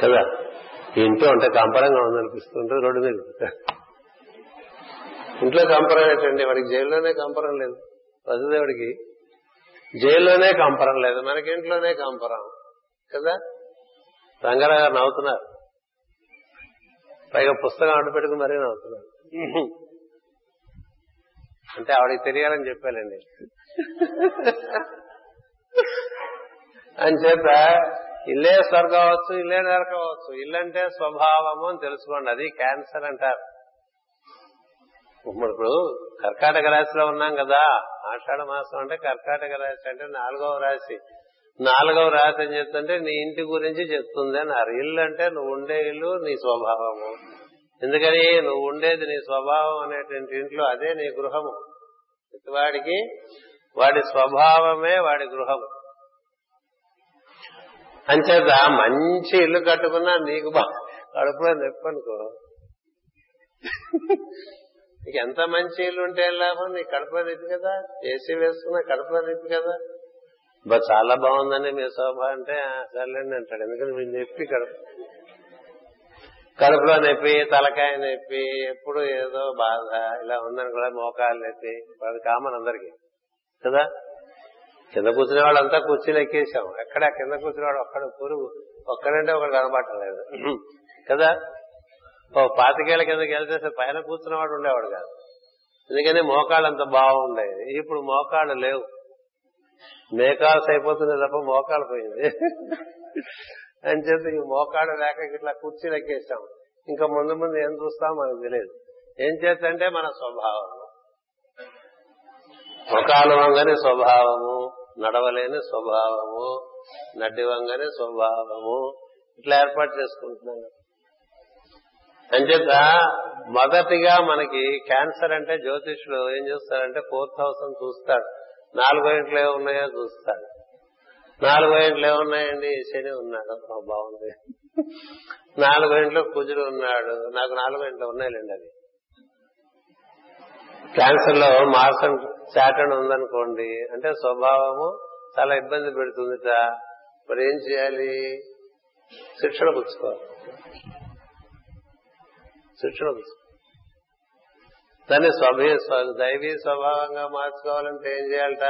కదా? ఇంట్లో ఉంటే కంపరంగా ఉందనిపిస్తుంటే రోడ్డు మీద. ఇంట్లో కంపరం ఏంటండి? వాడికి జైల్లోనే కంపరం లేదు. వసుదేవుడికి జైల్లోనే కంపరం లేదు. మనకి ఇంట్లోనే కంపరం. కదా? రంగారావు గారు నవ్వుతున్నారు. పైగా పుస్తకం అడ్డు పెట్టుకుని మరీ నవ్వుతున్నారు. అంటే ఆవిడకి తెలియాలని చెప్పాలండి. అని చేత ఇల్లే స్వర్గం అవచ్చు ఇల్లే నరకం అవచ్చు ఇల్లంటే స్వభావము అని తెలుసుకోండి. అది క్యాన్సర్ అంటారు. ఇప్పుడు కర్కాటక రాశిలో ఉన్నాం కదా ఆషాఢ మాసం అంటే కర్కాటక రాశి అంటే నాలుగవ రాశి. నాలుగవ రాశి అని చెప్తుంటే నీ ఇంటి గురించి చెప్తుంది అన్నారు. ఇల్లు అంటే నువ్వు ఉండే ఇల్లు నీ స్వభావము. ఎందుకని? నువ్వు ఉండేది నీ స్వభావం అనేటువంటి ఇంట్లో అదే నీ గృహము. వాడికి వాడి స్వభావమే వాడి గృహము. అంచేత మంచి ఇల్లు కట్టుకున్నా నీకు బా కడుపులో నొప్పి అనుకో. నీకు ఎంత మంచి ఇల్లు ఉంటే లాభం? నీ కడుపులో నొప్పి కదా. ఏసీ వేసుకున్నా కడుపులో నొప్పి కదా. బా చాలా బాగుందండి మీ శోభ అంటే సర్లేండి అంటాడు. ఎందుకంటే మీ నొప్పి కడుపు. కడుపులో నొప్పి తలకాయ నొప్పి ఎప్పుడు ఏదో బాధ ఇలా ఉందని కూడా మోకాలు నొప్పి. అది కామన్ అందరికి. కదా? కింద కూర్చునే వాళ్ళంతా కుర్చీలు ఎక్కేసాం ఎక్కడ? కింద కూర్చునేవాడు ఒక్కడ పురుగు ఒక్కడంటే ఒకడు లేదు. కదా? ఓ పాతికేళ్ళ కిందకి వెళ్తే పైన కూర్చున్నవాడు ఉండేవాడు కాదు. ఎందుకని? మోకాళ్ళు అంత బాగుండేది ఇప్పుడు మోకాళ్ళు లేవు. మేకాల్స్ అయిపోతుంది తప్ప మోకాళ్ళు పోయింది. అని చెప్పి ఈ మోకాళ్ళు లేక ఇట్లా కుర్చీలు ఎక్కేసాం ఇంకా ముందు ముందు ఏం చూస్తాం మనకు తెలియదు. ఏం చేద్దంటే మన స్వభావం. మోకాలు వంగని స్వభావము. నడవలేని స్వభావము నడ్డి స్వభావము ఇట్లా ఏర్పాటు చేసుకుంటున్నాను. అంచేత మొదటిగా మనకి క్యాన్సర్ అంటే జ్యోతిష్యుడు ఏం చూస్తాడంటే ఫోర్త్ హౌస్ అని చూస్తాడు. నాలుగో ఇంట్లో ఏమున్నాయో చూస్తాడు. నాలుగో ఇంట్లో ఏమున్నాయండి శని ఉన్నాడు. బాగుంది. నాలుగో ఇంట్లో కుజుడు ఉన్నాడు. నాకు నాలుగో ఇంట్లో ఉన్నాయిలేండి అది క్యాన్సర్లో మార్స్ అండ్ శాటర్న్ ఉందనుకోండి అంటే స్వభావము చాలా ఇబ్బంది పెడుతుందిట మరి ఏం చేయాలి? శిక్షణ పుచ్చుకోవాలి. శిక్షణ పుచ్చుకోవాలి. దాన్ని స్వభీ దైవీ స్వభావంగా మార్చుకోవాలంటే ఏం చేయాలట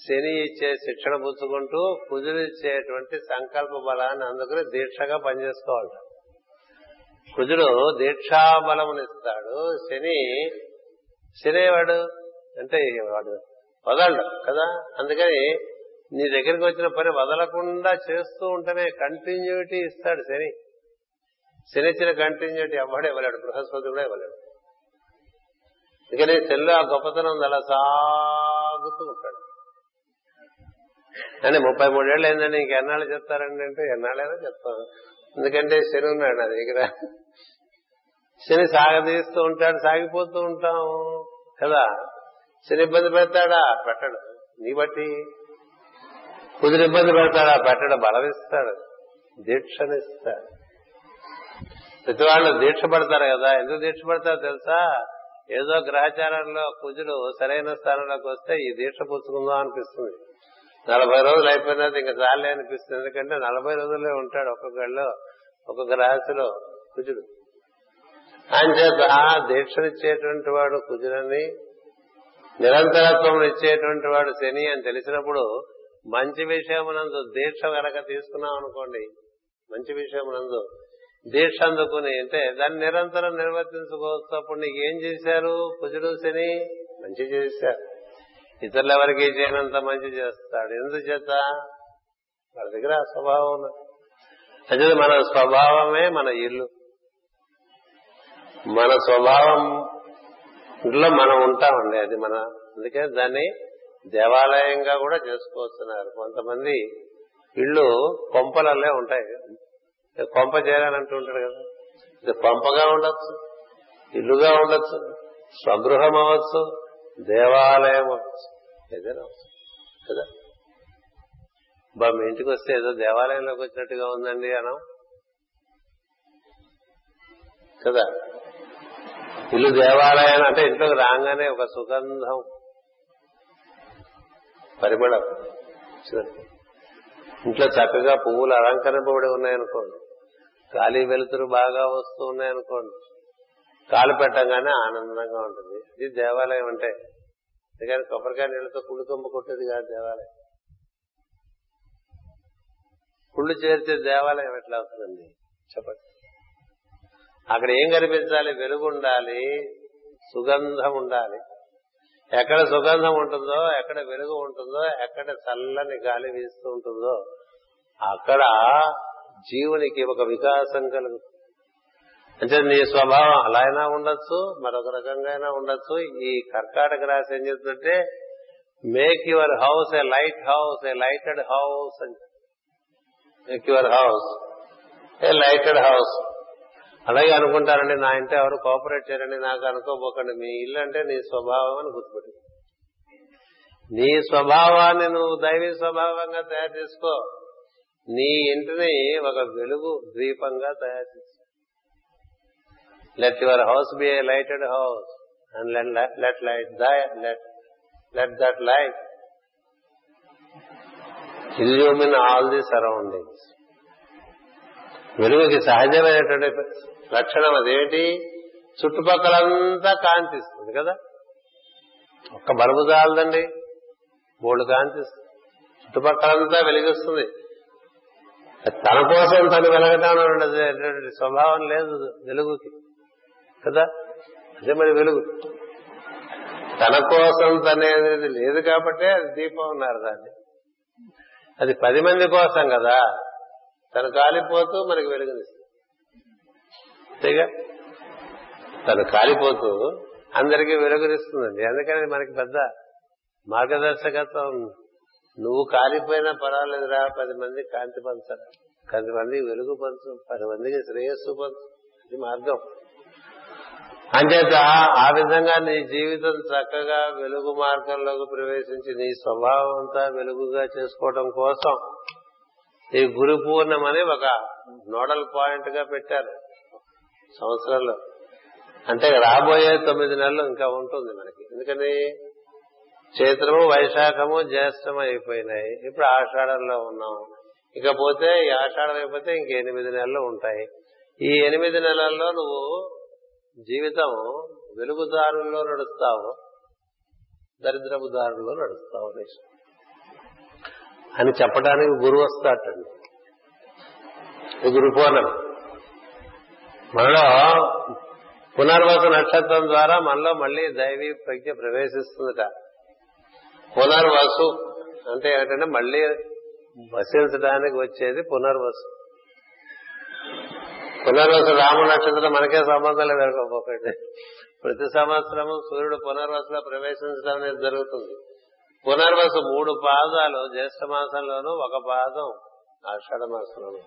శని ఇచ్చే శిక్షణ పుచ్చుకుంటూ కుజులు ఇచ్చేటువంటి సంకల్ప బలాన్ని అందుకుని దీక్షగా పనిచేసుకోవాలట కుజుడు దీక్షాబలమునిస్తాడు శని శని వాడు అంటే వాడు వదలడు కదా? అందుకని నీ దగ్గరికి వచ్చిన పని వదలకుండా చేస్తూ ఉంటేనే కంటిన్యూటీ ఇస్తాడు శని. శని ఇచ్చిన కంటిన్యూటీ అవ్వడే ఇవ్వలేడు బృహస్పతి కూడా ఇవ్వలేడు. అందుకని శనిలో ఆ గొప్పతనం అలా సాగుతూ ఉంటాడు. అని ముప్పై మూడేళ్ళు అయిందని ఇంకెన్నాళ్ళు చెప్తారండి అంటే ఎన్నాళ్ళైనా చెప్తాను ఎందుకంటే శని ఉన్నాడు నా దగ్గర. శని సాగదీస్తూ ఉంటాడు సాగిపోతూ ఉంటాం. కదా? శని ఇబ్బంది పెడతాడా? పెట్టడు. నీ బట్టి. కుదిరి ఇబ్బంది పెడతాడా? పెట్టడు. బలమిస్తాడు. దీక్షనిస్తాడు. ప్రతి వాళ్ళు దీక్ష పడతారు కదా? ఎందుకు దీక్ష పడతారో తెలుసా? ఏదో గ్రహచారంలో కుజుడు సరైన స్థానంలోకి వస్తే ఈ దీక్ష పుచ్చుకుందాం అనిపిస్తుంది. నలభై రోజులు అయిపోయినది ఇంకా చాలే అనిపిస్తుంది. ఎందుకంటే నలభై రోజుల్లో ఉంటాడు ఒక్కొక్కళ్ళు ఒక్కొక్క రాశిలో కుజుడు. అంచేత దీక్షనిచ్చేటువంటి వాడు కుజులని నిరంతరత్వం ఇచ్చేటువంటి వాడు శని అని తెలిసినప్పుడు మంచి విషయమునందు దీక్ష కనుక తీసుకున్నాం అనుకోండి మంచి విషయమునందు దీక్ష అందుకుని అంటే దాన్ని నిరంతరం నిర్వర్తించుకోవచ్చు అప్పుడు నీకు ఏం చేశారు? కుజుడు శని మంచి చేశారు. ఇతరులు ఎవరికి చేయనంత మంచి చేస్తాడు. ఎందుచేత వాళ్ళ దగ్గర ఆ స్వభావం ఉన్నది. అంటే మన స్వభావమే మన ఇల్లు. మన స్వభావం ఇంట్లో మనం ఉంటామండి అది మన అందుకే దాన్ని దేవాలయంగా కూడా చేసుకోవచ్చున్నారు కొంతమంది ఇళ్ళు కొంపలల్లే ఉంటాయి కొంప చేయాలని అంటూ ఉంటాడు కదా. ఇది కొంపగా ఉండొచ్చు ఇల్లుగా ఉండొచ్చు స్వగృహం అవ్వచ్చు దేవాలయం అవ్వచ్చు ఏదైనా కదా. బా మీ ఇంటికి వస్తే ఏదో దేవాలయంలోకి వచ్చినట్టుగా ఉందండి అనం. కదా. ఇల్లు దేవాలయం అంటే ఇంట్లోకి రాగానే ఒక సుగంధం పరిమళం. ఇంట్లో చక్కగా పువ్వులు అలంకరింపబడి ఉన్నాయనుకోండి. గాలి వెలుతురు బాగా వస్తూ ఉన్నాయనుకోండి. కాలు పెట్టంగానే ఆనందంగా ఉంటుంది. ఇది దేవాలయం అంటే. అందుకని కొబ్బరికాయ నీళ్ళతో కుళ్ళు కొమ్మ కొట్టేది కాదు దేవాలయం. కుళ్ళు చేరితే దేవాలయం ఎట్లా అవుతుందండి? చెప్పండి. అక్కడ ఏం కనిపించాలి? వెలుగు ఉండాలి సుగంధం ఉండాలి. ఎక్కడ సుగంధం ఉంటుందో ఎక్కడ వెలుగు ఉంటుందో ఎక్కడ చల్లని గాలి వీస్తూ ఉంటుందో అక్కడ జీవునికి ఒక వికాసం కలుగుతుంది అంటే నీ స్వభావం అలా అయినా ఉండొచ్చు మరొక రకంగా అయినా ఉండొచ్చు. ఈ కర్కాటక రాశి ఏం చెప్తుంటే make your house a lighthouse a lighted house అని. Make your house a lighted house అలాగే అనుకుంటారండి నా ఇంట ఎవరు కోఆపరేట్ చేయరండి నాకు అనుకోపోకండి మీ ఇల్లు అంటే నీ స్వభావం అని గుర్తుపెట్టు నీ స్వభావాన్ని నువ్వు దైవీ స్వభావంగా తయారు చేసుకో. నీ ఇంటిని ఒక వెలుగు ద్వీపంగా తయారు చేసుకో. Let your house be a lighted house and let light let let that light illumine all the surroundings వెలుగుకి సహజమైనటువంటి లక్షణం అదేంటి చుట్టుపక్కలంతా కాంతిస్తుంది కదా. ఒక్క బరువు చాలదండి. మూడు కాంతిస్తుంది. చుట్టుపక్కలంతా వెలిగిస్తుంది. తన కోసం తను వెలగటం అనేటువంటి స్వభావం లేదు వెలుగుకి. కదా? అదే మరి వెలుగు. తన కోసం తనేది లేదు కాబట్టే అది దీపం ఉన్నారు దాన్ని. అది పది మంది కోసం కదా. తను కాలిపోతూ మనకి వెలుగునిస్తుంది. అంతేగా? తను కాలిపోతూ అందరికీ వెలుగునిస్తుందండి. అందుకని మనకి పెద్ద మార్గదర్శకత్వం. నువ్వు కాలిపోయినా పర్వాలేదురా పది మంది కాంతి పంచరా పది మందికి వెలుగు పంచు పది మందికి శ్రేయస్సు పంచు. ఇది మార్గం. అంచేత ఆ విధంగా నీ జీవితం చక్కగా వెలుగు మార్గంలోకి ప్రవేశించి నీ స్వభావం అంతా వెలుగుగా చేసుకోవడం కోసం ఈ గురు అని ఒక నోడల్ పాయింట్గా పెట్టారు. సంవత్సరాలు అంటే రాబోయే తొమ్మిది నెలలు ఇంకా ఉంటుంది మనకి. ఎందుకని? చైత్రము వైశాఖము జ్యేష్టం అయిపోయినాయి. ఇప్పుడు ఆషాఢంలో ఉన్నాం. ఇకపోతే ఈ ఆషాఢం అయిపోతే ఇంక ఎనిమిది నెలలు ఉంటాయి. ఈ ఎనిమిది నెలల్లో నువ్వు జీవితం వెలుగుదారుల్లో నడుస్తావు. దరిద్రపు దారుల్లో నడుస్తావు అని చెప్పడానికి గురువు వస్తాటండి గురు మనలో పునర్వస నక్షత్రం ద్వారా మనలో మళ్ళీ దైవీ ప్రజ్ఞ ప్రవేశిస్తుందట. పునర్వసు అంటే ఏంటంటే మళ్ళీ వసించడానికి వచ్చేది పునర్వసు. పునర్వసు రాము నక్షత్రం మనకే సంబంధం లేదు ఒకటి ప్రతి సంవత్సరము సూర్యుడు పునర్వసులో ప్రవేశించడం అనేది జరుగుతుంది. పునర్వసు మూడు పాదాలు జ్యేష్ఠ మాసంలోనూ ఒక పాదం ఆషాఢ మాసంలోనూ.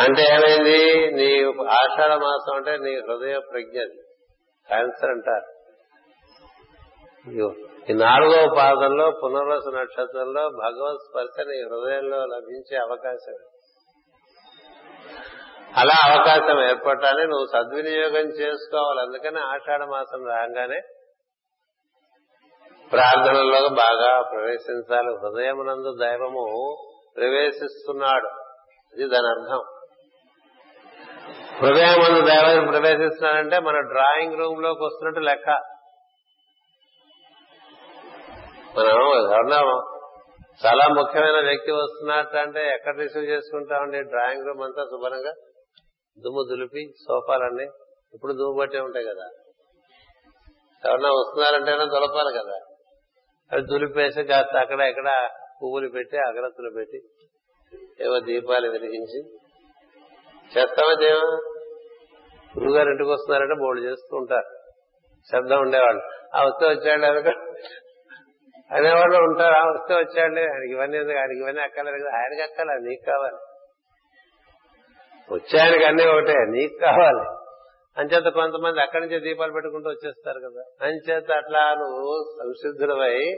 అంటే ఏమైంది? నీ ఆషాఢ మాసం అంటే నీ హృదయ ప్రజ్ఞ క్యాన్సర్ అంటారు. ఈ నాలుగవ పాదంలో పునర్వసు నక్షత్రంలో భగవత్ స్పర్శ నీ హృదయంలో లభించే అవకాశం. అలా అవకాశం ఏర్పడాలని నువ్వు సద్వినియోగం చేసుకోవాలి. అందుకని ఆషాఢ మాసం రాగానే ప్రార్థనలో బాగా ప్రవేశించాలి. హృదయమునందు దైవము ప్రవేశిస్తున్నాడు. ఇది దాని అర్థం. హృదయం ముందు దైవం ప్రవేశిస్తున్నాడంటే మన డ్రాయింగ్ రూమ్లోకి వస్తున్నట్టు లెక్క. మనం ఎవరన్నా చాలా ముఖ్యమైన వ్యక్తి వస్తున్నట్టు అంటే ఎక్కడ రిసీవ్ చేసుకుంటామండి? డ్రాయింగ్ రూమ్ అంతా శుభ్రంగా దుమ్ము దులిపి సోఫాలన్నీ ఇప్పుడు దుమ్ము పట్టే ఉంటాయి కదా. ఎవరన్నా వస్తున్నారంటేనే దులపాలి కదా. అది దులిపేసి కాస్త అక్కడ ఎక్కడ పువ్వులు పెట్టి అగ్రత్తులు పెట్టి ఏవో దీపాలు వెలిగించి చేస్తావా దేవా? గురుగారు ఇంటికి వస్తున్నారంటే బోర్డు చేస్తూ ఉంటారు. శబ్దం ఉండేవాళ్ళు. ఆ వస్తే వచ్చాడు అనుక అనేవాళ్ళు ఉంటారు. ఆ వస్తే వచ్చాడు ఆయనకి ఇవన్నీ ఆయనకి ఇవన్నీ అక్కర్లేదు కదా. ఆయనకి అక్కర్లే నీకు కావాలి. వచ్చాయనకి అన్ని ఒకటే. నీకు కావాలి. అంచేత కొంతమంది అక్కడి నుంచే దీపాలు పెట్టుకుంటూ వచ్చేస్తారు కదా. అంచేత అట్లా నువ్వు సంసిద్ధుడవై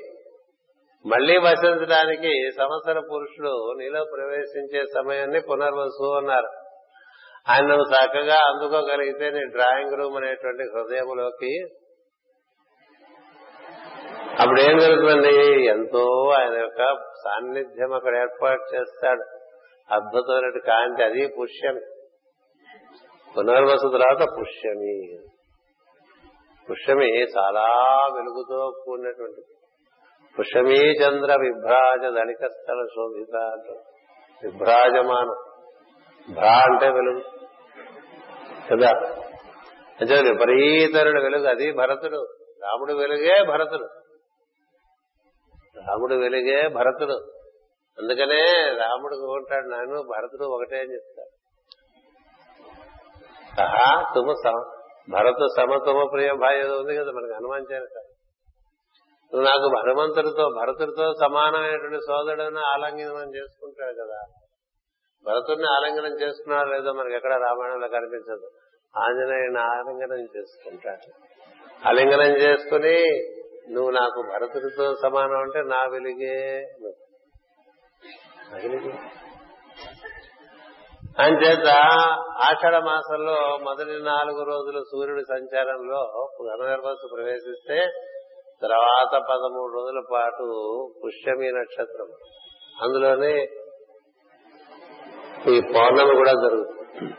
మళ్ళీ వసించడానికి సంవత్సర పురుషుడు నీలో ప్రవేశించే సమయాన్ని పునర్వసు అన్నారు. ఆయన నువ్వు చక్కగా అందుకోగలిగితే నీ డ్రాయింగ్ రూమ్ అనేటువంటి హృదయంలోకి అప్పుడు ఏం జరుగుతుందండి? ఎంతో ఆయన యొక్క సాన్నిధ్యం అక్కడ ఏర్పాటు చేస్తాడు. అద్భుతమైన కాంతి అది పుష్యం. పునర్వసు తర్వాత పుష్యమి. పుష్యమి చాలా వెలుగుతో కూడినటువంటి పుష్యమీ చంద్ర విభ్రాజ దళికస్థల శోభిత విభ్రాజమానం. భ్రా అంటే వెలుగు. కదా? అంటే విపరీతరుడు వెలుగు అది భరతుడు. రాముడు వెలుగే భరతుడు. రాముడు వెలుగే భరతుడు. అందుకనే రాముడు ఉంటాడు నాను భరతుడు ఒకటే అని చెప్తాడు. సహా తుమ భరత సమతుమ ప్రియ భాయ ఉంది కదా మనకి హనుమాన్ చాలిత నువ్వు నాకు హనుమంతుడితో భరతుడితో సమానమైనటువంటి సోదరుడు ఆలింగనం చేసుకుంటాడు కదా. భరతుడిని ఆలింగనం చేసుకున్నాడు లేదో మనకి ఎక్కడ రామాయణంలో కనిపించదు. ఆంజనేయుని ఆలింగనం చేసుకుంటాడు. ఆలింగనం చేసుకుని నువ్వు నాకు భరతుడితో సమానం అంటే నా వెలిగే అంచేత ఆషాఢ మాసంలో మొదటి నాలుగు రోజులు సూర్యుడి సంచారంలో ధనుర్వసు ప్రవేశిస్తే తర్వాత పదమూడు రోజుల పాటు పుష్యమి నక్షత్రం. అందులోనే ఈ పౌర్ణమి కూడా జరుగుతుంది.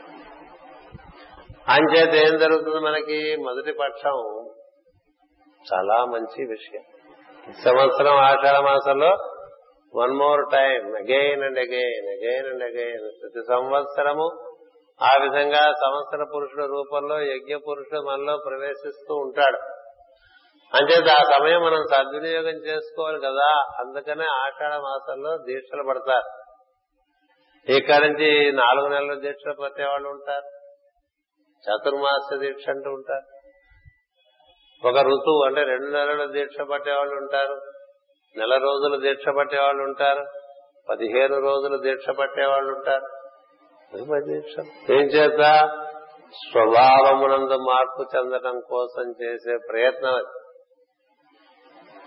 అంచేత ఏం జరుగుతుంది మనకి? మొదటి పక్షం చాలా మంచి విషయం. సంవత్సరం ఆషాఢ మాసంలో one more time again and again again and again ప్రతి సంవత్సరము ఆ విధంగా సంవత్సర పురుషుడు రూపంలో యజ్ఞ పురుషుడు మనలో ప్రవేశిస్తూ ఉంటాడు. అంచేత ఆ సమయం మనం సద్వినియోగం చేసుకోవాలి కదా. అందుకనే ఆషాఢ మాసంలో దీక్షలు పడతారు. ఇక్కడ నుంచి నాలుగు నెలలు దీక్ష పట్టే వాళ్ళు ఉంటారు? చతుర్మాస దీక్ష అంటూ ఉంటారు. ఒక ఋతువు అంటే రెండు నెలల దీక్ష పట్టే వాళ్ళు ఉంటారు. నెల రోజులు దీక్ష పట్టే వాళ్ళు ఉంటారు. పదిహేను రోజులు దీక్ష పట్టే వాళ్ళు ఉంటారు దీక్ష. ఏం చేత స్వభావమునందు మార్పు చెందడం కోసం చేసే ప్రయత్నం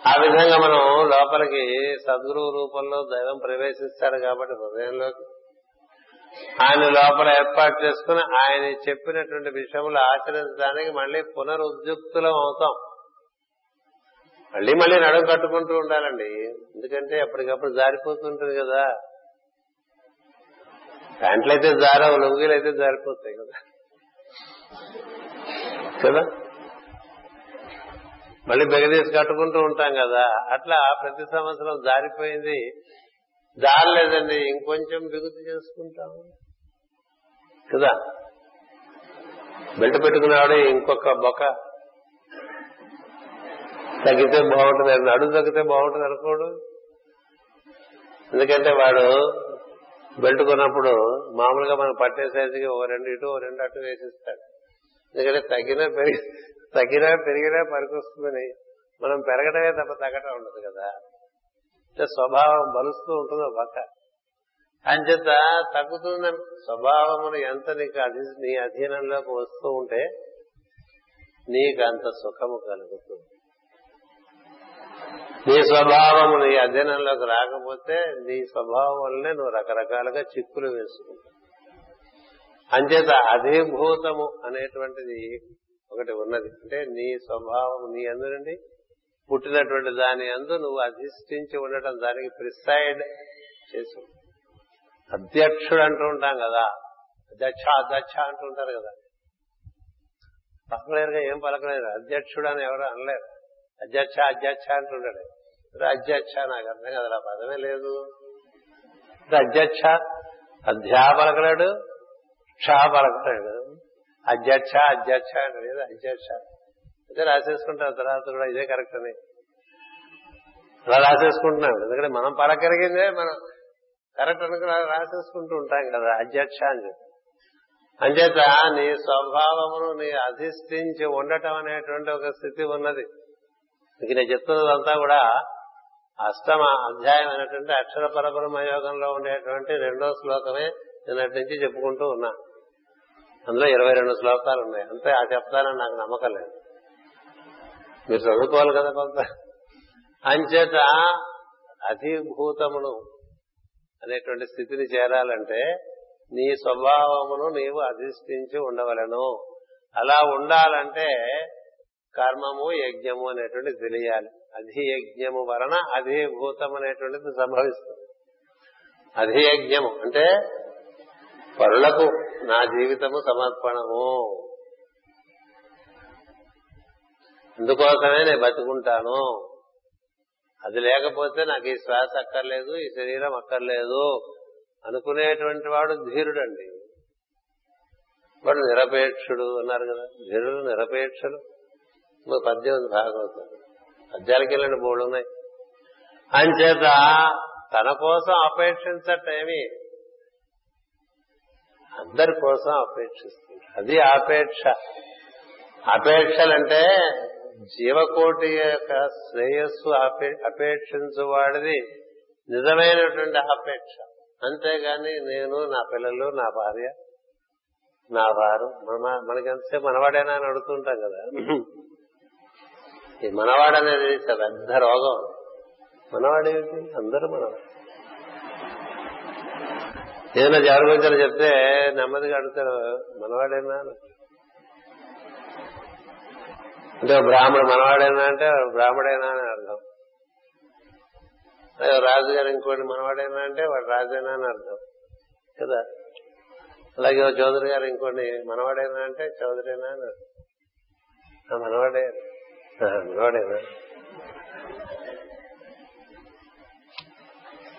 ఆ విధంగా మనం లోపలికి సద్గురువు రూపంలో దైవం ప్రవేశిస్తారు కాబట్టి హృదయంలోకి ఆయన లోపల ఏర్పాటు చేసుకుని ఆయన చెప్పినటువంటి విషయములు ఆచరించడానికి మళ్ళీ పునరుద్యుక్తులం అవుతాం. మళ్ళీ మళ్ళీ నడుము కట్టుకుంటూ ఉండాలండి. ఎందుకంటే ఎప్పటికప్పుడు జారిపోతుంటుంది కదా. ప్యాంట్లు అయితే జారవు లుంగీలు అయితే జారిపోతాయి కదా. కదా? మళ్ళీ బెగదీసి కట్టుకుంటూ ఉంటాం కదా. అట్లా ప్రతి సంవత్సరం జారిపోయింది. జాలేదండి ఇంకొంచెం బిగుతు చేసుకుంటాము. కదా? బెల్ట్ పెట్టుకునేవాడు ఇంకొక బొక్క తగ్గితే బాగుంటుంది నడుము తగ్గితే బాగుంటుంది అనుకోడు. ఎందుకంటే వాడు బెల్ట్ కొన్నప్పుడు మామూలుగా మనం పట్టే సైజుకి ఓ రెండు ఇటు ఓ రెండు అటు వేసిస్తాడు. ఎందుకంటే తగ్గినా పెరిగి తగ్గినా పెరిగినా పనికొస్తుందని మనం పెరగడమే తప్ప తగ్గటం ఉండదు కదా. అంటే స్వభావం బలుస్తూ ఉంటుంది పక్క అంచేత తగ్గుతుందని స్వభావమును ఎంత నీకు అధి నీ అధీనంలోకి వస్తూ ఉంటే నీకు అంత సుఖము కలుగుతుంది. నీ స్వభావము నీ అధీనంలోకి రాకపోతే నీ స్వభావం వల్లనే నువ్వు రకరకాలుగా చిక్కులు వేసుకుంటావు. అంచేత అధిభూతము అనేటువంటిది ఒకటి ఉన్నది. అంటే నీ స్వభావం నీ అందునండి నుండి పుట్టినటువంటి దాని అందు నువ్వు అధిష్ఠించి ఉండటం దానికి ప్రిసైడ్ చేసు. అధ్యక్షుడు అంటూ ఉంటాం కదా. అధ్యక్ష అధ్యక్ష అంటూ ఉంటారు కదా. పలకలేరుగా ఏం పలకలేరు అధ్యక్షుడు అని ఎవరు అనలేరు. అధ్యక్ష అధ్యక్ష అంటుంటాడు అధ్యక్ష నాకు అర్థం కదా ఆ పదమే లేదు. అధ్యక్ష అధ్యా పలకలేడు క్షా పలకలేడు. అధ్యక్ష అధ్యక్ష అంటాడు అధ్యక్ష. అదే రాసేసుకుంటాం తర్వాత కూడా ఇదే కరెక్ట్ అని. అలా రాసేసుకుంటున్నాం. ఎందుకంటే మనం పలకరిగిందే మనం కరెక్ట్ అనుకుని రాసేసుకుంటూ ఉంటాం కదా అధ్యక్ష అని చెప్పి. అంచేత నీ స్వభావమును నీ అధిష్ఠించి ఉండటం అనేటువంటి ఒక స్థితి ఉన్నది. ఇక నేను చెప్తున్నదంతా కూడా అష్టమ అధ్యాయం అనేటువంటి అక్షర పరబ్రహ్మ యోగంలో ఉండేటువంటి రెండో శ్లోకమే నిన్నటి నుంచి చెప్పుకుంటూ ఉన్నా. అందులో ఇరవై రెండు శ్లోకాలు ఉన్నాయి. అంతే ఆ చెప్తానని నాకు నమ్మకం లేదు. మీరు చదువుకోవాలి కదా కొంత. అంచేత అధిభూతమును అనేటువంటి స్థితిని చేరాలంటే నీ స్వభావమును నీవు అధిష్ఠించి ఉండవలను. అలా ఉండాలంటే కర్మము యజ్ఞము అనేటువంటి తెలియాలి. అధియజ్ఞము వలన అధిభూతం అనేటువంటిది సంభవిస్తుంది. అధియజ్ఞము అంటే పరులకు నా జీవితము సమర్పణము. అందుకోసమే నేను బతుకుంటాను. అది లేకపోతే నాకు ఈ శ్వాస అక్కర్లేదు ఈ శరీరం అక్కర్లేదు అనుకునేటువంటి వాడు ధీరుడు అండి వాడు నిరపేక్షుడు అన్నారు కదా ధీరుడు నిరపేక్షుడు పద్యం ఉంది భాగవతం. పద్యాలకి వెళ్ళిన బోర్డు ఉన్నాయి. అంచేత తన కోసం అపేక్షించటేమి అందరి కోసం అపేక్షిస్తుంది. అది ఆపేక్ష. అపేక్షలంటే జీవకోటి యొక్క శ్రేయస్సు అపేక్షించువాడిది నిజమైనటువంటి అపేక్ష. అంతేగాని నేను నా పిల్లలు నా భార్య నా వారు మన మనకెంతసేపు మనవాడేనా అని అడుగుతుంటాం కదా. ఈ మనవాడనేది పెద్ద రోగం. మనవాడేమిటి అందరూ మనవాడు. ఏదైనా జాగ్రత్తలు చెప్తే నెమ్మదిగా అడుగుతారు మనవాడేనా? అంటే బ్రాహ్మడు మనవాడేనా అంటే బ్రాహ్మడేనా అని అర్థం. రాజుగారు ఇంకోటి మనవాడేనా అంటే వాడు రాజేనా అని అర్థం. కదా? అలాగే చౌదరి గారు ఇంకోటి మనవాడేనా అంటే చౌదరేనా అని అర్థం. మనవాడే. మనవాడేనా?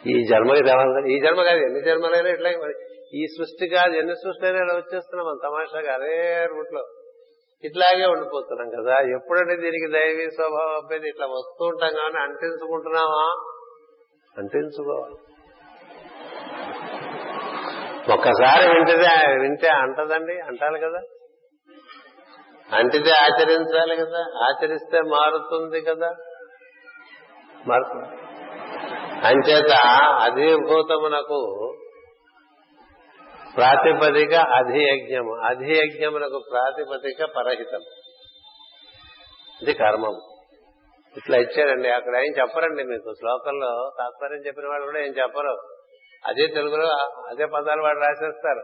ఈ జన్మకి రావాలి ఈ జన్మ కాదు ఎన్ని జన్మలైనా ఇట్లా ఈ సృష్టి కాదు ఎన్ని సృష్టిలైనా ఇలా వచ్చేస్తున్నాం మన తమాషాగా అదే రూట్లో. ఇట్లాగే ఉండిపోతున్నాం కదా. ఎప్పుడంటే దీనికి దైవీ స్వభావం అబ్బాయి ఇట్లా వస్తూ ఉంటాం కానీ అంటించుకుంటున్నావా అంటించుకోవాలి. ఒక్కసారి వింటే వింటే అంటదండి అంటాలి కదా. అంటితే ఆచరించాలి కదా ఆచరిస్తే మారుతుంది కదా. మారుతుంది. అంచేత అధిభూతమునకు ప్రాతిపదిక అధియజ్ఞము. అధియజ్ఞమునకు ప్రాతిపదిక పరహితం. ఇది కర్మం. ఇట్లా ఇచ్చారండి. అక్కడ ఏం చెప్పరండి మీకు. శ్లోకంలో తాత్పర్యం చెప్పిన వాళ్ళు కూడా ఏం చెప్పరు. అదే తెలుగులో అదే పదాలు వాడు రాసేస్తారు.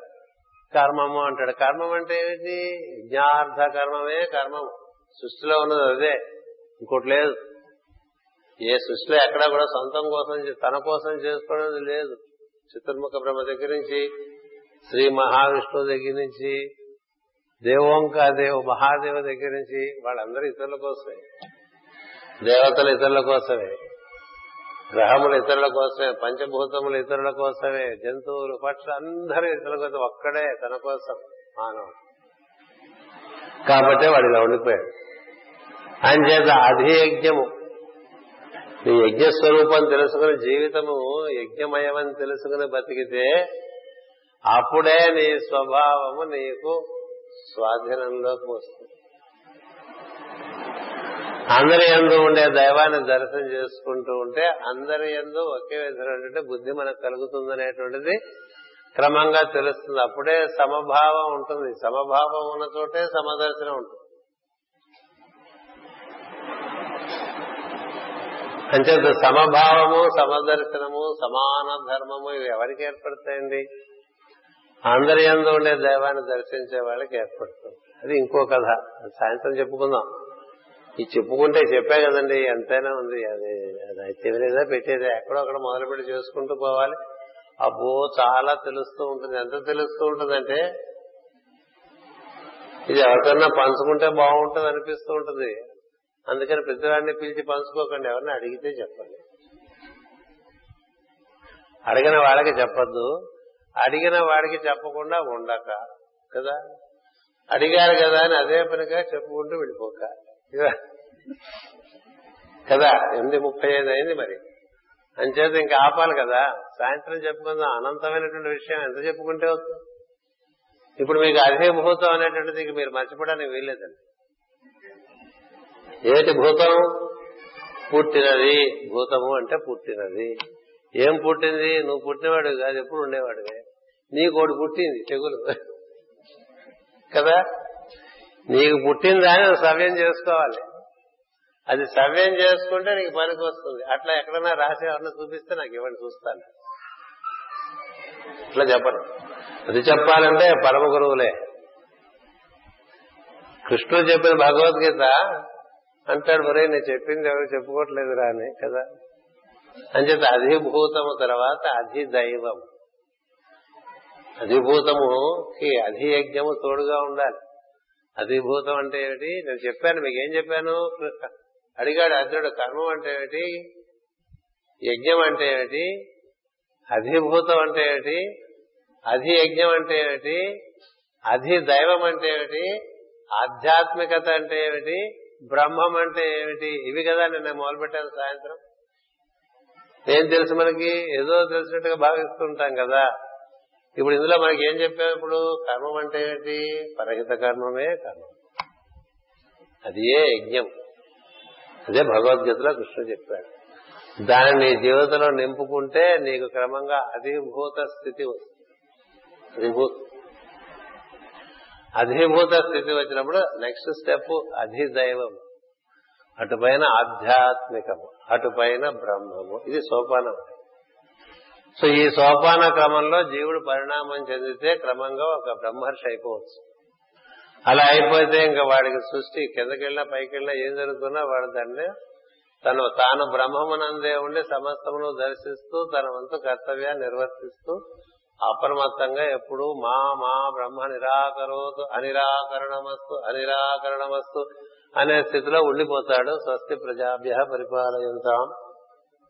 కర్మము అంటాడు. కర్మం అంటే ఏమిటి యజ్ఞార్థ కర్మమే కర్మము సృష్టిలో ఉన్నది అదే. ఇంకోటి లేదు. ఏ సృష్టిలో ఎక్కడా కూడా సొంతం కోసం తన కోసం చేసుకోవడం లేదు. చతుర్ముఖ బ్రహ్మ దగ్గర నుంచి శ్రీ మహావిష్ణువు దగ్గర నుంచి దేవోంక దేవ మహాదేవ దగ్గర నుంచి వాళ్ళందరూ ఇతరుల కోసమే. దేవతలు ఇతరుల కోసమే. గ్రహములు ఇతరుల కోసమే. పంచభూతములు ఇతరుల కోసమే. జంతువులు పక్షులు అందరూ ఇతరుల కోసం ఒక్కడే తన కోసం మానవుడు. కాబట్టే వాడిలా ఉండిపోయాడు. ఆయన చేత అధియజ్ఞము. నీ యజ్ఞ స్వరూపం తెలుసుకుని జీవితము యజ్ఞమయమని తెలుసుకుని బతికితే అప్పుడే నీ స్వభావము నీకు స్వాధీనంలోకి వస్తుంది. అందరి ఎందు ఉండే దైవాన్ని దర్శనం చేసుకుంటూ ఉంటే అందరి ఎందు ఒకే విధమైనటువంటి బుద్ధి మనకు కలుగుతుందనేటువంటిది క్రమంగా తెలుస్తుంది. అప్పుడే సమభావం ఉంటుంది. సమభావం ఉన్న చోటే సమదర్శనం ఉంటుంది. అంచేత సమభావము సమదర్శనము సమాన ధర్మము ఇవి ఎవరికి ఏర్పడతాయండి? అందరి ఎందు ఉండే దైవాన్ని దర్శించే వాళ్ళకి ఏర్పడుతుంది. అది ఇంకో కథ. సాయంత్రం చెప్పుకుందాం. ఇది చెప్పుకుంటే చెప్పే కదండి ఎంతైనా ఉంది. అది అది చెవిలేదా పెట్టేది. ఎక్కడో అక్కడ మొదలుపెట్టి చేసుకుంటూ పోవాలి. అబ్బో చాలా తెలుస్తూ ఉంటుంది. ఎంత తెలుస్తూ ఉంటుందంటే ఇది ఎవరికన్నా పంచుకుంటే బాగుంటుంది అనిపిస్తూ ఉంటుంది. అందుకని ప్రతివాడిని పిలిచి పంచుకోకండి. ఎవరిని అడిగితే చెప్పండి. అడిగిన వాళ్ళకి చెప్పద్దు. అడిగిన వాడికి చెప్పకుండా ఉండక కదా? అడిగారు కదా అని అదే పనిగా చెప్పుకుంటూ వెళ్ళిపోక. కదా? ఎనిమిది ముప్పై ఐదు అయింది మరి. అంచేత ఇంకా ఆపాలి కదా. సాయంత్రం చెప్పుకుందాం. అనంతమైనటువంటి విషయం ఎంత చెప్పుకుంటే అవుతుంది? ఇప్పుడు మీకు అదే ముహూర్తం అనేటువంటిది ఇంక మీరు మర్చిపోవడానికి వీల్లేదండి. ఏటి భూతం? పుట్టినది. భూతము అంటే పుట్టినది. ఏం పుట్టింది? నువ్వు పుట్టినవాడు కాదు ఎప్పుడు ఉండేవాడివే? నీకోటి పుట్టింది తెగులు. కదా? నీకు పుట్టిందాన్ని నువ్వు సవ్యం చేసుకోవాలి. అది సవ్యం చేసుకుంటే నీకు పనికి వస్తుంది. అట్లా ఎక్కడన్నా రాసి ఎవరన్నా చూపిస్తే నాకు ఇవ్వండి చూస్తాను. ఇట్లా చెప్పరు అది చెప్పాలంటే పరమ గురువులే. కృష్ణుడు చెప్పిన భగవద్గీత అంటాడు మరే నేను చెప్పింది ఎవరు చెప్పుకోవట్లేదు రాని కదా? అంచేత అధిభూతము తర్వాత అధిదైవం. అధిభూతముకి అధియజ్ఞము తోడుగా ఉండాలి. అధిభూతం అంటే ఏమిటి? నేను చెప్పాను మీకు ఏం చెప్పాను? అడిగాడు అర్జునుడు కర్మం అంటే ఏమిటి? యజ్ఞం అంటే ఏమిటి? అధిభూతం అంటే ఏమిటి? అధియజ్ఞం అంటే ఏమిటి? అధిదైవం అంటే ఏమిటి? ఆధ్యాత్మికత అంటే ఏమిటి? బ్రహ్మం అంటే ఏమిటి? ఇవి కదా నిన్న మొదలుపెట్టాను సాయంత్రం. ఏం తెలుసు మనకి? ఏదో తెలిసినట్టుగా భావిస్తుంటాం కదా. ఇప్పుడు ఇందులో మనకి ఏం చెప్పాం ఇప్పుడు? కర్మం అంటే ఏంటి? పరహిత కర్మమే కర్మం. అది ఏ యజ్ఞం? అదే భగవద్గీతలో కృష్ణుడు చెప్పాడు. దాన్ని నీ జీవితంలో నింపుకుంటే నీకు క్రమంగా అధిభూత స్థితి వస్తుంది. అధిభూత అధిభూత స్థితి వచ్చినప్పుడు నెక్స్ట్ స్టెప్ అధిదైవం. అటుపైన ఆధ్యాత్మికము అటుపైన బ్రహ్మము. ఇది సోపానం సో ఈ సోపాన క్రమంలో జీవుడు పరిణామం చెందితే క్రమంగా ఒక బ్రహ్మర్షి అయిపోవచ్చు. అలా అయిపోతే ఇంకా వాడికి సృష్టి కిందకెళ్ళినా పైకెళ్ళినా ఏం జరుగుతున్నా వాడు దాన్ని తను తాను బ్రహ్మమునందే ఉండి సమస్తమును దర్శిస్తూ తన వంతు కర్తవ్యాన్ని నిర్వర్తిస్తూ అప్రమత్తంగా ఎప్పుడు మా మా బ్రహ్మ నిరాకరోతు అనిరాకరణమస్తు అనిరాకరణమస్తు అనే స్థితిలో ఉండిపోతాడు స్వస్తి ప్రజాభ్య పరిపాలయంతాం.